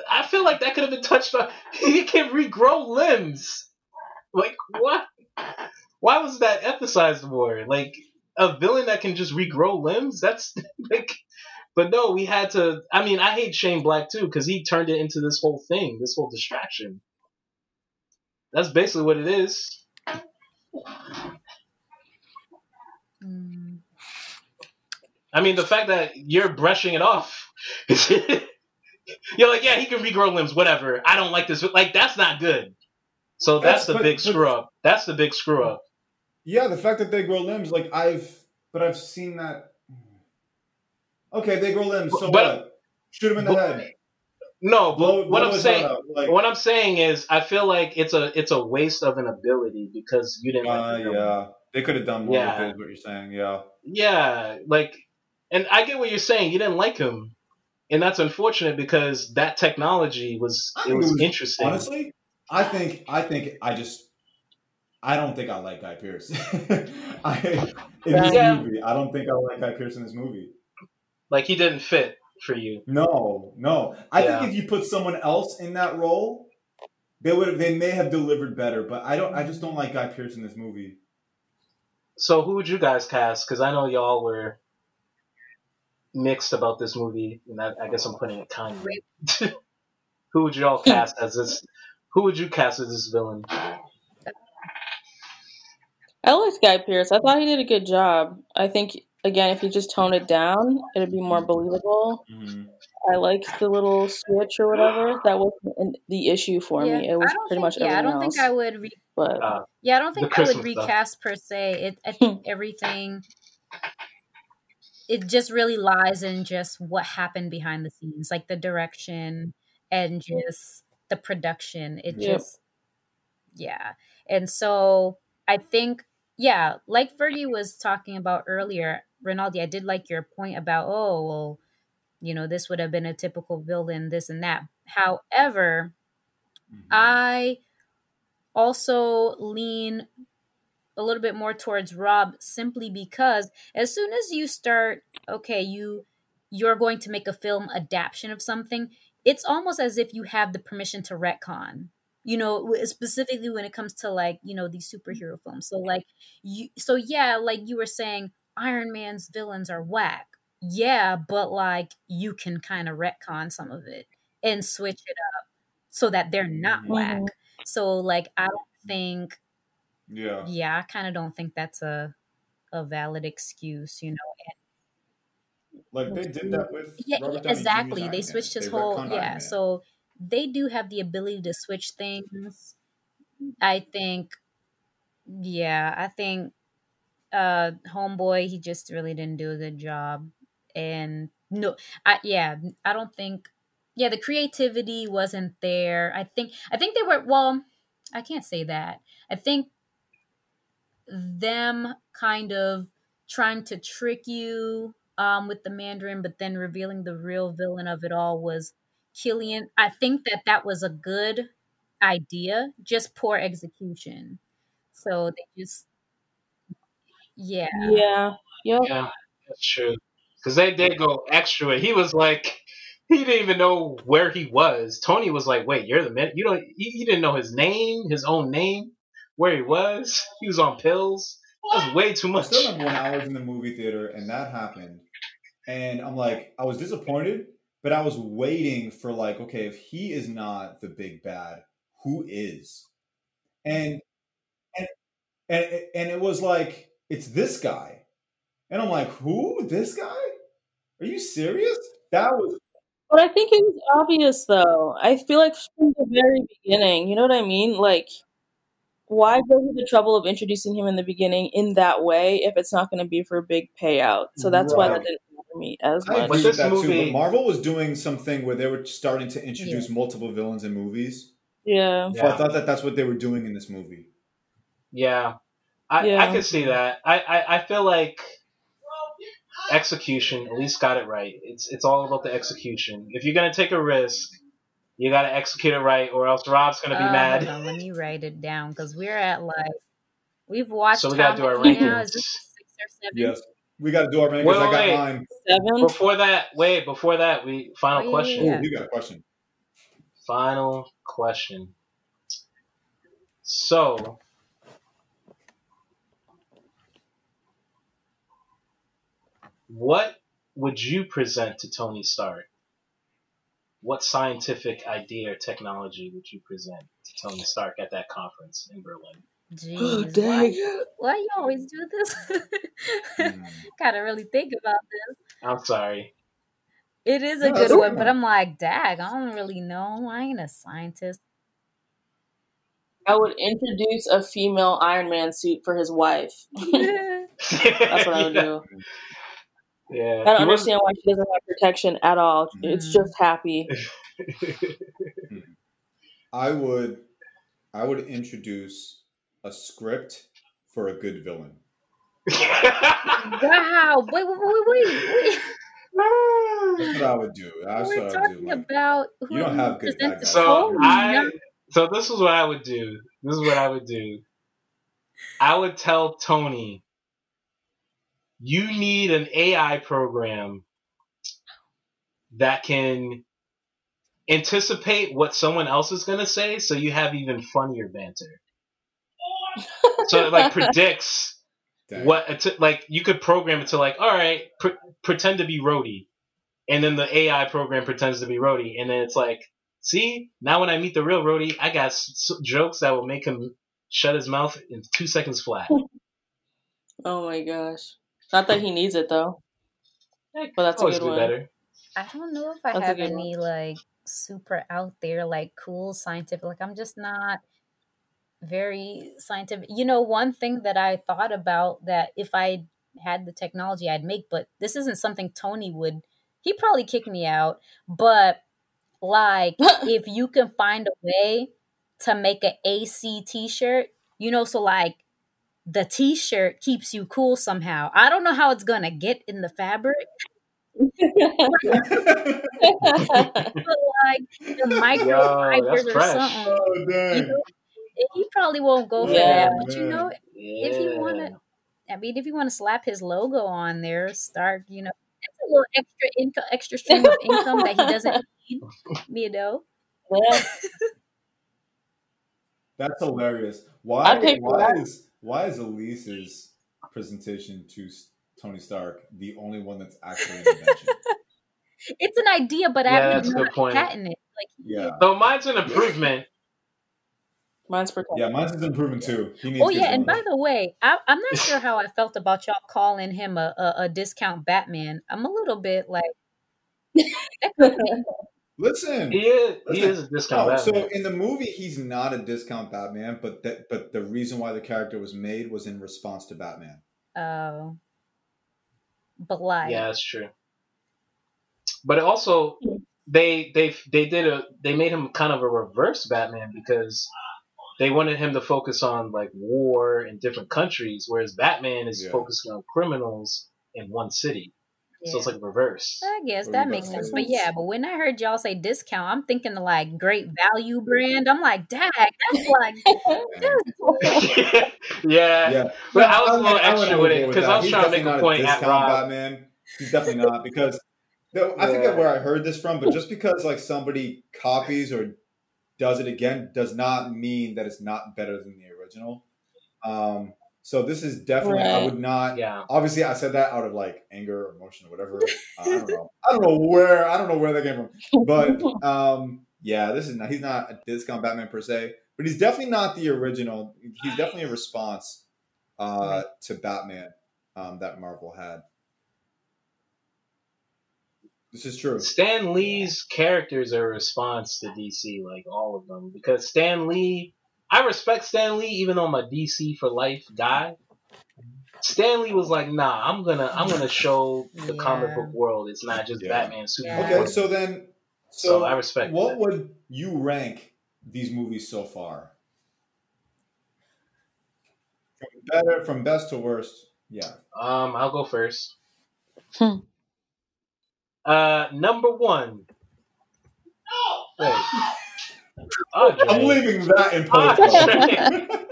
Speaker 3: I feel like that could have been touched on. He can regrow limbs. Like what? Why was that emphasized more? Like a villain that can just regrow limbs? That's like. But no, we had to. I mean, I hate Shane Black too because he turned it into this whole thing, this whole distraction. That's basically what it is. Mm. I mean, the fact that you're brushing it off, you're like, yeah, he can regrow limbs, whatever. I don't like this. Like, that's not good. So that's, that's the but, big screw up. That's the big screw up.
Speaker 1: Yeah, the fact that they grow limbs, like I've, but I've seen that. Okay, they grow limbs. So but, what? Shoot him in the but, head.
Speaker 3: No, blow, what I'm saying, like, what I'm saying is, I feel like it's a it's a waste of an ability because you didn't.
Speaker 1: Uh, yeah, they could have done more yeah. with it. What you're saying, yeah.
Speaker 3: Yeah, like, and I get what you're saying. You didn't like him, and that's unfortunate because that technology was it was, it was interesting.
Speaker 1: Honestly, I think I think I just I don't think I like Guy Pearce. I in this yeah. movie, I don't think I like Guy Pearce in this movie.
Speaker 3: Like he didn't fit for you.
Speaker 1: No, no. I
Speaker 3: Yeah.
Speaker 1: think if you put someone else in that role, they would they may have delivered better. But I don't. I just don't like Guy Pearce in this movie.
Speaker 3: So who would you guys cast? Because I know y'all were mixed about this movie, and I, I guess I'm putting it kindly. who would y'all cast as this? Who would you cast as this villain?
Speaker 2: I liked Guy Pearce. I thought he did a good job. I think again, if you just tone it down, it'd be more believable. I liked the little switch or whatever. That wasn't the issue for
Speaker 4: yeah,
Speaker 2: me. It was pretty
Speaker 4: think,
Speaker 2: much
Speaker 4: yeah, I don't
Speaker 2: else.
Speaker 4: think I would. Re-
Speaker 2: but
Speaker 3: Uh,
Speaker 4: yeah, I don't think I would
Speaker 3: Christmas stuff.
Speaker 4: recast per se. It. I think everything. It just really lies in just what happened behind the scenes, like the direction and just the production. It
Speaker 2: Yep.
Speaker 4: just, yeah. And so I think, yeah, like Fergie was talking about earlier, Rinaldi, I did like your point about, oh, well, you know, this would have been a typical villain, this and that. However,
Speaker 1: Mm-hmm.
Speaker 4: I also lean a little bit more towards Rob simply because as soon as you start, okay, you you're going to make a film adaptation of something, it's almost as if you have the permission to retcon. You know, specifically when it comes to like, you know, these mm-hmm. superhero films. So like you so yeah, like you were saying Iron Man's villains are whack. Yeah, but like you can kind of retcon some of it and switch it up so that they're not
Speaker 1: Mhm.
Speaker 4: whack. Mm-hmm. So like I don't think
Speaker 1: Yeah.
Speaker 4: yeah, I kind of don't think that's a a valid excuse, you know.
Speaker 1: Like they did mm-hmm. that with
Speaker 4: Yeah,
Speaker 1: Robert
Speaker 4: yeah, exactly. They switched his
Speaker 1: They
Speaker 4: whole yeah. So they do have the ability to switch things. I think yeah, I think uh homeboy he just really didn't do a good job and no I yeah, I don't think yeah, the creativity wasn't there. I think I think they were well, I can't say that. I think them kind of trying to trick you um, with the Mandarin, but then revealing the real villain of it all was Killian. I think that that was a good idea, just poor execution. So they just, yeah,
Speaker 2: yeah, yep.
Speaker 3: Yeah, that's true. Because they did go extra. He was like, he didn't even know where he was. Tony was like, "Wait, you're the man? You don't? He, he didn't know his name, his own name, where he was. He was on pills. That's way too
Speaker 1: I
Speaker 3: much."
Speaker 1: still remember when I was in the movie theater and that happened, and I'm like, I was disappointed, but I was waiting for like, okay, if he is not the big bad, who is? And and and and it was like, it's this guy, and I'm like, who? This guy? Are you serious? That was
Speaker 2: But I think it was obvious though. I feel like from the very beginning, you know what I mean? Like, why go through the trouble of introducing him in the beginning in that way if it's not going to be for a big payout? So that's why that didn't bother me as
Speaker 1: I
Speaker 2: much.
Speaker 1: agree
Speaker 3: But
Speaker 1: with
Speaker 3: this
Speaker 1: that too. But Marvel was doing something where they were starting to introduce multiple villains in movies.
Speaker 2: Yeah.
Speaker 1: So I thought that that's what they were doing in this movie.
Speaker 3: Yeah, I,
Speaker 2: Yeah.
Speaker 3: I could see that. I, I, I feel like execution at least got it right. It's it's all about the execution. If you're gonna take a risk, you gotta execute it right, or else Rob's gonna be
Speaker 4: Uh,
Speaker 3: mad.
Speaker 4: hold on, let me write it down because we're at like, we've watched
Speaker 3: So we gotta do our
Speaker 4: many now? Is this six or seven?
Speaker 1: Yes. We got to do our rankings.
Speaker 3: Wait,
Speaker 1: I got
Speaker 3: wait.
Speaker 1: mine.
Speaker 2: Seven.
Speaker 3: Before that, wait. Before that, we final
Speaker 4: Oh, yeah,
Speaker 3: question.
Speaker 4: yeah,
Speaker 1: Ooh, you got a question.
Speaker 3: Final question. So, what would you present to Tony Stark? What scientific idea or technology would you present to Tony Stark at that conference in Berlin?
Speaker 4: Jeez,
Speaker 2: dang.
Speaker 4: why, why you always do this?
Speaker 1: Hmm.
Speaker 4: Gotta really think about this.
Speaker 3: I'm sorry.
Speaker 4: It is a
Speaker 1: No,
Speaker 4: good
Speaker 1: that's
Speaker 4: one, but I'm like, dag, I don't really know. I ain't a scientist.
Speaker 2: I would introduce a female Iron Man suit for his wife.
Speaker 3: That's
Speaker 2: That's what I would do.
Speaker 3: Yeah.
Speaker 2: I don't understand why she doesn't have protection at all. It's
Speaker 4: Mhm.
Speaker 2: just happy.
Speaker 1: I would, I would introduce a script for a good villain.
Speaker 4: wow. Wait, wait, wait, wait, wait.
Speaker 1: That's what I would do. That's
Speaker 4: We're
Speaker 1: what I would do.
Speaker 4: talking
Speaker 1: Like,
Speaker 4: about who
Speaker 1: you don't have good
Speaker 4: presents
Speaker 1: bad guys.
Speaker 3: So I so this is what I would do. This is what I would do. I would tell Tony, you need an AI program that can anticipate what someone else is going to say so you have even funnier banter. So it like predicts Dang. what like you could program it to like all right pre- pretend to be Rhodey and then the AI program pretends to be Rhodey and then it's like see now when I meet the real Rhodey I got s- jokes that will make him shut his mouth in 2 seconds flat.
Speaker 2: Oh my gosh. Not that he needs it though. But that's a good one. Better.
Speaker 4: I don't know if I that's have any one. like super out there like cool scientific like I'm just not very scientific. You know, one thing that I thought about that if I had the technology I'd make, but this isn't something Tony would he probably kick me out, but like if you can find a way to make an AC t-shirt, you know, so like the t-shirt keeps you cool somehow. I don't know how it's gonna get in the fabric. but like the microfibers or something. Oh, you know, he probably won't go for yeah, that. But you know, yeah. if you wanna I mean if you want to slap his logo on there, start, you know, that's a little extra income extra stream of income that he doesn't need, me you know. Yeah.
Speaker 1: That's hilarious. Why why is why is Elise's presentation to Tony Stark the only one that's actually an invention?
Speaker 4: it's an idea, but yeah, I haven't patent it. Like,
Speaker 3: yeah. So mine's an improvement.
Speaker 2: Mine's for
Speaker 1: Yeah, mine's an improvement too.
Speaker 4: oh yeah, and by the way, I, am not sure how I felt about y'all calling him a, a, a discount Batman. I'm a little bit like.
Speaker 1: Listen,
Speaker 3: he is. Listen. He is a discount.
Speaker 1: No, so in the movie, he's not a discount Batman, but that but the reason why the character was made was in response to Batman.
Speaker 4: Oh, but like,
Speaker 3: yeah, that's true. But also, hmm. they they they did a they made him kind of a reverse Batman because they wanted him to focus on like war in different countries, whereas Batman is yeah. focusing on criminals in one city. Yeah. So it's like a reverse.
Speaker 4: I guess that makes sense. But yeah, but when I heard y'all say discount, I'm thinking like great value brand. I'm like, dag, that's like
Speaker 3: yeah. yeah. But I was a little extra with it because I was He's trying to make a point a at Rob.
Speaker 1: Batman. He's definitely not because no, I forget where I heard this from, but just because like somebody copies or does it again does not mean that it's not better than the original. Um, so this is definitely right. I would not.
Speaker 3: Yeah.
Speaker 1: Obviously, I said that out of like anger, or emotion, or whatever. Uh, I don't know. I don't know where. I don't know where that came from. But um, yeah, this is not. He's not a discount Batman per se, but he's definitely not the original. He's definitely a response uh, to Batman um, that Marvel had. This is true.
Speaker 3: Stan Lee's characters are a response to DC, like all of them, because Stan Lee I respect Stan Lee, even though I'm a DC for life guy. Stan Lee was like, "Nah, I'm gonna, I'm gonna show the yeah. comic book world. It's not just yeah. Batman, Superman."
Speaker 1: Okay, so then, so, so I respect. What that. would you rank these movies so far? From better, from best to worst. Yeah.
Speaker 3: Um, I'll go first. Hmm. Uh, number one. No. Wait.
Speaker 1: Andre. I'm leaving that in post.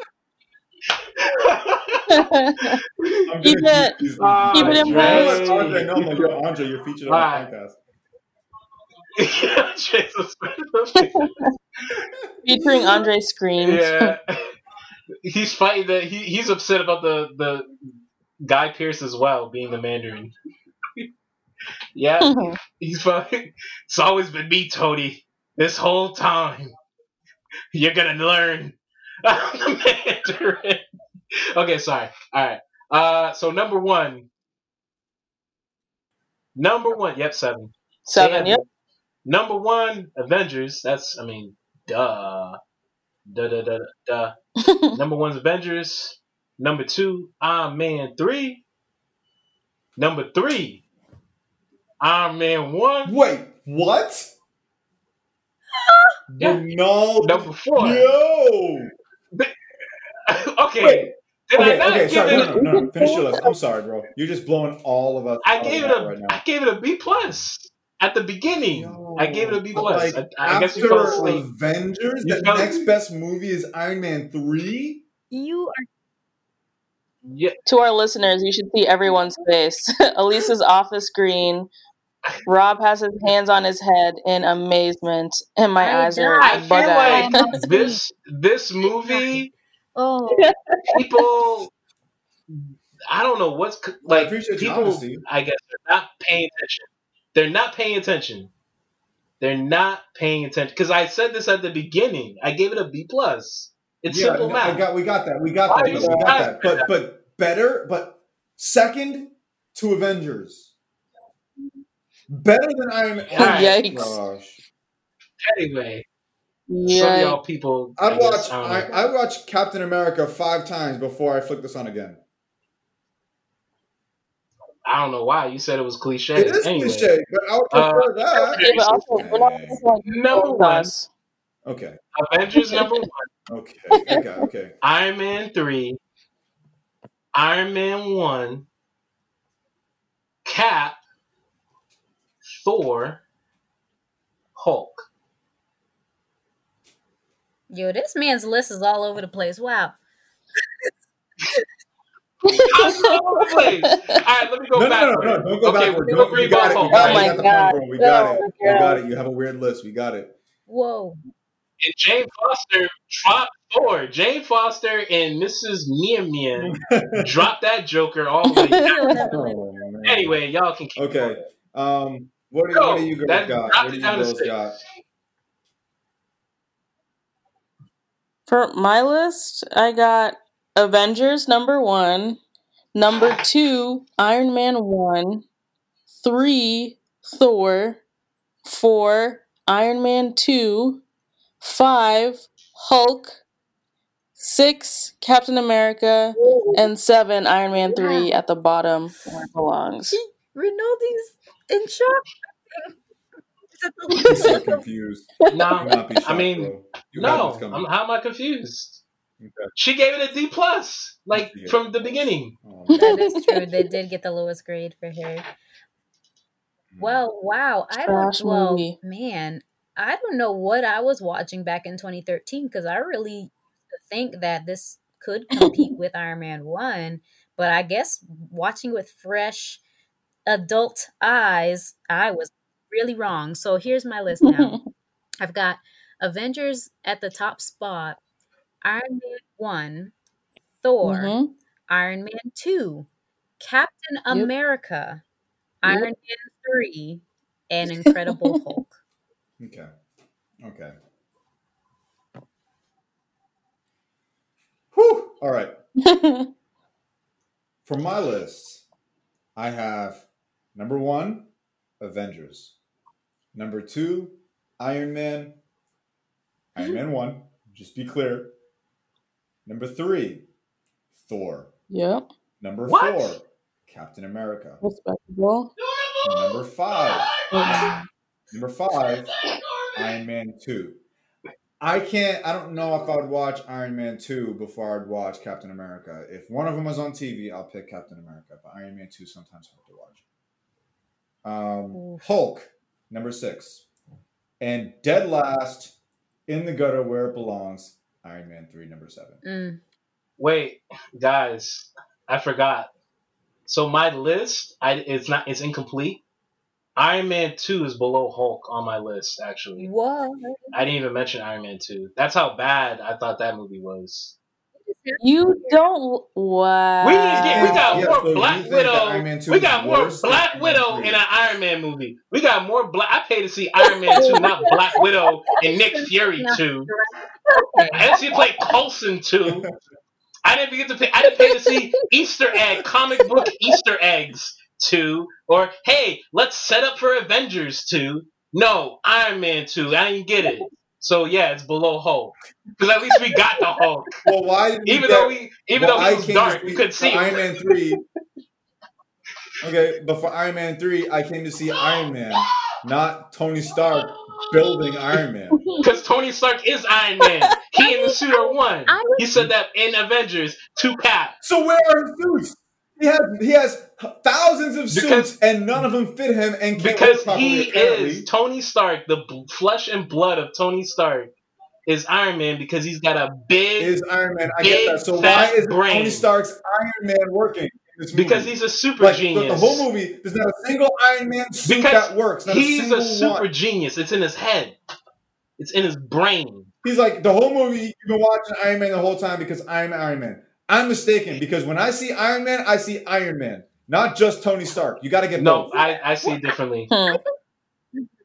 Speaker 2: keep it, keep it in post.
Speaker 1: Andre, no, I'm yo, Andre, you're featured on the
Speaker 2: podcast. Jesus. Featuring Andre screams.
Speaker 3: Yeah, he's fighting. The, he he's upset about the the Guy Pearce as well being the Mandarin. Yeah, he's fucking. It's always been me, Tony, this whole time. You're gonna learn the Mandarin. okay, sorry. All right. Uh, so number one. Number one. Yep, seven.
Speaker 2: Seven. Yep.
Speaker 3: Number one, Avengers. That's I mean, duh, duh, duh, duh, duh. number one's Avengers. Number two, Iron Man three. Number three, Iron Man one.
Speaker 1: Wait, what?
Speaker 3: Yeah.
Speaker 1: No.
Speaker 3: Number four.
Speaker 1: Yo.
Speaker 3: okay. Wait. Did
Speaker 1: okay, okay, sorry, it... no, no, no, finish your list. I'm sorry, bro. You're just blowing all of us.
Speaker 3: I gave it a, right I gave it a B plus at the beginning. Yo, I gave it a B plus. Like, I, I guess you fell asleep.
Speaker 1: Avengers, you the fell... next best movie is Iron Man three.
Speaker 4: You are.
Speaker 3: Yeah.
Speaker 2: To our listeners, you should see everyone's face. Elise's office green Rob has his hands on his head in amazement, and my
Speaker 4: I
Speaker 2: eyes are
Speaker 3: I
Speaker 2: bug eyed.
Speaker 3: like this this movie
Speaker 4: Oh,
Speaker 3: people I don't know what's c-
Speaker 1: Well, I
Speaker 3: like people. I guess they're not paying attention. They're not paying attention. They're not paying attention because I said this at the beginning. I gave it a B plus. It's
Speaker 1: yeah,
Speaker 3: simple
Speaker 1: no,
Speaker 3: math.
Speaker 1: I got we got that. We got
Speaker 3: Why
Speaker 1: that. We got that. But but better, but second to Avengers. Better than Iron Man.
Speaker 3: Alright.
Speaker 2: Yikes.
Speaker 1: Gosh.
Speaker 3: anyway, some of y'all people. I
Speaker 1: I'd
Speaker 3: guess,
Speaker 1: watch
Speaker 3: I don't
Speaker 1: I,
Speaker 3: know.
Speaker 1: Watched Captain America five times before I flick this on again.
Speaker 3: I don't know why you said it was cliche.
Speaker 1: It is
Speaker 3: anyway,
Speaker 1: cliche, but I would prefer uh, that.
Speaker 2: Yeah, but also, we're not just like
Speaker 3: Number one.
Speaker 1: Okay.
Speaker 3: Avengers number one,
Speaker 1: Okay. Okay. Okay.
Speaker 3: Iron Man three, Iron Man one, Cap, Thor, Hulk.
Speaker 4: yo, this man's list is all over the place. Wow.
Speaker 3: I'm all over the place. All right, let me go
Speaker 1: No, no, no, no, don't go back.
Speaker 3: okay,
Speaker 1: backward.
Speaker 3: we'll
Speaker 1: Don't,
Speaker 3: bring
Speaker 1: got it. You got
Speaker 2: Oh
Speaker 1: it.
Speaker 2: my
Speaker 1: You got
Speaker 2: God.
Speaker 1: We got
Speaker 2: Oh
Speaker 1: it. We got it. You have a weird list. We got it.
Speaker 4: Whoa.
Speaker 3: And Jane Foster dropped Thor. Jane Foster and Mrs. Mia Mia dropped that Joker all the way down.
Speaker 4: You'll never live.
Speaker 1: Oh.
Speaker 3: Anyway, y'all can keep
Speaker 1: Okay.
Speaker 3: going.
Speaker 1: Um. What do,
Speaker 3: Go.
Speaker 1: what do you girls
Speaker 3: That-
Speaker 1: got? What
Speaker 3: it
Speaker 1: do you
Speaker 3: down to
Speaker 1: girls got?
Speaker 2: For my list, I got Avengers number one, number two, Iron Man one, three, Thor, four, Iron Man two, five, Hulk, six, Captain America, and seven, Iron Man three at the bottom where it belongs.
Speaker 4: Rinaldi's in shock. Is it the
Speaker 1: He's so confused.
Speaker 3: No,
Speaker 1: Do not be shocked,
Speaker 3: I mean.
Speaker 1: You
Speaker 3: no. I'm, how am I confused?
Speaker 1: Okay.
Speaker 3: She gave it a D plus, like
Speaker 1: Yeah.
Speaker 3: from the beginning.
Speaker 1: Oh,
Speaker 4: that is true. They did get the lowest grade for her. Well, wow. I don't. Well, man, I don't know what I was watching back in 2013 because I really think that this could compete with Iron Man One, but I guess watching with fresh adult eyes, I was really wrong. So here's my list now. I've got Avengers at the top spot, Iron Man One, Thor.
Speaker 2: Mhm.
Speaker 4: Iron Man 2, Captain
Speaker 2: Yep.
Speaker 4: America,
Speaker 2: Yep.
Speaker 4: Iron Man 3, and Incredible Hulk.
Speaker 1: Okay. Okay. Whew. All right. For my list, I have number one, Avengers. Number two, Iron Man. Iron Man 1, just be clear. Number three, Thor.
Speaker 2: yep.
Speaker 1: Number
Speaker 3: What?
Speaker 1: four, Captain America.
Speaker 2: Respectable.
Speaker 1: Number five, number five, Iron Man 2. I can't, I don't know if I'd watch Iron Man 2 before I'd watch Captain America. If one of them was on TV, I'll pick Captain America, but Iron Man 2 is sometimes hard to watch. Um, Hulk, number six. And dead last, in the gutter where it belongs, Iron Man 3, number seven.
Speaker 4: Mm.
Speaker 3: Wait, guys, I forgot. So my list, I it's not it's incomplete. Iron Man two is below Hulk on my list. Actually,
Speaker 4: What?
Speaker 3: I didn't even mention Iron Man two. That's how bad I thought that movie was.
Speaker 2: You don't. Wow.
Speaker 3: We didn't get. We got
Speaker 1: Yeah,
Speaker 3: more
Speaker 1: so
Speaker 3: Black Widow.
Speaker 1: Iron Man 2
Speaker 3: We got more Black Widow in an Iron Man movie. We got more Black. I paid to see Iron Man two, not Black Widow and Nick Fury two. I didn't see play Coulson two. I didn't get to pay. I didn't pay to see Easter egg comic book Easter eggs two, or hey, let's set up for Avengers two. No, Iron Man two. I didn't get it. So yeah, it's below Hulk because at least we got the Hulk.
Speaker 1: Well, why did we
Speaker 3: Even
Speaker 1: get-
Speaker 3: though we, even
Speaker 1: well,
Speaker 3: though
Speaker 1: I
Speaker 3: he was dark, we couldn't
Speaker 1: for
Speaker 3: see
Speaker 1: Iron. Man 3. Okay, but for Iron Man 3, I came to see Iron Man, not Tony Stark building Iron Man.
Speaker 3: Because Tony Stark is Iron Man. He and the suit are one. He said that in Avengers to Cap.
Speaker 1: So where are his suits? He has he has thousands of
Speaker 3: Because-
Speaker 1: suits and none of them fit him and can't
Speaker 3: Because he
Speaker 1: apparently.
Speaker 3: is Tony Stark, the b- flesh and blood of Tony Stark is Iron Man because he's got a big.
Speaker 1: is Iron Man. I
Speaker 3: Big
Speaker 1: get that. So why is
Speaker 3: brain.
Speaker 1: Tony Stark's Iron Man working?
Speaker 3: Because he's a super
Speaker 1: like,
Speaker 3: genius.
Speaker 1: The, the whole movie, there's not a single Iron Man suit
Speaker 3: Because
Speaker 1: that works. Not
Speaker 3: He's
Speaker 1: a,
Speaker 3: a super
Speaker 1: one.
Speaker 3: genius. It's in his head. It's in his brain.
Speaker 1: He's like the whole movie. You've been watching Iron Man the whole time because I'm Iron Man. I'm mistaken because when I see Iron Man, I see Iron Man, not just Tony Stark. You got to get
Speaker 3: No,
Speaker 1: both.
Speaker 3: I, I see it differently.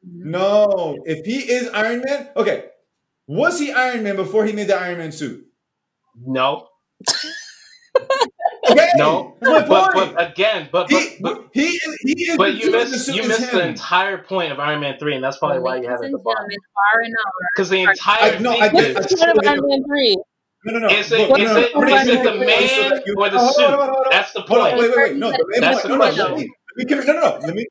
Speaker 1: No, if he is Iron Man, okay. Was he Iron Man before he made the Iron Man suit?
Speaker 3: No,
Speaker 1: Okay,
Speaker 3: no.
Speaker 1: that's
Speaker 3: But, but again, but but,
Speaker 1: he,
Speaker 3: but,
Speaker 1: he is. He is.
Speaker 3: but you missed you
Speaker 1: is
Speaker 3: missed the entire point of Iron Man three, and that's probably why you have it at the
Speaker 4: Ladies and
Speaker 3: bottom.
Speaker 4: gentlemen, far enough.
Speaker 3: Because the
Speaker 1: I-
Speaker 3: entire
Speaker 1: no,
Speaker 3: thing
Speaker 1: I
Speaker 3: is
Speaker 1: get-
Speaker 2: What's the point of Iron Man 3?
Speaker 1: No, no, no.
Speaker 3: Is it,
Speaker 1: Look,
Speaker 3: is
Speaker 1: no, no,
Speaker 3: it,
Speaker 1: let me
Speaker 3: is it the man or the
Speaker 1: Hold on,
Speaker 3: suit?
Speaker 1: hold on, hold on.
Speaker 3: That's the
Speaker 1: Hold on,
Speaker 3: point.
Speaker 1: wait, wait, wait. No, the main
Speaker 3: That's
Speaker 1: point.
Speaker 3: the
Speaker 1: No, no,
Speaker 3: question.
Speaker 1: let me, no, no, no. Let me,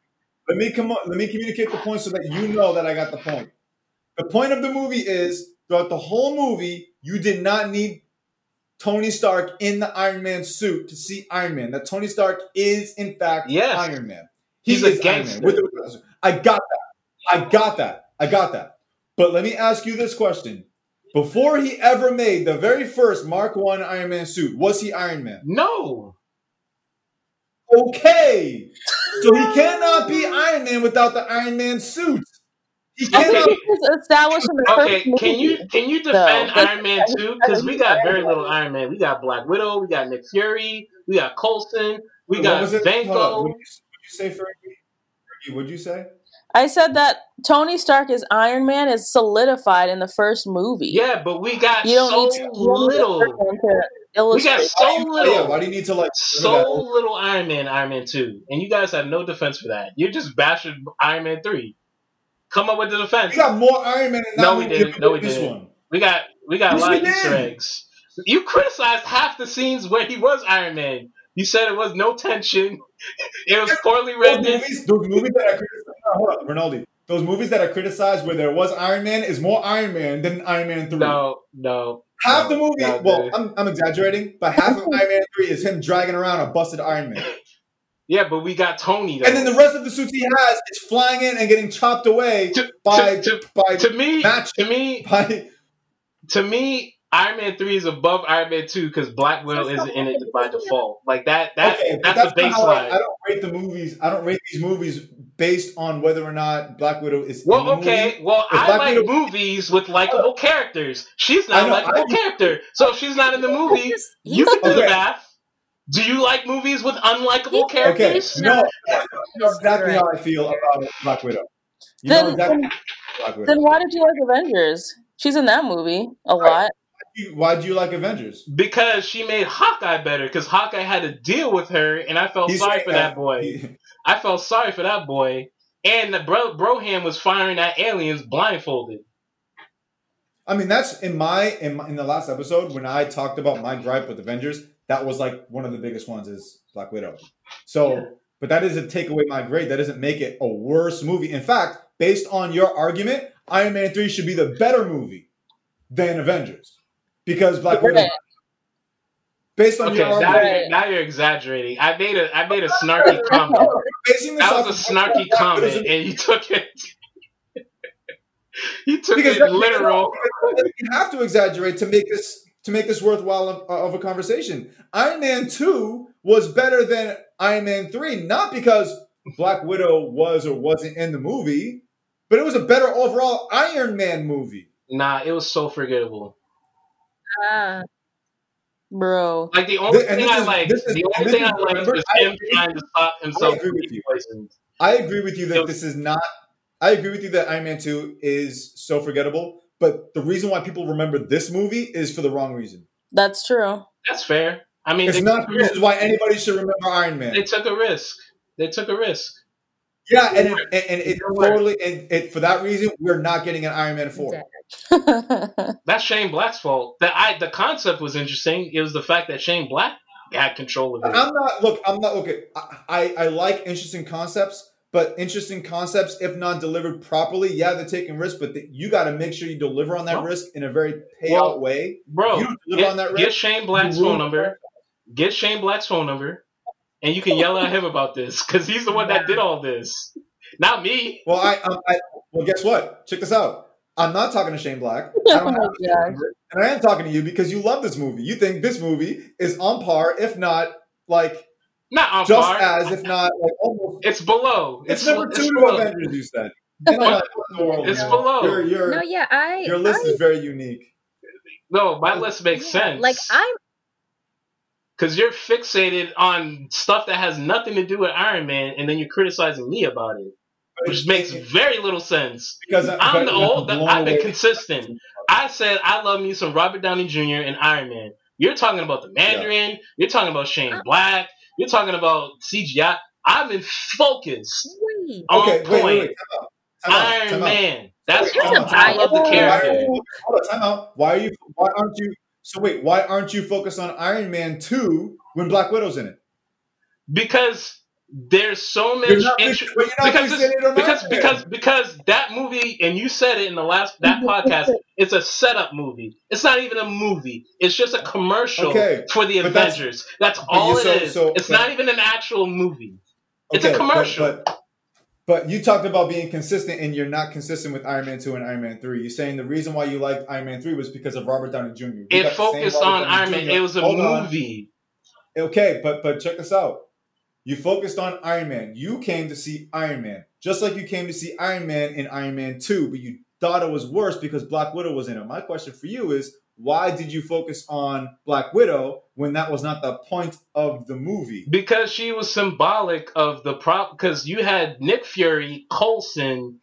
Speaker 1: let me come on. Let me communicate the point so that you know that I got the point. The point of the movie is throughout the whole movie, you did not need Tony Stark in the Iron Man suit to see Iron Man. That Tony Stark is in fact
Speaker 3: Yes.
Speaker 1: Iron Man. He
Speaker 3: He's a
Speaker 1: is Iron Man.
Speaker 3: gangster.
Speaker 1: With with the- I got that. I got that. I got that. But let me ask you this question. Before he ever made the very first Mark One Iron Man suit, was he Iron Man?
Speaker 3: No.
Speaker 1: Okay. So he cannot be Iron Man without the Iron Man suit. He
Speaker 2: I
Speaker 1: cannot.
Speaker 2: think it's established in the
Speaker 3: Okay,
Speaker 2: first
Speaker 3: can you can you defend
Speaker 2: No, but-
Speaker 3: Iron Man two? Because we got very little Iron Man. We got Black Widow, we got Nick Fury, we got Coulson, we
Speaker 1: What
Speaker 3: got
Speaker 1: was it? Hold on.
Speaker 3: Vanko.
Speaker 1: What'd you, what'd you say, Fergie? Fergie, What'd you say?
Speaker 2: I said that Tony Stark as Iron Man is solidified in the first movie.
Speaker 3: Yeah, but we got
Speaker 2: You don't
Speaker 3: so
Speaker 2: need to, you
Speaker 3: little.
Speaker 2: the first
Speaker 3: We got so
Speaker 1: Yeah,
Speaker 3: little.
Speaker 1: why do you need to like
Speaker 3: So little Iron Man, Iron Man 2. And you guys have no defense for that. You're just bashing Iron Man 3. Come up with the defense.
Speaker 1: We got more Iron Man in that
Speaker 3: No, we didn't. No, we
Speaker 1: this
Speaker 3: didn't.
Speaker 1: one.
Speaker 3: We got we got
Speaker 1: Yes,
Speaker 3: a lot of Easter eggs. You criticized half the scenes where he was Iron Man. You said it was no tension. It was poorly
Speaker 1: Those movies, those movies that I criticized, no, hold on, Rinaldi. Those movies that I criticized where there was Iron Man is more Iron Man than Iron Man 3.
Speaker 3: No, no.
Speaker 1: Half the movie,
Speaker 3: No,
Speaker 1: well. I'm, I'm exaggerating, but half of Iron Man 3 is him dragging around a busted Iron Man.
Speaker 3: Yeah, but we got Tony though.
Speaker 1: And then the rest of the suits he has is flying in and getting chopped away
Speaker 3: to,
Speaker 1: by,
Speaker 3: to, to,
Speaker 1: by,
Speaker 3: to me,
Speaker 1: match-
Speaker 3: to me,
Speaker 1: by
Speaker 3: to me, Iron Man three is above Iron Man two because Black Widow isn't in it by default. Like that. That
Speaker 1: okay, but
Speaker 3: that's, the
Speaker 1: not how I,
Speaker 3: baseline.
Speaker 1: I don't rate the movies. I don't rate these movies based on whether or not Black Widow is in the
Speaker 3: Well, okay.
Speaker 1: movie.
Speaker 3: Well,
Speaker 1: If
Speaker 3: I
Speaker 1: Black
Speaker 3: like
Speaker 1: Widow-
Speaker 3: movies with likable characters. She's
Speaker 1: I
Speaker 3: not a likable
Speaker 1: I
Speaker 3: character, so if she's not in the movie,
Speaker 4: He's-
Speaker 3: you can do the
Speaker 1: Okay.
Speaker 3: math. Do you like movies with unlikable
Speaker 4: characters?
Speaker 1: Okay,
Speaker 3: characters?
Speaker 1: no, you know exactly how I feel about Black Widow. You know
Speaker 2: Then,
Speaker 1: exactly
Speaker 2: then,
Speaker 1: Black Widow.
Speaker 2: then why did you like Avengers? She's in that movie a lot.
Speaker 1: Why do you like Avengers?
Speaker 3: Because she made Hawkeye better. Because Hawkeye had to deal with her, and I felt
Speaker 1: He's
Speaker 3: sorry
Speaker 1: saying
Speaker 3: for that boy.
Speaker 1: He-
Speaker 3: I felt sorry for that boy. And the bro Broham was firing at aliens blindfolded.
Speaker 1: I mean, that's in my, in my in the last episode when I talked about my gripe with Avengers. That was like one of the biggest ones is Black Widow. So,
Speaker 3: Yeah.
Speaker 1: but that doesn't take away my grade. That doesn't make it a worse movie. In fact, based on your argument, Iron Man three should be the better movie than Avengers because Black Widow. Based on
Speaker 3: Okay,
Speaker 1: your
Speaker 3: now
Speaker 1: argument,
Speaker 3: you're, now you're exaggerating. I made a I made a snarky comment.
Speaker 1: basing this
Speaker 3: That was a snarky
Speaker 1: Black
Speaker 3: comment, and you took it. you took
Speaker 1: because
Speaker 3: it literal.
Speaker 1: You have to exaggerate to make this to make this worthwhile of, uh, of a conversation. Iron Man two was better than Iron Man three, not because Black Widow was or wasn't in the movie, but it was a better overall Iron Man movie.
Speaker 3: Nah, it was so forgettable.
Speaker 4: Uh,
Speaker 2: Bro.
Speaker 3: Like the only
Speaker 1: Th-
Speaker 3: thing I
Speaker 1: like, is-
Speaker 3: the only thing I liked
Speaker 1: remember,
Speaker 3: was
Speaker 1: I
Speaker 3: him
Speaker 1: agree-
Speaker 3: trying to stop himself
Speaker 1: I agree with you.
Speaker 3: poisoned.
Speaker 1: I agree with you that
Speaker 3: So-
Speaker 1: this is not. I agree with you that Iron Man two is so forgettable, but the reason why people remember this movie is for the wrong reason.
Speaker 2: That's true.
Speaker 3: That's fair. I mean,
Speaker 1: It's not the reason why anybody should remember Iron Man.
Speaker 3: they took a risk. They took a risk.
Speaker 1: Yeah, and it, and, and it totally and it for that reason we're not getting an Iron Man four.
Speaker 4: exactly.
Speaker 3: That's Shane Black's fault. The I the concept was interesting. It was the fact that Shane Black had control of it.
Speaker 1: I'm not look. I'm not okay. I, I I like interesting concepts, but interesting concepts, if not delivered properly, yeah, they're taking risks. But the, you got to make sure you deliver on that
Speaker 3: Well-
Speaker 1: risk in a very payout
Speaker 3: well,
Speaker 1: way.
Speaker 3: Bro,
Speaker 1: you don't deliver
Speaker 3: get,
Speaker 1: on that risk. get.
Speaker 3: Shane Black's phone number. Get Shane Black's phone number, and you can yell at him about this because he's the one that did all this, not me.
Speaker 1: Well, I, I, I well, guess what? Check this out. I'm not talking to Shane Black. I
Speaker 2: Oh
Speaker 1: don't
Speaker 2: my
Speaker 1: have his
Speaker 2: gosh.
Speaker 1: and I am talking to you because you love this movie. You think this movie is on par, if not like
Speaker 3: Not on
Speaker 1: just
Speaker 3: par.
Speaker 1: as if not like almost.
Speaker 3: It's below.
Speaker 1: It's,
Speaker 3: It's,
Speaker 1: number
Speaker 3: it's
Speaker 1: two to
Speaker 3: below.
Speaker 1: Avengers. You said. Then I'm like, what in the world,
Speaker 3: It's
Speaker 1: man?
Speaker 3: below.
Speaker 1: Your your
Speaker 4: No, yeah, I.
Speaker 1: your list
Speaker 4: I,
Speaker 1: is very unique.
Speaker 3: No, my list makes
Speaker 4: yeah,
Speaker 3: sense.
Speaker 4: Like I'm.
Speaker 3: Because you're fixated on stuff that has nothing to do with Iron Man, and then you're criticizing me about it, which makes very little sense.
Speaker 1: because I-
Speaker 3: I'm the old.
Speaker 1: blown
Speaker 3: I've been consistent. I said I love me some Robert Downey Jr. and Iron Man. You're talking about the Mandarin. You're talking about Shane Black. You're talking about CGI. I've been focused
Speaker 4: Wait.
Speaker 3: on
Speaker 1: Okay,
Speaker 3: point.
Speaker 1: wait, wait, wait. Time out. Time.
Speaker 3: Iron
Speaker 1: Time out.
Speaker 3: Man. That's
Speaker 1: Wait,
Speaker 3: all.
Speaker 1: time out,
Speaker 3: I
Speaker 1: time
Speaker 3: love the
Speaker 2: out.
Speaker 1: Why
Speaker 3: character
Speaker 1: hold on, time out. Why are you? Why aren't you? So wait, why aren't you focused on Iron Man two when Black Widow's in it?
Speaker 3: because there's so much.
Speaker 1: You're not,
Speaker 3: intr-
Speaker 1: but you're not
Speaker 3: because
Speaker 1: fixated
Speaker 3: it's,
Speaker 1: on
Speaker 3: because because because that movie and you said it in the last that podcast it's a setup movie it's not even a movie it's just a commercial
Speaker 1: Okay,
Speaker 3: for the
Speaker 1: but that's-
Speaker 3: avengers that's, all
Speaker 1: you-
Speaker 3: it
Speaker 1: so-
Speaker 3: is
Speaker 1: so-
Speaker 3: it's
Speaker 1: but-
Speaker 3: not even an actual movie it's a
Speaker 1: Okay, but-
Speaker 3: commercial.
Speaker 1: But, but you talked about being consistent, and you're not consistent with Iron Man two and Iron Man three. You're saying the reason why you liked Iron Man three was because of Robert Downey Jr. You
Speaker 3: it
Speaker 1: got the same
Speaker 3: focused on iron man it was a
Speaker 1: Hold on.
Speaker 3: movie
Speaker 1: Okay, but but check this out. You focused on Iron Man. You came to see Iron Man, just like you came to see Iron Man in Iron Man Two, but you thought it was worse because Black Widow was in it. My question for you is, why did you focus on Black Widow when that was not the point of the movie?
Speaker 3: because she was symbolic of the prop because you had nick fury coulson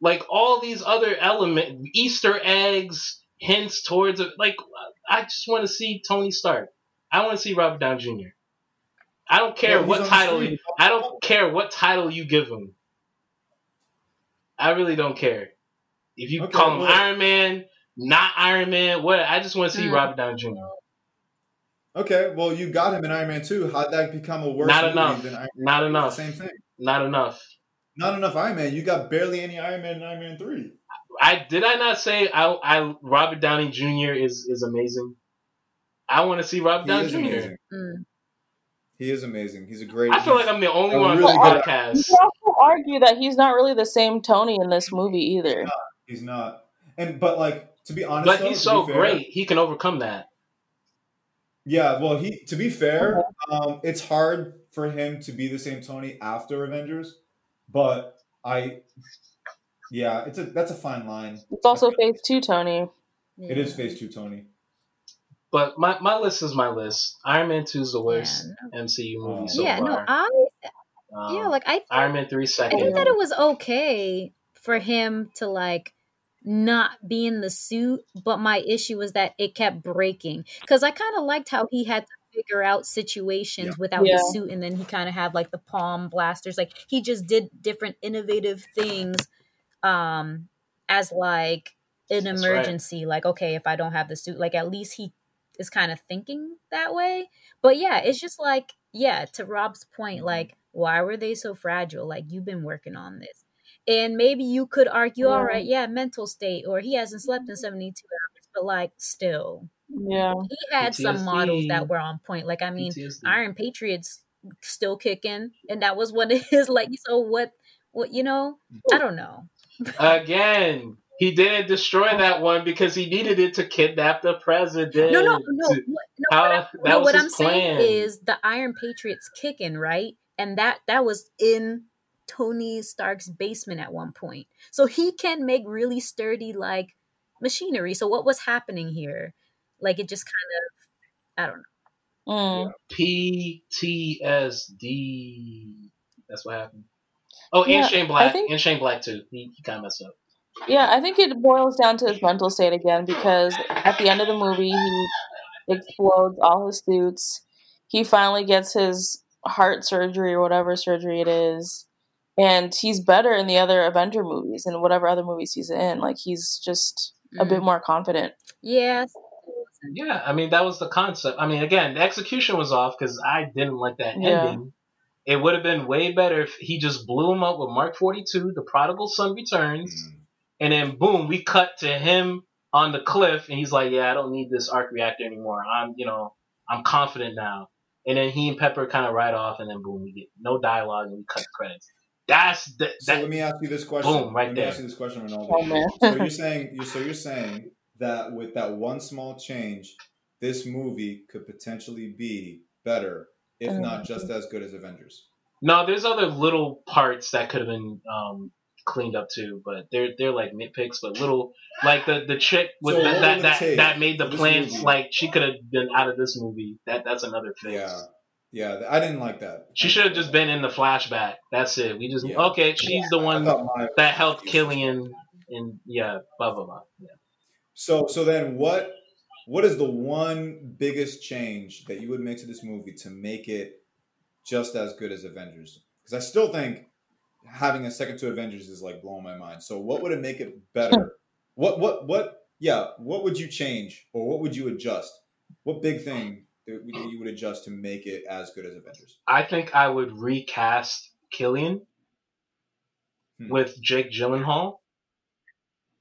Speaker 3: like all these other element easter eggs hints towards it like i just want to see tony stark. I want to see robert downey jr i don't care
Speaker 1: he's
Speaker 3: what title you, i don't care what title you give him. I really don't care. If you
Speaker 1: Okay,
Speaker 3: call him
Speaker 1: well-
Speaker 3: iron man not iron man what i just want to see
Speaker 4: Mm.
Speaker 3: robert downey jr
Speaker 1: Okay, well you got him in Iron Man Two. How'd that become a worse
Speaker 3: Not
Speaker 1: movie
Speaker 3: enough.
Speaker 1: than Iron
Speaker 3: not
Speaker 1: Man?
Speaker 3: enough
Speaker 1: Same thing.
Speaker 3: not enough
Speaker 1: Not enough Iron Man. You got barely any Iron Man in Iron Man Three.
Speaker 3: I did I not say I, I Robert Downey Jr. is is amazing. I want to see Robert
Speaker 1: He
Speaker 3: Downey Jr.
Speaker 1: amazing.
Speaker 4: Mm.
Speaker 1: He is amazing. He's a great.
Speaker 3: I feel like I'm the only one
Speaker 1: really
Speaker 3: on the
Speaker 1: good-
Speaker 3: podcast.
Speaker 2: You also argue that he's not really the same Tony in this movie either.
Speaker 1: he's not. And but like to be honest,
Speaker 3: But
Speaker 1: though,
Speaker 3: he's
Speaker 1: to
Speaker 3: so
Speaker 1: fair-
Speaker 3: great, he can overcome that.
Speaker 1: Yeah, well, he to be fair, um, it's hard for him to be the same Tony after Avengers, but I, yeah, it's a that's a fine line.
Speaker 2: It's also Phase Two Tony.
Speaker 1: It is
Speaker 4: Yeah.
Speaker 1: Phase Two Tony.
Speaker 3: But my, my list is my list. Iron Man 2 is the worst
Speaker 4: Yeah,
Speaker 3: MCU movie
Speaker 1: Oh.
Speaker 3: so
Speaker 4: yeah, no. I
Speaker 3: Um,
Speaker 4: yeah, like I
Speaker 3: Iron Man 3
Speaker 4: I
Speaker 3: second.
Speaker 4: think that it was okay for him to like not be in the suit, but my issue was that it kept breaking because I kind of liked how he had to figure out situations
Speaker 1: Yeah.
Speaker 4: without
Speaker 2: Yeah.
Speaker 4: his suit, and then he kind of had like the palm blasters, like he just did different innovative things, um, as like an
Speaker 3: That's right.
Speaker 4: emergency. Like, okay, if I don't have the suit, like at least he is kind of thinking that way. But yeah, it's just like yeah, to Rob's point, like why were they so fragile? Like you've been working on this. And maybe you could argue, all
Speaker 2: Yeah.
Speaker 4: right, yeah, mental state, or he hasn't slept in mm-hmm. 72 hours, but like still,
Speaker 2: Yeah.
Speaker 4: he had some models that were on point. Like, I mean,
Speaker 3: PTSD.
Speaker 4: Iron Patriots still kicking, and that was what it is. Like, so what, what, you know, I don't know.
Speaker 3: Again, he didn't destroy that one because he needed it to kidnap the president.
Speaker 4: No, no, no. No,
Speaker 3: How,
Speaker 4: what, I,
Speaker 3: that
Speaker 4: no,
Speaker 3: was
Speaker 4: what I'm
Speaker 3: plan.
Speaker 4: saying is the Iron Patriots kicking, right? And that that was in Tony Stark's basement at one point. So he can make really sturdy like machinery. So what was happening here? Like it just kind of I don't know.
Speaker 2: Mm.
Speaker 3: PTSD. That's what happened. Oh, and
Speaker 2: Yeah,
Speaker 3: Shane Black.
Speaker 2: think-
Speaker 3: And Shane Black too. He, he kind of messed up.
Speaker 2: Yeah, I think it boils down to his mental state again because at the end of the movie, he explodes all his suits. He finally gets his heart surgery or whatever surgery it is. And he's better in the other Avenger movies and whatever other movies he's in. Like, he's just a bit mm. more confident.
Speaker 4: Yes.
Speaker 3: Yeah, I mean that was the concept. I mean, again, the execution was off because I didn't like that
Speaker 2: Yeah.
Speaker 3: ending. It would have been way better if he just blew him up with Mark Forty Two, the prodigal son returns, mm. and then boom, we cut to him on the cliff, and he's like, "Yeah, I don't need this arc reactor anymore. I'm, you know, I'm confident now." And then he and Pepper kind of ride off, and then boom, we get no dialogue, and we cut the credits. That's the,
Speaker 1: So let me ask you this question.
Speaker 3: Boom, right
Speaker 1: let me
Speaker 3: there.
Speaker 1: ask you this question, Ronaldo.
Speaker 2: Oh, man.
Speaker 1: so you're saying you so you're saying that with that one small change, this movie could potentially be better if not just as good as Avengers.
Speaker 3: No, there's other little parts that could have been um, cleaned up too, but they're they're like nitpicks, but little like the the chick with
Speaker 1: So
Speaker 3: the, that that, that made the
Speaker 1: for this
Speaker 3: plants
Speaker 1: movie?
Speaker 3: like she could have been out of this movie. That that's another thing.
Speaker 1: Yeah, yeah, I didn't like that.
Speaker 3: She should have just been in the flashback. That's it. We just
Speaker 1: Yeah.
Speaker 3: okay. She's the one
Speaker 1: thought Maya was
Speaker 3: that helped. Killian, and yeah, blah blah blah. Yeah.
Speaker 1: So, so then what? What is the one biggest change that you would make to this movie to make it just as good as Avengers? Because I still think having a second to Avengers is like blowing my mind. So, what would it make it better? what, what, what? Yeah, what would you change or what would you adjust? What big thing that you would adjust to make it as good as Avengers?
Speaker 3: I think I would recast Killian
Speaker 1: Hmm.
Speaker 3: with Jake Gyllenhaal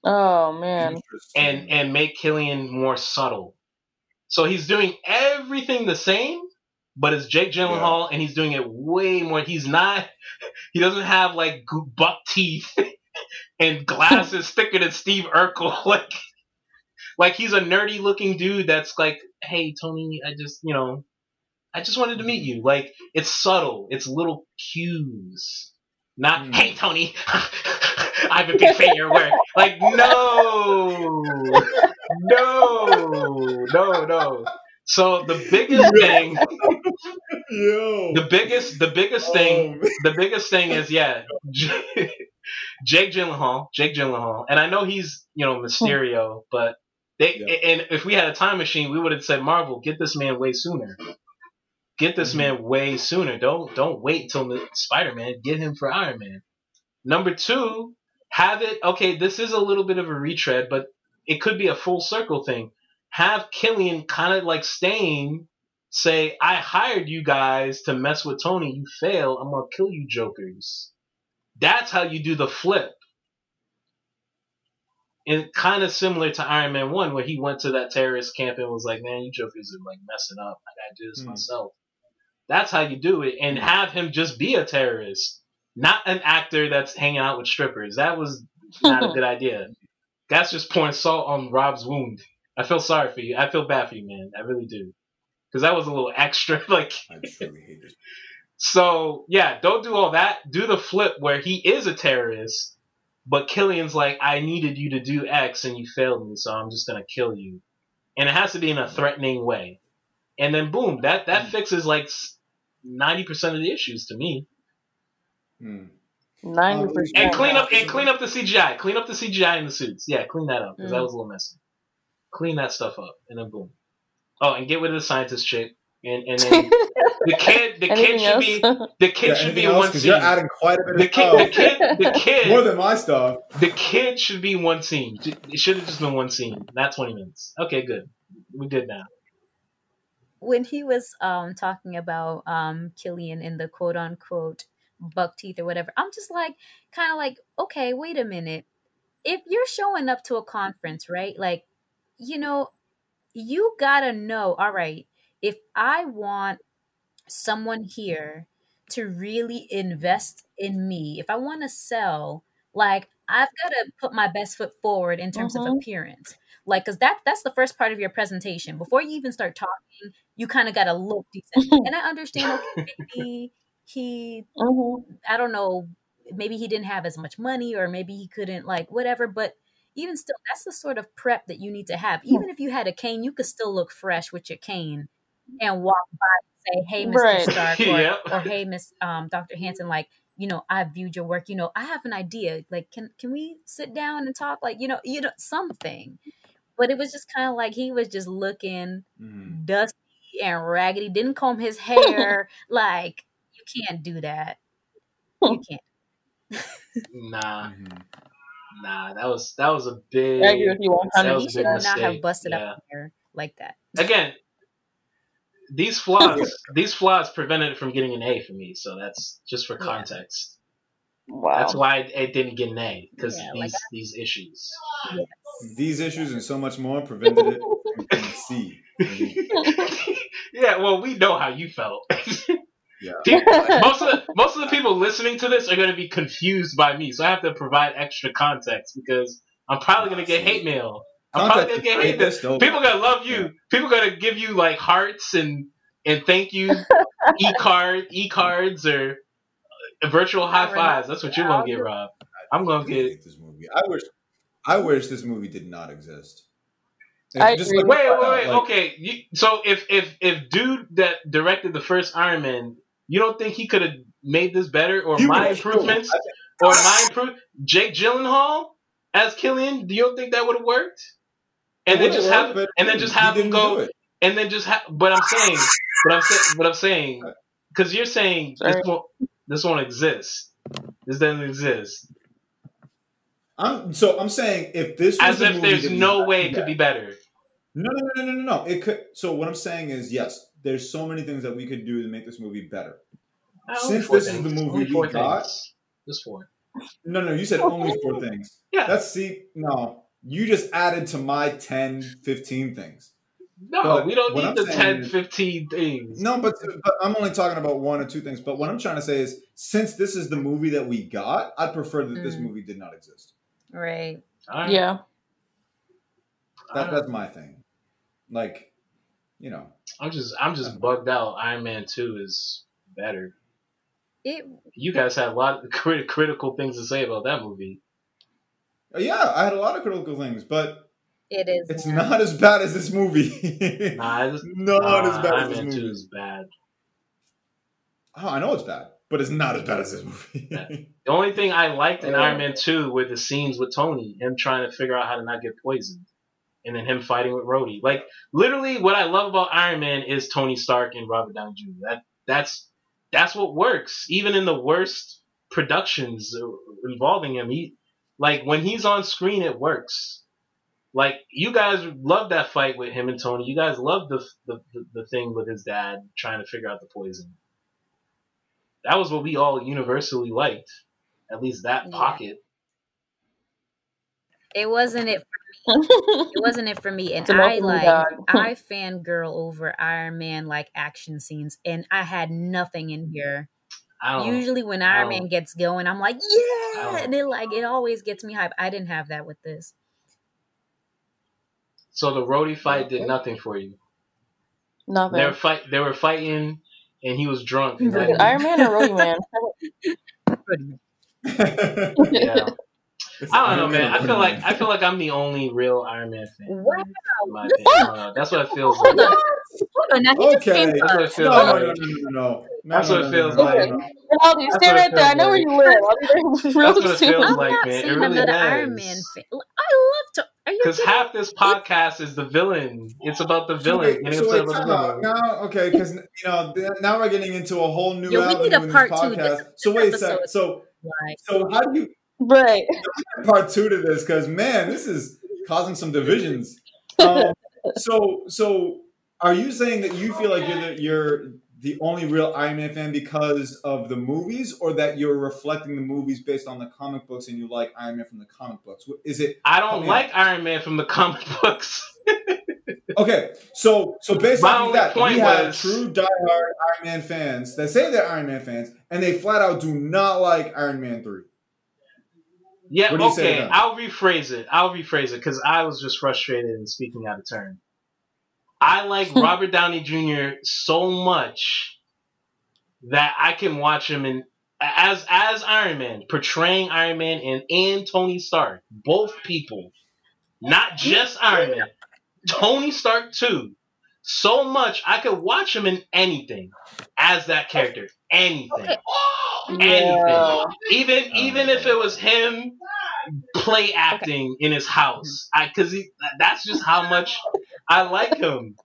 Speaker 2: Oh man.
Speaker 3: And and make Killian more subtle. So he's doing everything the same, but it's Jake Gyllenhaal, and he's doing it way more. He's not. He doesn't have like buck teeth and glasses thicker than Steve Urkel. Like, like he's a nerdy looking dude that's like, hey Tony, I just you know, I just wanted to meet you. Like it's subtle. It's little cues. Not
Speaker 1: Hmm.
Speaker 3: hey Tony, I've been a big fan of your work. Like no, no, no, no. So the biggest thing,
Speaker 1: Yo.
Speaker 3: the biggest, the biggest thing,
Speaker 1: Oh,
Speaker 3: the biggest thing is yeah, Jake Gyllenhaal, Jake Gyllenhaal, and I know he's you know Mysterio, but they
Speaker 1: Yeah.
Speaker 3: and if we had a time machine, we would have said Marvel, get this man way sooner. Get this
Speaker 1: Mhm.
Speaker 3: man way sooner. Don't don't wait till Spider Man. Get him for Iron Man. Number two, have it. Okay, this is a little bit of a retread, but it could be a full circle thing. Have Killian kind of like staying say, "I hired you guys to mess with Tony. You fail. I'm gonna kill you, Jokers." That's how you do the flip. And kind of similar to Iron Man One, where he went to that terrorist camp and was like, "Man, you Jokers are like messing up. I gotta do this
Speaker 1: Hmm.
Speaker 3: myself." That's how you do it, and have him just be a terrorist, not an actor that's hanging out with strippers. That was not a good idea. That's just pouring salt on Rob's wound. I feel sorry for you. I feel bad for you, man. I really do, because that was a little extra. Like,
Speaker 1: I truly hate this.
Speaker 3: so yeah, don't do all that. Do the flip where he is a terrorist, but Killian's like, I needed you to do X and you failed me, so I'm just gonna kill you. And it has to be in a threatening way. And then boom, that that fixes like ninety percent of the issues to me.
Speaker 1: Hmm.
Speaker 2: Ninety percent.
Speaker 3: And clean up and clean up the CGI. Clean up the CGI in the suits. Yeah, clean that up because that
Speaker 4: Mm.
Speaker 3: was a little messy. Clean that stuff up, and then boom. Oh, and get rid of the scientist chick. And and then the kid, the kid should
Speaker 2: else?
Speaker 3: be the kid
Speaker 1: Yeah,
Speaker 3: should be
Speaker 1: anything
Speaker 3: in
Speaker 1: else?
Speaker 3: one
Speaker 1: 'Cause
Speaker 3: scene.
Speaker 1: you're adding quite a bit
Speaker 3: The
Speaker 1: of
Speaker 3: kid, the
Speaker 1: stuff.
Speaker 3: kid, the kid,
Speaker 1: More than my stuff.
Speaker 3: the kid should be one scene. It should have just been one scene, not twenty minutes. Okay, good. We did that.
Speaker 4: when he was um talking about um Killian in the quote unquote buck teeth or whatever, I'm just like kind of like, okay, wait a minute. If you're showing up to a conference, right? Like, you know, you gotta know, all right, if I want someone here to really invest in me, if I want to sell, like I've got to put my best foot forward in terms of
Speaker 2: Mhm.
Speaker 4: appearance. Like, cause that that's the first part of your presentation. Before you even start talking, you kind of got to look decent. and I understand, okay, maybe he,
Speaker 2: Mhm.
Speaker 4: I don't know, maybe he didn't have as much money, or maybe he couldn't, like, whatever. But even still, that's the sort of prep that you need to have. Even if you had a cane, you could still look fresh with your cane and walk by say, "Hey, Mr.
Speaker 2: Right.
Speaker 4: Stark," or,
Speaker 3: Yep.
Speaker 4: or "Hey, Miss um, Dr. Hansen," like, you know, I viewed your work. You know, I have an idea. Like, can can we sit down and talk? Like, you know, you know, something. But it was just kind of like he was just looking
Speaker 1: Mhm.
Speaker 4: dusty and raggedy. Didn't comb his hair. like, you can't do that. You can't.
Speaker 3: Nah,
Speaker 1: Mhm.
Speaker 3: nah. That was that was a big.
Speaker 2: I agree with you one
Speaker 3: That
Speaker 4: So
Speaker 3: was
Speaker 4: he
Speaker 3: a
Speaker 4: should
Speaker 3: big
Speaker 4: not have busted
Speaker 3: yeah.
Speaker 4: up his hair like that.
Speaker 3: Again, these flaws, these flaws prevented it from getting an A for me. So that's just for
Speaker 4: Yeah.
Speaker 3: context.
Speaker 2: Wow.
Speaker 3: That's why it, it didn't get an A because
Speaker 4: Yeah,
Speaker 3: these
Speaker 4: like
Speaker 3: these issues.
Speaker 1: These issues and so much more prevented it from C.
Speaker 3: yeah, well, we know how you felt.
Speaker 1: Yeah.
Speaker 3: People- most of the most of the people listening to this are going to be confused by me, so I have to provide extra context because I'm probably going to get hate mail. I'm probably gonna get hate
Speaker 1: this, though.
Speaker 3: People going to love you. People going to give you like hearts and and thank you e card, e cards, or virtual high fives. That's what you're gonna get, Rob. I'm gonna get
Speaker 1: this movie. I wish, I wish this movie did not exist.
Speaker 3: I just like, wait, wait, wait. Like, okay, you, so if if if dude that directed the first Iron Man, you don't think he could have made this better or my improvements or my improve Jake Gyllenhaal as Killian? Do you don't think that would have worked? And then just have and then just have him go and then just have. But I'm saying, but I'm saying, but I'm saying, because you're saying this won't this won't exist. This doesn't exist.
Speaker 1: I'm so I'm saying if this
Speaker 3: as the if there's no way it could be better.
Speaker 1: No, no, no, no, no, no. It could. So what I'm saying is, yes, there's so many things that we could do to make this movie better. Oh, Since this things. is the movie we got,
Speaker 3: this one.
Speaker 1: No, no, you said only four things.
Speaker 3: Yeah.
Speaker 1: That's see, no, you just added to my 10, 15 things.
Speaker 3: No, but we don't need I'm the 10, 15 things.
Speaker 1: No, but, but I'm only talking about one or two things. But what I'm trying to say is, since this is the movie that we got, I'd prefer that mm. this movie did not exist.
Speaker 4: Right.
Speaker 2: right. Yeah.
Speaker 1: That, that's my thing. Like, you know.
Speaker 3: I'm just I'm just bugged out. Iron Man Two is better.
Speaker 4: It.
Speaker 3: You guys had a lot of crit- critical things to say about that movie.
Speaker 1: Yeah, I had a lot of critical things, but
Speaker 4: it is.
Speaker 1: It's bad. not as bad as this movie.
Speaker 3: nah, it's
Speaker 1: not
Speaker 3: nah,
Speaker 1: as bad
Speaker 3: Iron
Speaker 1: as this
Speaker 3: Man
Speaker 1: movie.
Speaker 3: is bad.
Speaker 1: Oh, I know it's bad, but it's not as bad as this movie.
Speaker 3: the only thing I liked in uh, Iron Man Two were the scenes with Tony, him trying to figure out how to not get poisoned, and then him fighting with Rhodey. Like literally, what I love about Iron Man is Tony Stark and Robert Downey Jr. That that's that's what works, even in the worst productions involving him. He like when he's on screen, it works like you guys love that fight with him and Tony. You guys love the, the the thing with his dad trying to figure out the poison. That was what we all universally liked. At least that yeah. pocket.
Speaker 4: It wasn't it. For me. It wasn't it for me, and I like I fangirl over Iron Man like action scenes, and I had nothing in here. Oh, Usually, when Iron oh. Man gets going, I'm like, yeah, oh. and it like it always gets me hype. I didn't have that with this.
Speaker 3: So the Rhodey fight did nothing for you.
Speaker 2: Nothing.
Speaker 3: They were fight. They were fighting, and he was drunk.
Speaker 2: Iron Man or Rhodey Man?
Speaker 3: yeah. I don't know, man. I feel like I feel like I'm the only real Iron Man fan.
Speaker 4: Wow.
Speaker 3: That's what it feels like.
Speaker 4: Hold on, now he
Speaker 1: okay.
Speaker 3: That's what it feels
Speaker 1: no,
Speaker 3: like.
Speaker 1: No, no, no, no, no.
Speaker 3: That's what it feels
Speaker 1: no,
Speaker 3: like.
Speaker 2: No, you stay right there. I know where you live. I'll be there real
Speaker 3: That's what it
Speaker 2: soon.
Speaker 3: feels
Speaker 4: I'm
Speaker 3: like,
Speaker 4: not
Speaker 3: man.
Speaker 4: saying
Speaker 3: It really
Speaker 4: I'm not an
Speaker 3: does.
Speaker 4: Iron Man fan. I love to.
Speaker 3: Because half this podcast is the villain. It's about the
Speaker 1: So
Speaker 3: villain.
Speaker 1: wait, so
Speaker 3: upset
Speaker 1: wait,
Speaker 3: about
Speaker 1: time
Speaker 3: the
Speaker 1: out.
Speaker 3: villain.
Speaker 1: Now, okay, because you know now we're getting into a whole new
Speaker 4: Yo, we need a part two.
Speaker 1: podcast.
Speaker 4: This-
Speaker 1: so wait a sec. So so how do you
Speaker 2: Right.
Speaker 1: part two to this? Because man, this is causing some divisions. Um, so so are you saying that you feel like you're the, you're the only real Iron Man fan because of the movies, or that you're reflecting the movies based on the comic books and you like Iron Man from the comic books? Is it?
Speaker 3: I don't
Speaker 1: Help me
Speaker 3: like Iron Man from the comic books.
Speaker 1: Okay, so so based
Speaker 3: My
Speaker 1: on that,
Speaker 3: point
Speaker 1: we have true diehard Iron Man fans that say they're Iron Man fans, and they flat out do not like Iron Man three.
Speaker 3: Yeah,
Speaker 1: What do you say
Speaker 3: okay. I'll rephrase it. I'll rephrase it because I was just frustrated and speaking out of turn. I like hmm. Robert Downey Jr. so much that I can watch him in as as Iron Man, portraying Iron Man and and Tony Stark, both people, not just Iron Man, Tony Stark too. So much I could watch him in anything as that character, anything,
Speaker 4: Okay.
Speaker 3: Oh, anything.
Speaker 2: Yeah.
Speaker 3: Even
Speaker 1: Oh,
Speaker 3: even
Speaker 1: my
Speaker 3: if it was him play acting in his house, I because that's just how much I like him.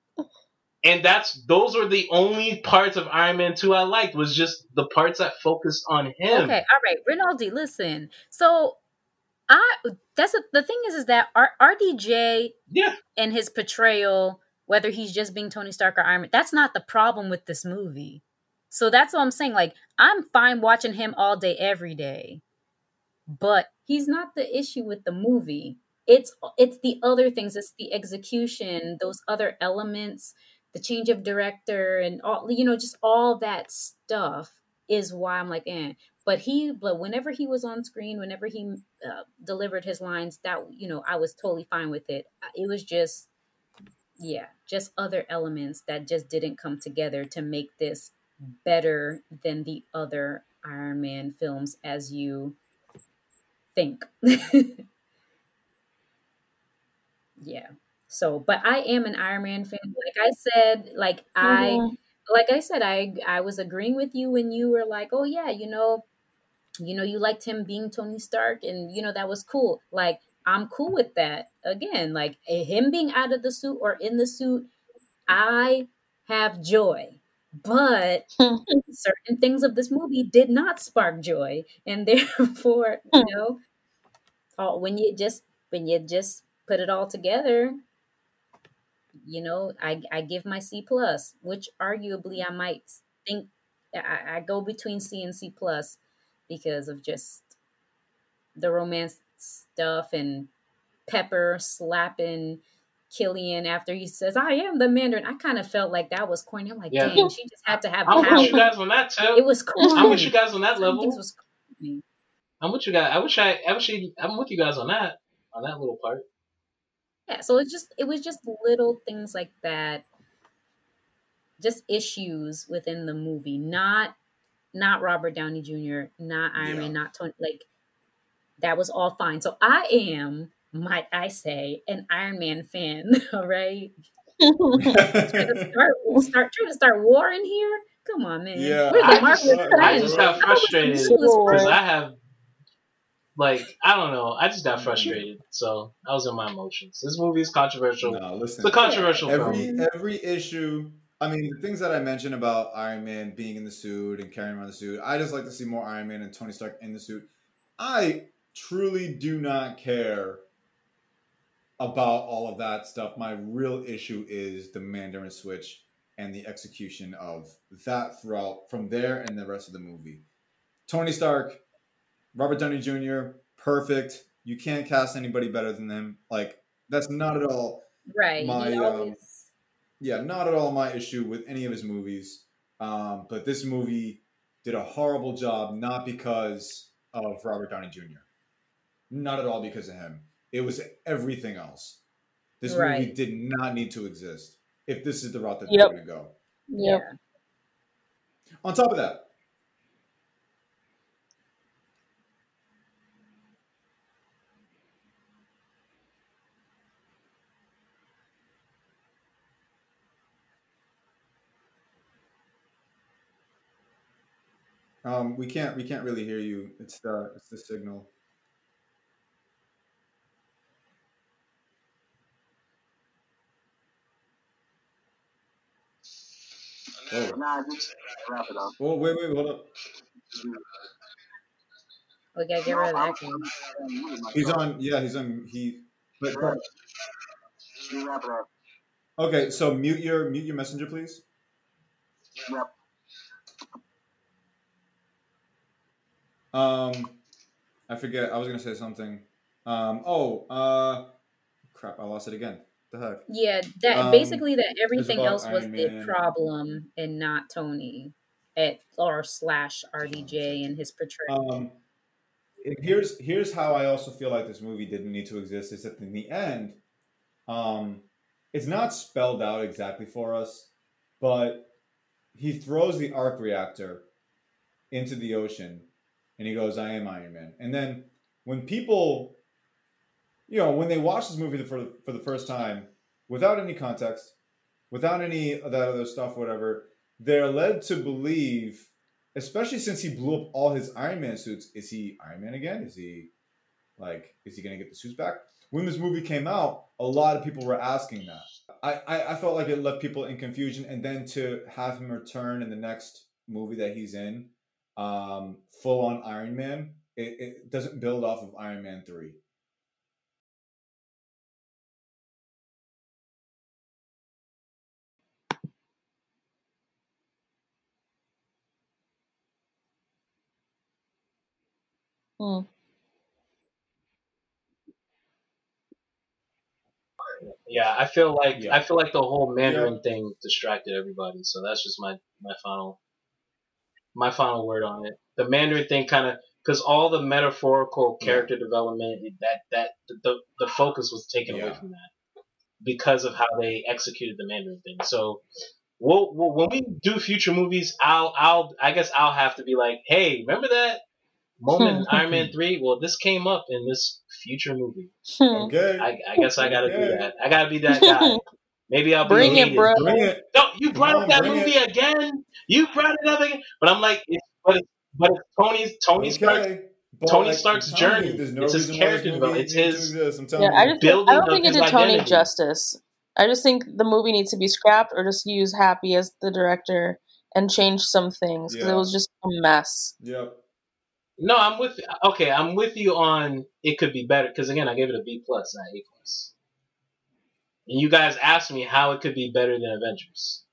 Speaker 3: And that's those were the only parts of Iron Man 2 I liked was just the parts that focused on him.
Speaker 4: okay, all right, Rinaldi, listen. So, I that's a, the thing is, is that R, RDJ
Speaker 3: Yeah.
Speaker 4: and his portrayal, whether he's just being Tony Stark or Iron Man, that's not the problem with this movie. So that's what I'm saying. Like, I'm fine watching him all day, every day, but he's not the issue with the movie. It's it's the other things. It's the execution, those other elements, the change of director, and all you know, just all that stuff is why I'm like, eh. But he, but whenever he was on screen, whenever he uh, delivered his lines, that you know, I was totally fine with it. It was just, yeah, just other elements that just didn't come together to make this better than the other Iron Man films as you think. yeah. So, but I am an Iron Man fan. Like I said, like I mm-hmm. like I said, I I was agreeing with you when you were like, "Oh yeah, you know, you know, you liked him being Tony Stark and you know that was cool." Like I'm cool with that. Again, like eh, him being out of the suit or in the suit, I have joy. But hmm. certain things of this movie did not spark joy, and therefore, you hmm. know, all, when you just when you just put it all together, you know, I I give my C plus, which arguably I might think I, I go between C and C plus because of just the romance stuff and Pepper slapping Killian after he says, "I am the Mandarin." I kind of felt like that was corny. I'm like, yeah. dang, she just had to have.
Speaker 3: I'm with you guys on that too.
Speaker 4: It was corny.
Speaker 3: I'm with you guys on that level. Was corny. I'm with you guys. I wish I. I wish I, I'm with you guys on that. On that little part.
Speaker 4: Yeah. So it just. It was just little things like that. Just issues within the movie, not, not Robert Downey Jr., not Iron yeah. Man, not Tony. Like, that was all fine. So I am might I say, an Iron Man fan, all right? trying to start, start trying to start war in here. Come on, man.
Speaker 1: Yeah,
Speaker 3: I just, I just got frustrated because I have, like, I don't know. I just got frustrated, so I was in my emotions. This movie is controversial. No, listen, it's a controversial
Speaker 1: every
Speaker 3: film.
Speaker 1: every issue. I mean, the things that I mentioned about Iron Man being in the suit and carrying around the suit, I just like to see more Iron Man and Tony Stark in the suit. I truly do not care about all of that stuff. My real issue is the Mandarin switch and the execution of that throughout from there and the rest of the movie. Tony Stark, Robert Downey Jr., perfect. You can't cast anybody better than them. Like that's not at all
Speaker 4: right.
Speaker 1: My um, yeah, not at all my issue with any of his movies. Um, but this movie did a horrible job, not because of Robert Downey Jr. Not at all because of him. It was everything else. This right. movie did not need to exist if this is the route that yep. they're going to go.
Speaker 2: Yep.
Speaker 1: On top of that, Um, we can't we can't really hear you. It's the it's the signal. Oh. Nah, just wrap it up. Oh, wait, wait, hold up.
Speaker 4: We gotta get rid of that
Speaker 1: He's on, yeah, he's on, he, but, Okay, so mute your, mute your messenger, please. Yep. Um, I forget, I was gonna say something. Um, oh, uh, crap, I lost it again the heck?
Speaker 4: Yeah, that um, basically that everything else was the problem and not Tony at or slash RDJ and his portrayal.
Speaker 1: Um, here's here's how I also feel like this movie didn't need to exist. Is that in the end, um, it's not spelled out exactly for us, but he throws the arc reactor into the ocean, and he goes, "I am Iron Man." And then when people you know, when they watch this movie for for the first time, without any context, without any of that other stuff, whatever, they're led to believe, especially since he blew up all his Iron Man suits, is he Iron Man again? Is he like, is he gonna get the suits back? When this movie came out, a lot of people were asking that. I, I, I felt like it left people in confusion, and then to have him return in the next movie that he's in, um, full on Iron Man, it, it doesn't build off of Iron Man three.
Speaker 2: Mm.
Speaker 3: Yeah, I feel like yeah. I feel like the whole Mandarin yeah. thing distracted everybody. So that's just my my final my final word on it. The Mandarin thing kind of because all the metaphorical character yeah. development that that the the focus was taken away from that because of how they executed the Mandarin thing. So Well, well, when we do future movies, I'll, I'll, I guess I'll have to be like, hey, remember that moment in hmm. Iron Man three? Well, this came up in this future movie. Hmm.
Speaker 1: Okay.
Speaker 3: I, I guess I gotta okay. do that. I gotta be that guy. Maybe I'll
Speaker 2: bring it, bro.
Speaker 1: Bring it.
Speaker 3: No, you brought on, up that movie it. again. You brought it up again. But I'm like, it's, but it's, but it's Tony's Tony okay. Stark. But Tony like, Stark's journey. No it's his character development. It's his.
Speaker 2: Yeah, I just think, I don't think it did Tony justice. I just think the movie needs to be scrapped or just use Happy as the director and change some things because yeah. it was just a mess.
Speaker 1: Yep.
Speaker 3: No, I'm with. Okay, I'm with you on it could be better because again, I gave it a B plus, not A plus. And you guys asked me how it could be better than Avengers.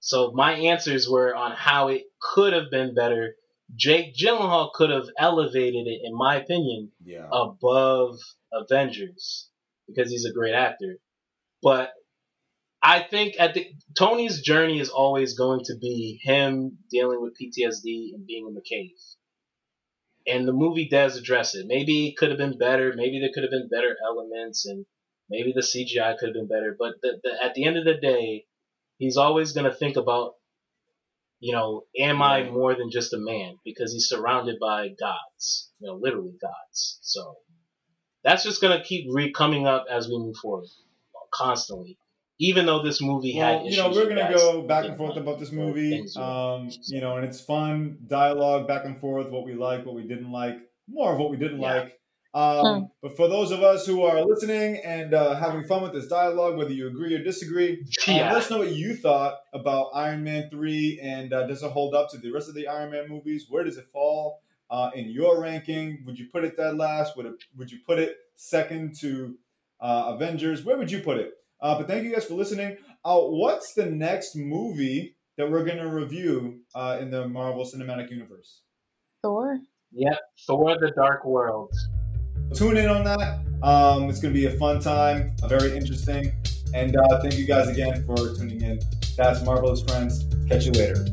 Speaker 3: So my answers were on how it could have been better. Jake Gyllenhaal could have elevated it, in my opinion,
Speaker 1: yeah.
Speaker 3: above Avengers because he's a great actor. But I think at the Tony's journey is always going to be him dealing with PTSD and being in the cave. And the movie does address it. Maybe it could have been better. Maybe there could have been better elements, and maybe the CGI could have been better. But the, the, at the end of the day, he's always going to think about, you know, am I more than just a man? Because he's surrounded by gods, you know, literally gods. So that's just going to keep re coming up as we move forward constantly. Even though this movie well, had,
Speaker 1: you know, we're gonna go back and forth about this movie. Um, you know, and it's fun dialogue back and forth, what we like, what we didn't like, more of what we didn't yeah. like. Um, hmm. But for those of us who are listening and uh, having fun with this dialogue, whether you agree or disagree, uh, yeah. uh, let us know what you thought about Iron Man 3 and uh, does it hold up to the rest of the Iron Man movies? Where does it fall uh, in your ranking? Would you put it that last? Would, it, would you put it second to uh, Avengers? Where would you put it? Uh, but thank you guys for listening. Uh, what's the next movie that we're going to review uh, in the Marvel Cinematic Universe?
Speaker 2: Thor.
Speaker 3: Yep, Thor: The Dark World.
Speaker 1: Tune in on that. Um, it's going to be a fun time, a very interesting. And uh, thank you guys again for tuning in. That's Marvelous Friends. Catch you later.